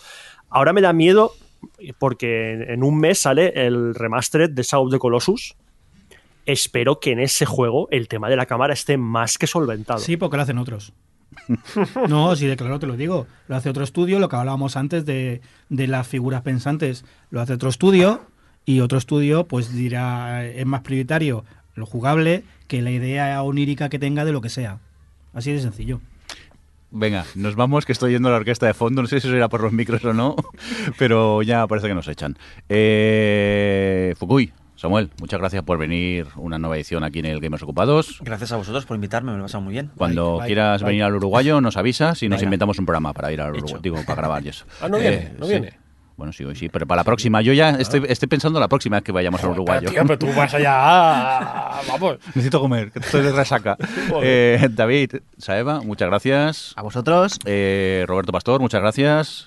S7: Ahora me da miedo porque en, un mes sale el remastered de Shadow of the Colossus. Espero que en ese juego el tema de la cámara esté más que solventado.
S3: Sí, porque lo hacen otros. No, sí, de claro te lo digo. Lo hace otro estudio, lo que hablábamos antes de, de las figuras pensantes. Lo hace otro estudio y otro estudio pues dirá, es más prioritario lo jugable que la idea onírica que tenga de lo que sea. Así de sencillo.
S1: Venga, nos vamos, que estoy yendo a la orquesta de fondo. No sé si eso era por los micros o no, pero ya parece que nos echan. Eh, Fukui, Samuel, muchas gracias por venir una nueva edición aquí en el Gamers Ocupados.
S4: Gracias a vosotros por invitarme, me lo he pasado muy bien.
S1: Cuando
S2: Bye,
S1: quieras
S2: bye.
S1: venir al uruguayo, nos avisas y nos
S4: Venga.
S1: inventamos un programa para ir al uruguayo, digo, para grabar y eso. Eh,
S2: Ah, no viene, no
S1: sí.
S2: viene.
S1: Bueno, sí, hoy sí, pero para la próxima. Yo ya estoy, estoy pensando la próxima vez que vayamos al uruguayo.
S2: Tío, pero tú vas allá. Vamos.
S1: Necesito comer, que estoy de resaca. Eh, David, Saeva, muchas gracias.
S6: A vosotros.
S1: Eh, Roberto Pastor, muchas gracias.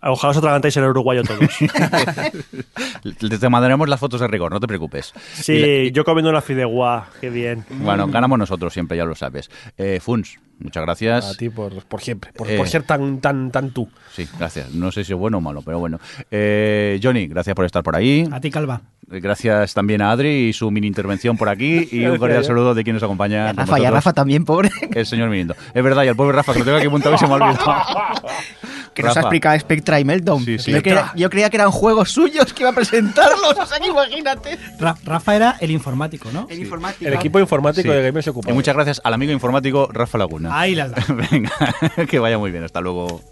S7: Ojalá os atragantéis en el uruguayo todos.
S1: Te te mandaremos las fotos de rigor, no te preocupes.
S7: Sí,
S1: la-
S7: yo comiendo una fideuá, qué bien.
S1: Bueno, ganamos nosotros siempre, ya lo sabes. Eh, Funs, muchas gracias.
S2: A ti por, por siempre. Por,
S1: Eh.
S2: por ser tan, tan, tan tú.
S1: Sí, gracias. No sé si es bueno o malo, pero bueno. Eh, Johnny, gracias por estar por ahí.
S3: A ti, Calva.
S1: Eh, Gracias también a Adri y su mini intervención por aquí. Y un cordial saludo de quien nos acompaña. con
S6: Rafa, y a Rafa también, pobre.
S1: El señor Mirindo. Es verdad, y al pobre Rafa, que lo tengo aquí apuntado y se me ha olvidado.
S6: Que nos ha
S1: Rafa,
S6: explicado Spectra y Meltdown.
S1: Sí, sí.
S6: Yo, creía, yo creía que eran juegos suyos que iba a presentarlos. O sea, que imagínate.
S3: Ra- Rafa era el informático, ¿no?
S6: El informático.
S2: El equipo informático
S1: Sí.
S2: de Gamers
S1: Y
S2: Ocupados.
S1: muchas gracias al amigo informático Rafa Laguna.
S3: Ahí las da.
S1: Venga, que vaya muy bien. Hasta luego.